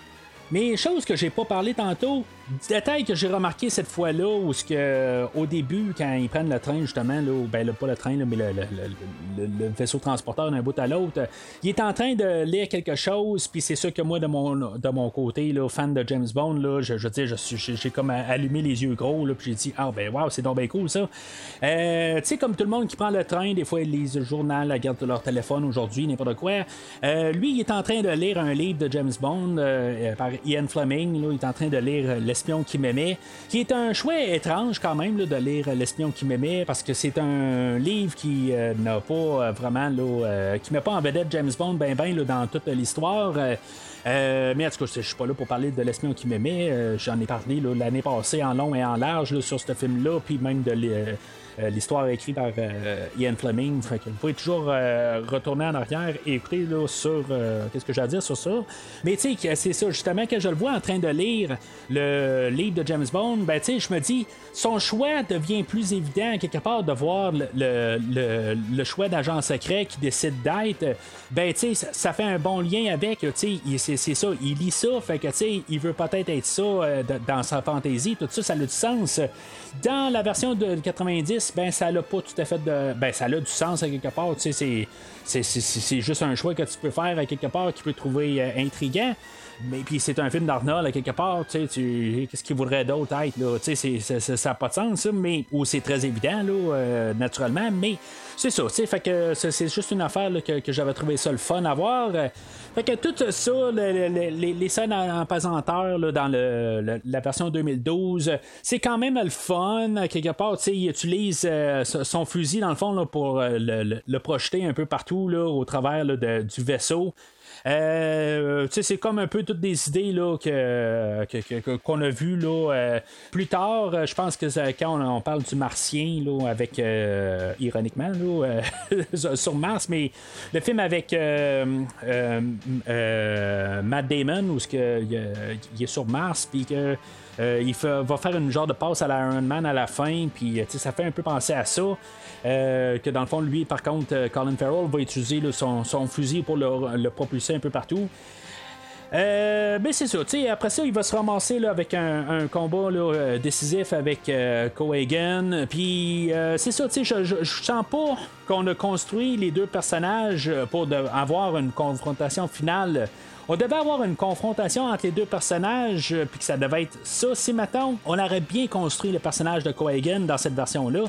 [SPEAKER 3] Mais chose que j'ai pas parlé tantôt, détail que j'ai remarqué cette fois-là, où ce que au début, quand ils prennent le train justement, là, ben là, pas le train, mais le, vaisseau transporteur d'un bout à l'autre, il est en train de lire quelque chose, puis c'est sûr que moi de mon de mon côté, là, fan de James Bond, là, je, je veux j'ai comme allumé les yeux gros, là, puis j'ai dit ah ben wow, c'est donc bien cool ça. Euh, tu sais comme tout le monde qui prend le train, des fois ils lisent le journal, regardent leur téléphone aujourd'hui, n'importe quoi. Euh, lui, il est en train de lire un livre de James Bond euh, Ian Fleming. là. il est en train de lire euh, L'espion qui m'aimait, qui est un choix étrange quand même de lire euh, L'espion qui m'aimait parce que c'est un livre qui euh, n'a pas vraiment, là, qui met pas en vedette James Bond ben ben dans toute l'histoire. Mais en tout cas, je suis pas là pour parler de l'espion qui m'aimait. J'en ai parlé l'année passée en long et en large sur ce film-là, puis même de euh, l'histoire écrite par euh, Ian Fleming. Fait que vous pouvez toujours euh, retourner en arrière et écouter là, sur qu'est-ce que j'ai à dire sur ça. Mais tu sais, c'est ça justement que je le vois en train de lire le livre de James Bond. Ben tu sais, je me dis, son choix devient plus évident quelque part de voir le, le, choix d'agent secret qui décide d'être. Ben tu sais, ça, fait un bon lien avec. Tu sais, c'est ça, il lit ça, fait que tu sais, il veut peut-être être ça dans sa fantaisie. Tout ça, ça a du sens. Dans la version de 90, ben ça n'a pas tout à fait de. Ben ça a du sens à quelque part. C'est juste un choix que tu peux faire à quelque part qui peut trouver euh, intriguant. Mais puis c'est un film d'Arnold quelque part, tu sais, qu'est-ce qu'il voudrait d'autre être là, tu sais, ça n'a pas de sens, mais ou c'est très évident là, euh, naturellement, mais c'est ça, tu sais, fait que c'est juste une affaire que, j'avais trouvé ça le fun à voir. Fait que tout ça, le- le- le- les, scènes en en pesanteur là, dans la version 2012, c'est quand même le fun. Quelque part, tu sais, il utilise euh, son fusil dans le fond là, pour euh, le, projeter un peu partout là, au travers du vaisseau. Euh, c'est comme un peu toutes des idées là, que, qu'on a vues là, euh, plus tard. euh, Je pense que quand on, parle du martien là, avec euh, ironiquement là, *laughs* sur Mars, mais le film avec Matt Damon où il est sur Mars puis que euh, il va faire une genre de passe à l'Iron Man à la fin, puis euh, ça fait un peu penser à ça. Euh, que dans le fond, lui, par contre, Colin Farrell va utiliser son, fusil pour le, propulser un peu partout. Euh, ben c'est ça, tu après ça, il va se ramasser avec un, combat décisif avec euh. Puis c'est ça, tu je, je, sens pas qu'on a construit les deux personnages pour avoir une confrontation finale. On devait avoir une confrontation entre les deux personnages, euh, puis que ça devait être ça. Si maintenant on aurait bien construit le personnage de Cohagen dans cette version-là,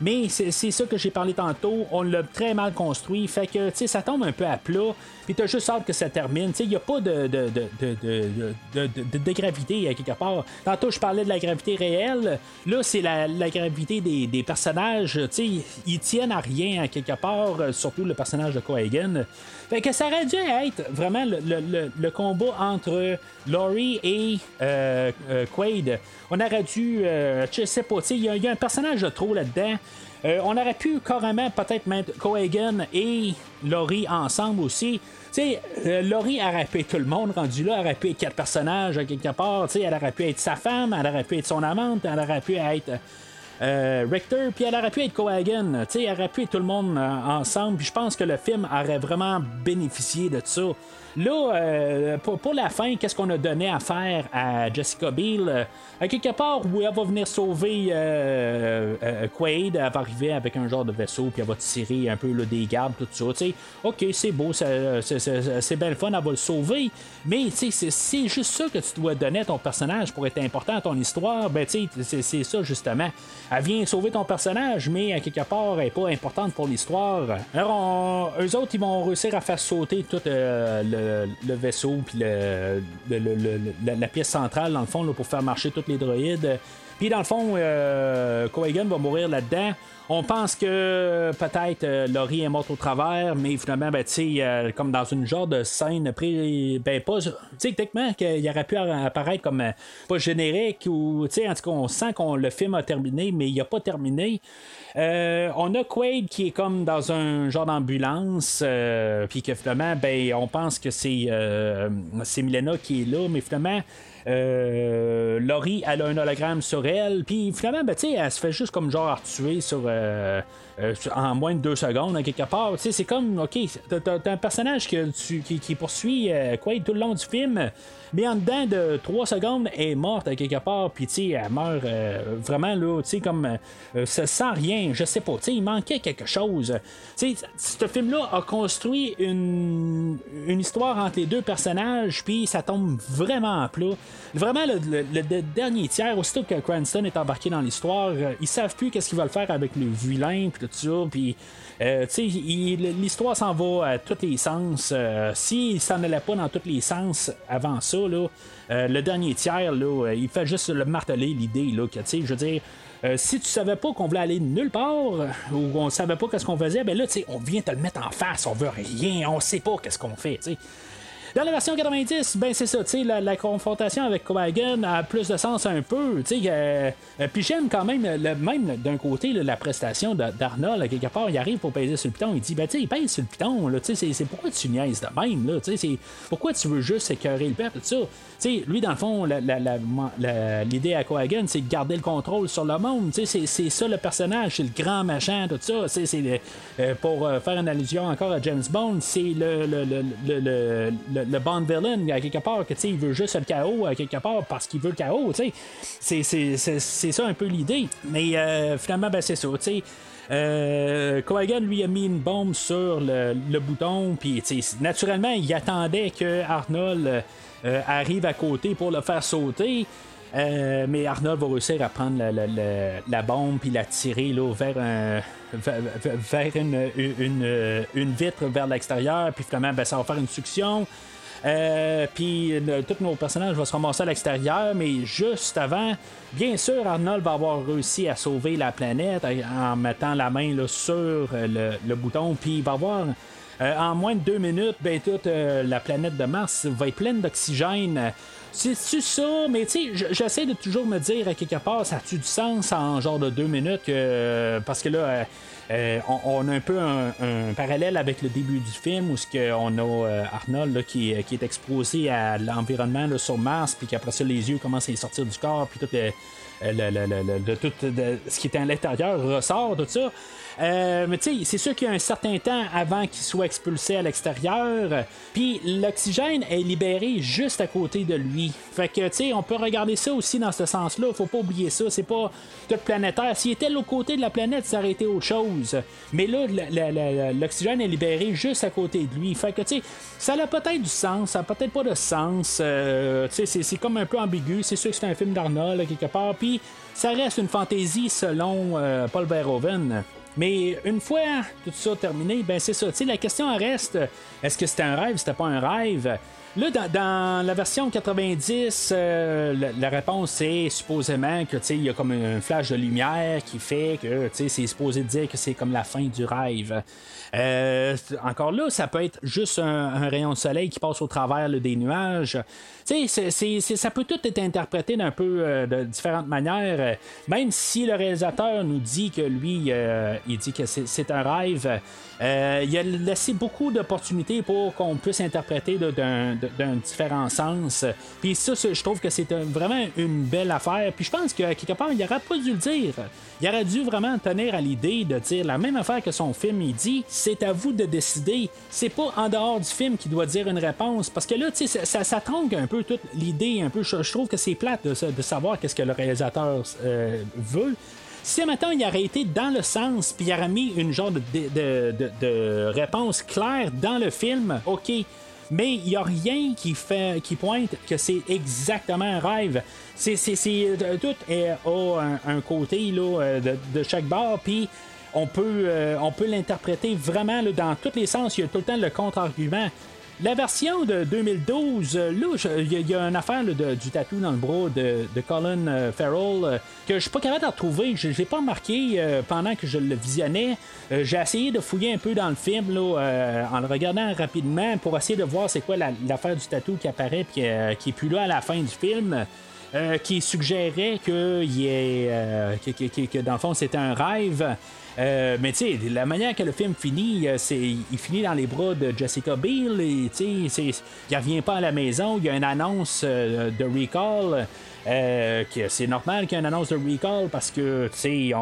[SPEAKER 3] mais c'est ça que j'ai parlé tantôt. On l'a très mal construit. Fait que, tu sais, ça tombe un peu à plat. Puis t'as juste hâte que ça termine. Tu sais, il n'y a pas de, de, de, de, gravité à quelque part. Tantôt, je parlais de la gravité réelle. Là, c'est la, la gravité des, des personnages. Tu sais, ils tiennent à rien à quelque part, euh, surtout le personnage de Cohagen. Fait que ça aurait dû être vraiment le, le- combat entre Laurie et euh, euh, Quaid. On aurait dû, euh, je sais pas, il y, a- a un personnage de trop là-dedans. Euh, on aurait pu carrément peut-être mettre Cohagen et Laurie ensemble aussi. Tu sais, euh, Laurie pu être tout le monde rendu là, pu être quatre personnages quelque part. Tu sais, elle aurait pu être sa femme, elle aurait pu être son amante, elle aurait pu être euh, Richter, puis elle aurait pu être Cohagen. Tu sais, elle aurait pu être tout le monde euh, ensemble. Puis je pense que le film aurait vraiment bénéficié de ça. Là, euh, pour, pour la fin, qu'est-ce qu'on a donné à faire à Jessica Biel? Euh, à quelque part où elle va venir sauver euh, euh, Quaid, elle va arriver avec un genre de vaisseau, puis elle va tirer un peu là, des gardes, tout ça. tu sais. Ok, c'est beau, c'est- c'est c'est bien le fun, elle va le sauver. Mais c'est juste ça que tu dois donner à ton personnage pour être important à ton histoire. Ben, c'est- ça justement. Elle vient sauver ton personnage, mais à quelque part, elle n'est pas importante pour l'histoire. Alors, eux autres, ils vont réussir à faire sauter tout euh, le, vaisseau, puis le, la pièce centrale, dans le fond, là, pour faire marcher tous les droïdes. Puis dans le fond, euh, va mourir là-dedans. On pense que peut-être euh, Laurie est morte au travers, mais finalement, ben, euh, comme dans une genre de scène, ben, pas, techniquement, qu'il aurait pu apparaître comme euh, pas générique ou, en tout cas, on sent qu'on le film a terminé, mais il n'a pas terminé. Euh, on a Quaid qui est comme dans un genre d'ambulance, puis que finalement, ben, on pense que c'est c'est Milena qui est là, mais finalement, euh, Laurie, elle a un hologramme sur elle, puis finalement, ben, elle se fait juste comme genre tuer sur, euh, euh, en moins de deux secondes, à quelque part. Tu sais, c'est comme, ok, t'as, un personnage que tu- qui, poursuit euh, Quaid tout le long du film, mais en dedans de trois secondes, elle est morte à quelque part, puis tu sais, elle meurt euh, vraiment là, tu sais, comme ça sans rien, je sais pas, tu sais, il manquait quelque chose. Tu sais, ce film-là a construit une, une histoire entre les deux personnages, puis ça tombe vraiment à plat. Vraiment, le, le- dernier tiers, aussitôt que Cranston est embarqué dans l'histoire, ils savent plus qu'est-ce qu'ils veulent faire avec le vilain, puis ça, puis. euh, tu sais, l'histoire s'en va à tous les sens. Euh, S'il s'en allait pas dans tous les sens avant ça, euh, le dernier tiers, euh, il fait juste le marteler l'idée, que, tu sais, je veux dire, si tu savais pas qu'on voulait aller nulle part, ou on savait pas qu'est-ce qu'on faisait, ben là, tu sais, on vient te le mettre en face, on veut rien, on sait pas qu'est-ce qu'on fait, tu sais. Dans la version 90, ben c'est ça, tu sais, la, confrontation avec Cobagan a plus de sens un peu, tu sais. euh, Puis j'aime quand même, le, même d'un côté, la prestation d'Arnold, quelque part, il arrive pour peser sur le piton, il dit, ben tu sais, il pèse sur le piton, là, tu sais, c'est- pourquoi tu niaises de même, là, tu sais, c'est pourquoi tu veux juste écœurer le peuple, tout ça. Tu sais, lui, dans le fond, l'idée à Coagan, c'est de garder le contrôle sur le monde, tu sais, c'est- ça le personnage, c'est le grand machin, tout ça, tu sais, c'est euh, pour euh, faire une allusion encore à James Bond, c'est le, le, le, villain, à quelque part, que il veut juste le chaos, quelque part, parce qu'il veut le chaos. C'est- ça un peu l'idée. Mais euh, finalement, ben, c'est ça, sais. Euh, lui a mis une bombe sur le, le bouton, puis naturellement, il attendait que Arnold euh, arrive à côté pour le faire sauter. Mais Arnold va réussir à prendre la, la- la- la bombe puis la tirer là, vers, un, vers, vers une, une, une vitre vers l'extérieur, puis finalement, ben, ça va faire une succion. Euh, puis euh, tous nos personnages vont se ramasser à l'extérieur, mais juste avant, bien sûr, Arnold va avoir réussi à sauver la planète en mettant la main là, sur euh, le, le bouton, puis il va avoir. euh, en moins de deux minutes, ben, toute euh, la planète de Mars va être pleine d'oxygène. C'est-tu ça? Mais tu sais, j'essaie de toujours me dire à quelque part, ça a-tu du sens en genre de deux minutes? que- parce que là, euh, euh, on, a un peu un, parallèle avec le début du film où ce on a euh, Arnold là, qui, qui est exposé à l'environnement sur Mars, puis qu'après ça, les yeux commencent à y sortir du corps, puis tout, le- le- le- le- de- ce qui est à l'intérieur ressort, tout ça. Euh, mais tu sais, c'est sûr qu'il y a un certain temps avant qu'il soit expulsé à l'extérieur. Puis l'oxygène est libéré juste à côté de lui. Fait que, tu sais, on peut regarder ça aussi dans ce sens-là. Faut pas oublier ça. C'est pas tout planétaire. S'il était l'autre côté de la planète, ça aurait été autre chose. Mais là, l'oxygène est libéré juste à côté de lui. Fait que, tu sais, ça a peut-être du sens, ça a peut-être pas de sens. Euh, tu sais, c'est- comme un peu ambigu. C'est sûr que c'est un film d'Arnold, quelque part. Puis ça reste une fantaisie selon euh, Paul Verhoeven. Mais une fois tout ça terminé, ben c'est ça. La question reste est-ce que c'était un rêve, c'était pas un rêve Là, dans, la version 90, euh, la, réponse c'est supposément que il y a comme un flash de lumière qui fait que c'est supposé dire que c'est comme la fin du rêve. Euh, encore là, ça peut être juste un, rayon de soleil qui passe au travers des nuages. Ça peut tout être interprété d'un peu euh, de différentes manières. Même si le réalisateur nous dit que lui, il dit que c'est un rêve, il a laissé beaucoup d'opportunités pour qu'on puisse interpréter d'un d'un différent sens. Puis ça, je trouve que c'est vraiment une belle affaire. Puis je pense que quelque part, il n'aurait pas dû le dire. Il aurait dû vraiment tenir à l'idée de dire la même affaire que son film. Il dit c'est à vous de décider. C'est pas en dehors du film qui doit dire une réponse. Parce que là, tu sais, ça, ça, tronque un peu toute l'idée. Un peu, je, trouve que c'est plate de, sa- de savoir qu'est-ce que le réalisateur euh, veut. Si maintenant il aurait été dans le sens, puis il aurait mis une genre de réponse claire dans le film, ok. Mais il n'y a rien qui pointe que c'est exactement un rêve. C'est, euh, tout est, a un, côté là, euh, de, de chaque barre, puis on peut, euh, on peut l'interpréter vraiment là, dans tous les sens. Il y a tout le temps le contre-argument. La version de 2012, euh, là, il y, a une affaire de- du tatou dans le bras de, Colin euh, Farrell euh, que je suis pas capable de retrouver. Je l'ai pas remarqué pendant que je le visionnais. J'ai essayé de fouiller un peu dans le film là, en le regardant rapidement pour essayer de voir c'est quoi la- l'affaire du tatou qui apparaît puis euh, qui est plus là à la fin du film. Euh, qui suggérait que, est, euh, que, dans le fond c'était un rêve. Euh, mais tu sais, la manière que le film finit, c'est il finit dans les bras de Jessica Biel et tu sais, il revient pas à la maison. Il y a une annonce de recall. c'est normal qu'il y ait une annonce de recall parce que tu sais, il-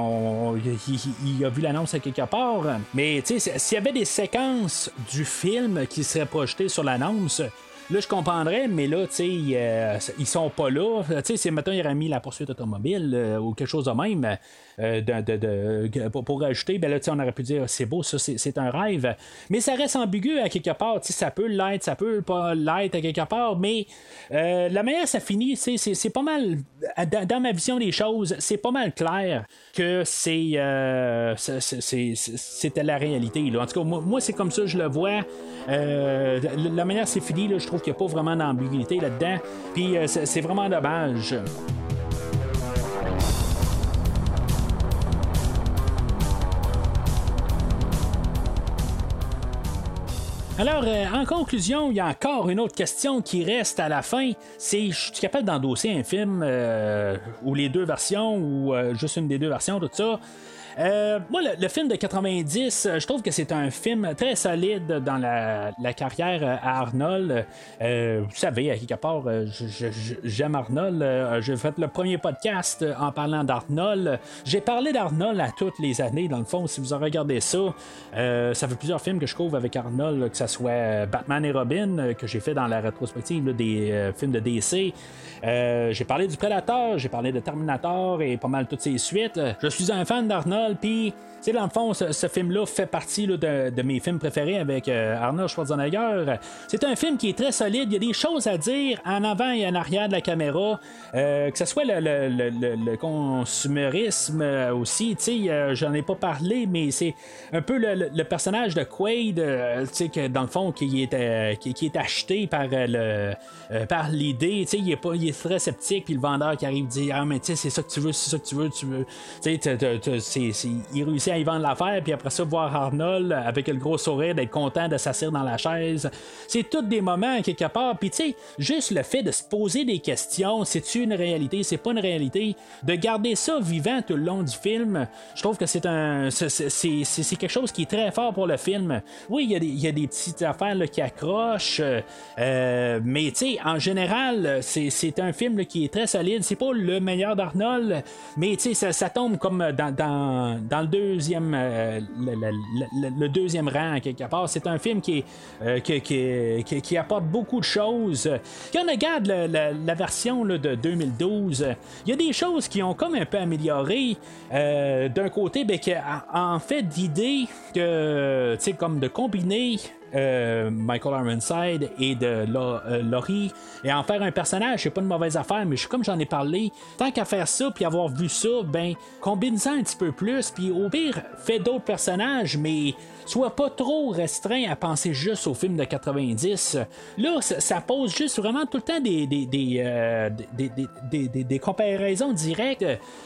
[SPEAKER 3] il a vu l'annonce à quelque part. Mais tu sais, s'il y avait des séquences du film qui seraient projetées sur l'annonce, Là, je comprendrais, mais là, tu sais, euh, ils sont pas là. Tu sais, si maintenant il aurait mis la poursuite automobile euh, ou quelque chose de même euh, de- pour, pour rajouter, ben là, on aurait pu dire c'est beau, ça, c'est un rêve. Mais ça reste ambigu à quelque part. Ça peut l'être, ça peut pas l'être à quelque part, mais euh, la manière ça finit, c'est pas mal. Dans, ma vision des choses, c'est pas mal clair que c'est euh, c'était la réalité. là. En tout cas, moi, moi, c'est comme ça je le vois. Euh, la, manière c'est fini, là, je trouve qu'il n'y a pas vraiment d'ambiguïté là-dedans. Puis euh, c'est vraiment dommage. Alors, euh, en conclusion, il y a encore une autre question qui reste à la fin. C'est, je suis capable d'endosser un film euh, ou les deux versions ou euh, juste une des deux versions, tout ça. Euh, moi, le, film de 90, euh, je trouve que c'est un film très solide dans la, carrière euh, à Arnold. Vous savez, à quelque part, j'aime Arnold. J'ai fait le premier podcast en parlant d'Arnold. J'ai parlé d'Arnold à toutes les années, dans le fond, si vous en regardez ça. Ça fait plusieurs films que je couvre avec Arnold, que ce soit Batman et Robin, que j'ai fait dans la rétrospective des films de DC. J'ai parlé du Predator, j'ai parlé de Terminator et pas mal toutes ses suites. Je suis un fan d'Arnold, puis, dans le fond, ce, film-là fait partie de, mes films préférés avec euh, Arnold Schwarzenegger. C'est un film qui est très solide, il y a des choses à dire en avant et en arrière de la caméra, Euh, que ce soit le, le- consumérisme euh, aussi, tu sais, j'en ai pas parlé, mais c'est un peu le, personnage de Quaid, tu sais, que dans le fond, qui est, qui, est acheté par le par l'idée, tu sais, il est pas, il est très sceptique, puis le vendeur qui arrive dit ah mais tu sais c'est ça que tu veux, c'est ça que tu veux, tu veux, tu sais, il réussit à y vendre l'affaire, puis après ça voir Arnold avec le gros sourire d'être content de s'asseoir dans la chaise, c'est tous des moments quelque part, puis tu sais, juste le fait de se poser des questions, c'est une réalité, c'est pas une réalité, de garder ça vivant tout le long du film, je trouve que c'est un, c'est- quelque chose qui est très fort pour le film. Oui, il y a des, y a des petites affaires là, qui accrochent, euh, euh, mais tu sais, en général, c'est un film qui est très solide. C'est pas le meilleur d'Arnold, mais tu sais, ça, tombe comme dans, dans le deuxième euh, le, deuxième rang quelque part. C'est un film qui, euh, apporte beaucoup de choses. Quand on regarde la, version de 2012, il y a des choses qui ont comme un peu amélioré. Euh, D'un côté, ben, en fait, d'idée que, comme de combiner euh, Michael Ironside et de euh, Laurie. Et en faire un personnage, c'est pas une mauvaise affaire, mais je- comme j'en ai parlé, tant qu'à faire ça puis avoir vu ça, ben combine ça un petit peu plus, puis au pire, fais d'autres personnages, mais sois pas trop restreint à penser juste au film de 90. Là, ça, pose juste vraiment tout le temps euh, des, des- des- comparaisons directes.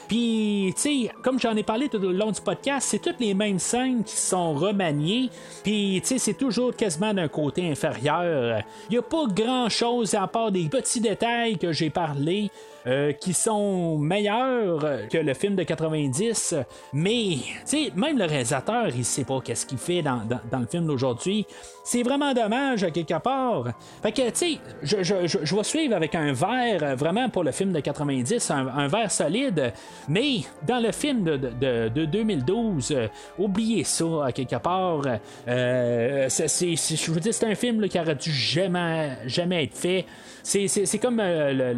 [SPEAKER 3] Puis, tu sais, comme j'en ai parlé tout au long du podcast, c'est toutes les mêmes scènes qui sont remaniées. Puis, tu sais, c'est toujours quasiment d'un côté inférieur. Il n'y a pas grand chose à part des petits détails que j'ai parlé. Euh, qui sont meilleurs que le film de 90, mais tu sais, même le réalisateur, il sait pas qu'est-ce qu'il fait dans, dans- dans le film d'aujourd'hui. C'est vraiment dommage à quelque part. Fait que, tu sais, je, je, je- vais suivre avec un verre euh, vraiment pour le film de 90, un, un verre solide, mais dans le film de, de- de- de 2012, euh, oubliez ça à quelque part. Euh, c'est, je veux dire, c'est un film qui aurait dû jamais, jamais être fait. C'est, comme euh,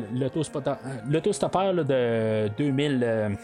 [SPEAKER 3] l'autostoppeur de 2000,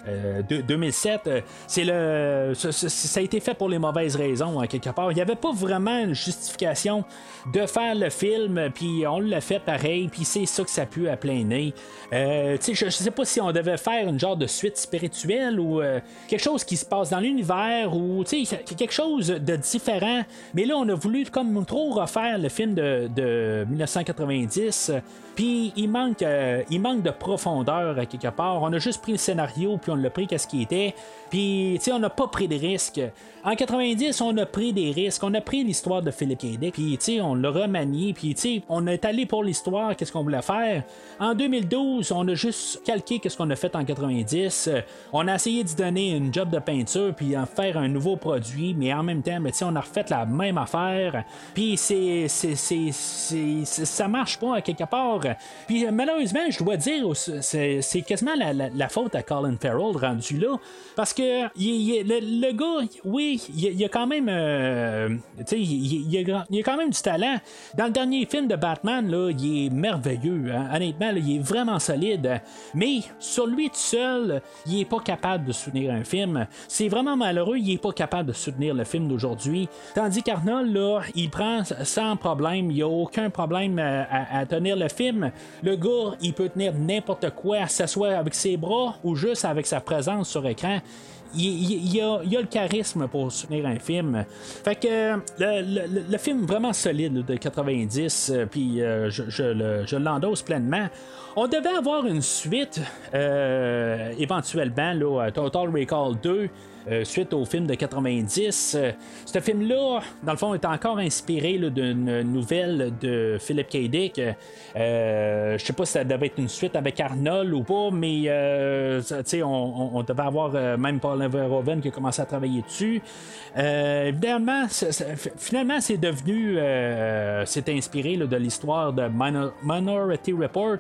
[SPEAKER 3] 2007, c'est le, ça, a été fait pour les mauvaises raisons, hein, quelque part. Il n'y avait pas vraiment une de faire le film, puis on l'a fait pareil, puis c'est ça que ça pue à plein nez. je ne sais pas si on devait faire une genre de suite spirituelle ou quelque chose qui se passe dans l'univers ou quelque chose de différent. Mais là, on a voulu comme trop refaire le film de, de 1990. Puis il manque, euh, il manque de profondeur à quelque part. On a juste pris le scénario, puis on l'a pris qu'est-ce qui était. Puis, tu sais, on n'a pas pris de risques. En 90, on a pris des risques. On a pris l'histoire de Philip K. Dick, puis, on l'a remanié. Puis, on est allé pour l'histoire, qu'est-ce qu'on voulait faire. En 2012, on a juste calqué qu'est-ce qu'on a fait en 90. On a essayé d'y donner une job de peinture, puis en faire un nouveau produit, mais en même temps, ben, on a refait la même affaire. Puis, c'est, c'est, ça marche pas à quelque part. Puis malheureusement, je dois dire, c'est quasiment la, faute à Colin Farrell rendu là. Parce que le, gars, oui, il, y a quand même. Euh, il, il, a, a, quand même du talent. Dans le dernier film de Batman, là, il est merveilleux. Hein. Honnêtement, il est vraiment solide. Mais sur lui tout seul, il est pas capable de soutenir un film. C'est vraiment malheureux, il est pas capable de soutenir le film d'aujourd'hui. Tandis qu'Arnold, là, il prend sans problème. Il n'y a aucun problème à tenir le film le gars, il peut tenir n'importe quoi, que ce soit avec ses bras ou juste avec sa présence sur écran. Il, y a, le charisme pour soutenir un film. Fait que le, film vraiment solide de 90, euh, puis euh, je, l'endosse pleinement. On devait avoir une suite euh, éventuellement, là, Total Recall 2. Euh, suite au film de 90. Euh, ce film-là, dans le fond, est encore inspiré d'une nouvelle de Philip K. Dick. Euh, je sais pas si ça devait être une suite avec Arnold ou pas, mais on, on, devait avoir même Paul Verhoeven qui a commencé à travailler dessus. évidemment, finalement, c'est devenu, c'est inspiré de l'histoire de Minority Report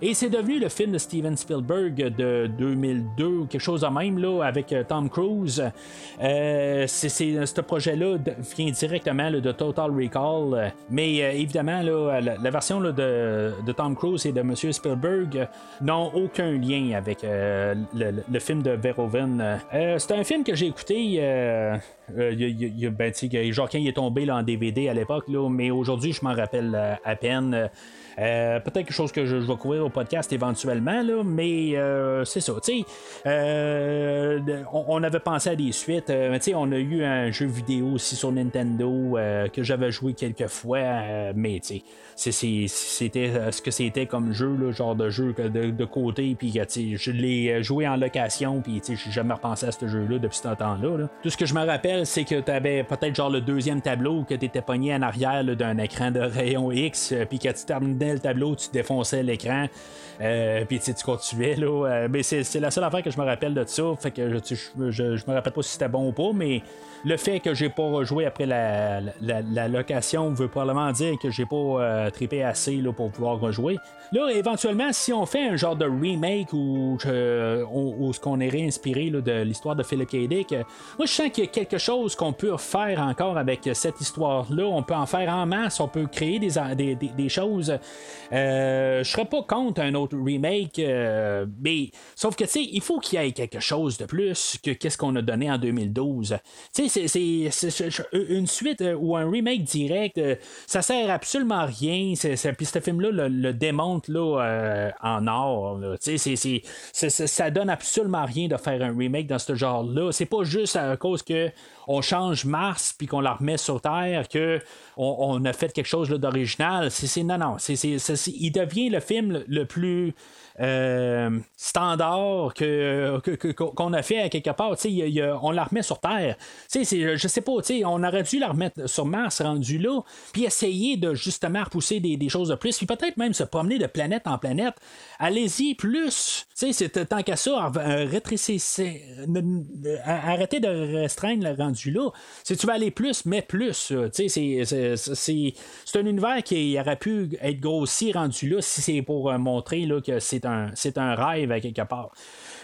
[SPEAKER 3] et c'est devenu le film de Steven Spielberg de 2002 ou quelque chose de même là, avec Tom Cruise euh, c'est, ce projet-là vient directement de Total Recall. mais euh, évidemment, la, version de, Tom Cruise et de M. Spielberg n'ont aucun lien avec euh, le, film de Verhoeven. c'est un film que j'ai écouté. il y a, ben, genre il est tombé en DVD à l'époque, mais aujourd'hui, je m'en rappelle à peine. Euh, peut-être quelque chose que je, vais couvrir au podcast éventuellement, là, mais euh, c'est ça. Euh, on, on, avait pensé à des suites. on a eu un jeu vidéo aussi sur Nintendo que j'avais joué quelques fois, mais c'était ce que c'était comme jeu, là, genre de jeu de, côté, puis je l'ai joué en location, puis j'ai jamais repensé à ce jeu-là depuis ce temps-là. Tout ce que je me rappelle, c'est que tu avais peut-être genre le deuxième tableau que tu étais pogné en arrière d'un écran de rayon X, puis que tu terminais le tableau, tu défonçais l'écran, euh, puis tu continuais. Là, euh, mais c'est, la seule affaire que je me rappelle de ça. Fait que je, je, me rappelle pas si c'était bon ou pas, mais le fait que j'ai pas rejoué après la, location veut probablement dire que j'ai pas euh, trippé assez là, pour pouvoir rejouer. Là, éventuellement, si on fait un genre de remake ou, ce qu'on est réinspiré de l'histoire de Philip K. Moi je sens qu'il y a quelque chose qu'on peut faire encore avec cette histoire-là. On peut en faire en masse, on peut créer des, choses. Euh, je serais pas contre un autre remake, euh, mais sauf que tu sais, il faut qu'il y ait quelque chose de plus que qu'est-ce qu'on a donné en 2012. Tu sais, c'est, une suite euh, ou un remake direct, euh, ça sert absolument à rien. puis ce film-là le, démonte là, euh, en or. ça donne absolument rien de faire un remake dans ce genre-là. C'est pas juste à cause que on change Mars puis qu'on la remet sur Terre que on, a fait quelque chose d'original. C'est, non, non. il devient le film le plus euh, standard que, qu'on a fait à quelque part. on la remet sur Terre. je sais pas, on aurait dû la remettre sur Mars rendu là, puis essayer de justement repousser des, choses de plus, puis peut-être même se promener de planète en planète. Allez-y plus. C'est tant qu'à ça, rétrécissez, arrêtez de restreindre le rendu là. Si tu veux aller plus, mais plus. C'est un univers qui aurait pu être grossi rendu là si c'est pour montrer là, que c'est un, un rêve à quelque part.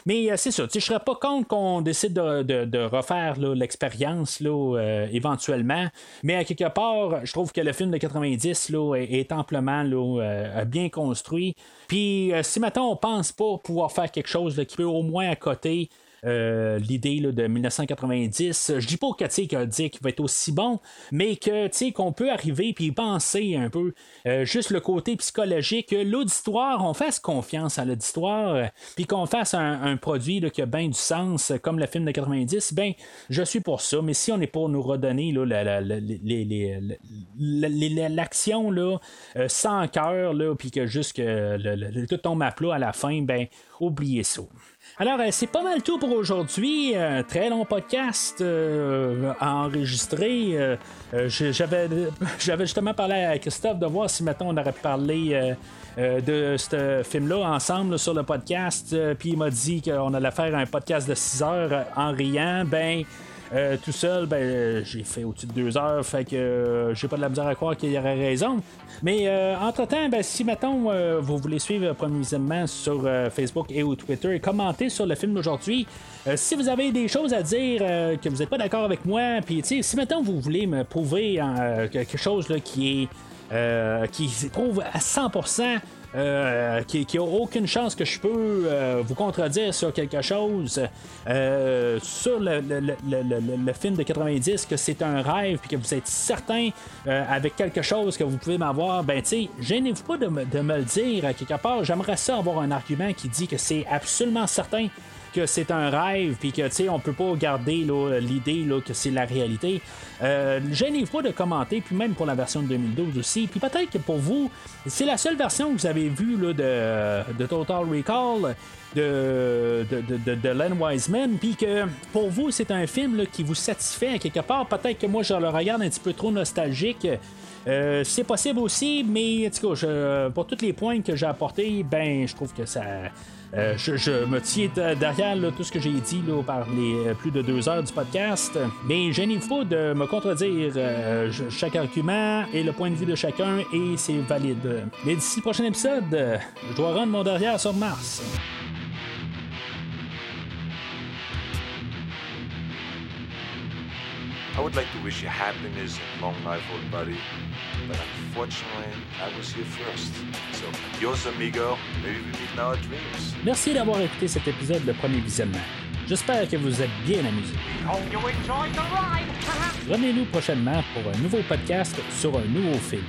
[SPEAKER 3] Mais euh, c'est ça, je ne serais pas contre qu'on décide de, refaire l'expérience euh, éventuellement. Mais à quelque part, je trouve que le film de 90 là, est, amplement euh, bien construit. Puis si maintenant on pense pas pouvoir faire quelque chose qui peut au moins à côté euh, l'idée de 1990. Je dis pas que Dick va être aussi bon, mais que qu'on peut arriver puis penser un peu euh, juste le côté psychologique, l'auditoire, on fasse confiance à l'auditoire, puis qu'on fasse un, produit qui a bien du sens, comme le film de 90, ben je suis pour ça. Mais si on est pour nous redonner l'action là, euh, sans cœur, puis que juste que tout tombe à plat à la fin, ben oubliez ça. Alors, euh, c'est pas mal tout pour aujourd'hui. Un très long podcast euh, à enregistrer. Euh, j'avais, *laughs* j'avais justement parlé à Christophe de voir si maintenant on aurait parlé de ce film-là ensemble sur le podcast. Puis il m'a dit qu'on allait faire un podcast de 6 heures en riant. Ben. Tout seul, ben, j'ai fait au-dessus de deux heures, fait que j'ai pas de la misère à croire qu'il y aurait raison. Mais euh, entre-temps, ben, si euh, vous voulez suivre promisément sur euh, Facebook et ou Twitter et commenter sur le film d'aujourd'hui, si vous avez des choses à dire que vous n'êtes pas d'accord avec moi, puis si maintenant vous voulez me prouver quelque chose là, qui est qui prouve à 100% euh, qui, qui a aucune chance que je peux euh, vous contredire sur quelque chose. Euh, sur le, film de 90 que c'est un rêve puis que vous êtes certain avec quelque chose que vous pouvez m'avoir ben tu gênez-vous pas de, de, me le dire. Quelque part j'aimerais ça avoir un argument qui dit que c'est absolument certain que c'est un rêve, puis que, tu sais, on peut pas garder l'idée que c'est la réalité. Euh, Gênez-vous pas de commenter, puis même pour la version de 2012 aussi. Puis peut-être que pour vous, c'est la seule version que vous avez vue de Total Recall de, de, de, Len Wiseman, puis que pour vous, c'est un film qui vous satisfait à quelque part. Peut-être que moi, je le regarde un petit peu trop nostalgique. Euh, c'est possible aussi, mais pour tous les points que j'ai apportés, ben, je trouve que ça, euh, je, me tiens derrière tout ce que j'ai dit là, par les euh, plus de deux heures du podcast. Mais gênez pas de me contredire chaque argument et le point de vue de chacun et c'est valide. Mais d'ici le prochain épisode, je dois rendre mon derrière sur Mars.
[SPEAKER 5] I would like to wish you happiness and long life, old buddy. But unfortunately, I was here first. So, yours, amigo. Maybe we meet in our dreams.
[SPEAKER 3] Merci d'avoir écouté cet épisode de Premier Visionnement. J'espère que vous êtes bien amusés. Revenez-nous prochainement pour un nouveau podcast sur un nouveau film.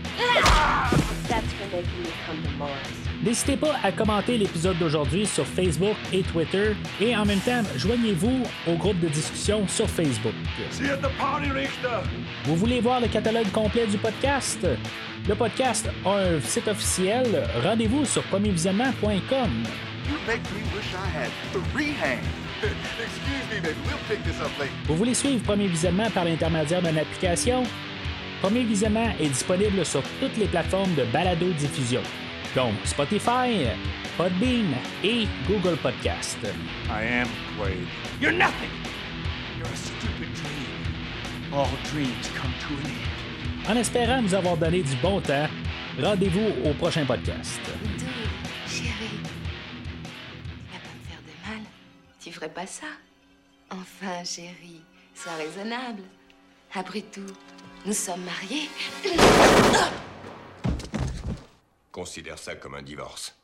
[SPEAKER 3] N'hésitez pas à commenter l'épisode d'aujourd'hui sur Facebook et Twitter et en même temps, joignez-vous au groupe de discussion sur Facebook. Vous voulez voir le catalogue complet du podcast? Le podcast a un site officiel. Rendez-vous sur premiervisionnement.com. *laughs* Vous voulez suivre Premier Visionnement par l'intermédiaire d'une application? Premier Visionnement est disponible sur toutes les plateformes de balado-diffusion, donc Spotify, Podbean et Google Podcast.
[SPEAKER 9] I am Quaid.
[SPEAKER 13] You're nothing! You're a stupid dream. All dreams come to an end.
[SPEAKER 3] En espérant vous avoir donné du bon temps, rendez-vous au prochain podcast.
[SPEAKER 1] Pas ça. Enfin, chérie, sois raisonnable. Après tout, nous sommes mariés.
[SPEAKER 2] Considère ça comme un divorce.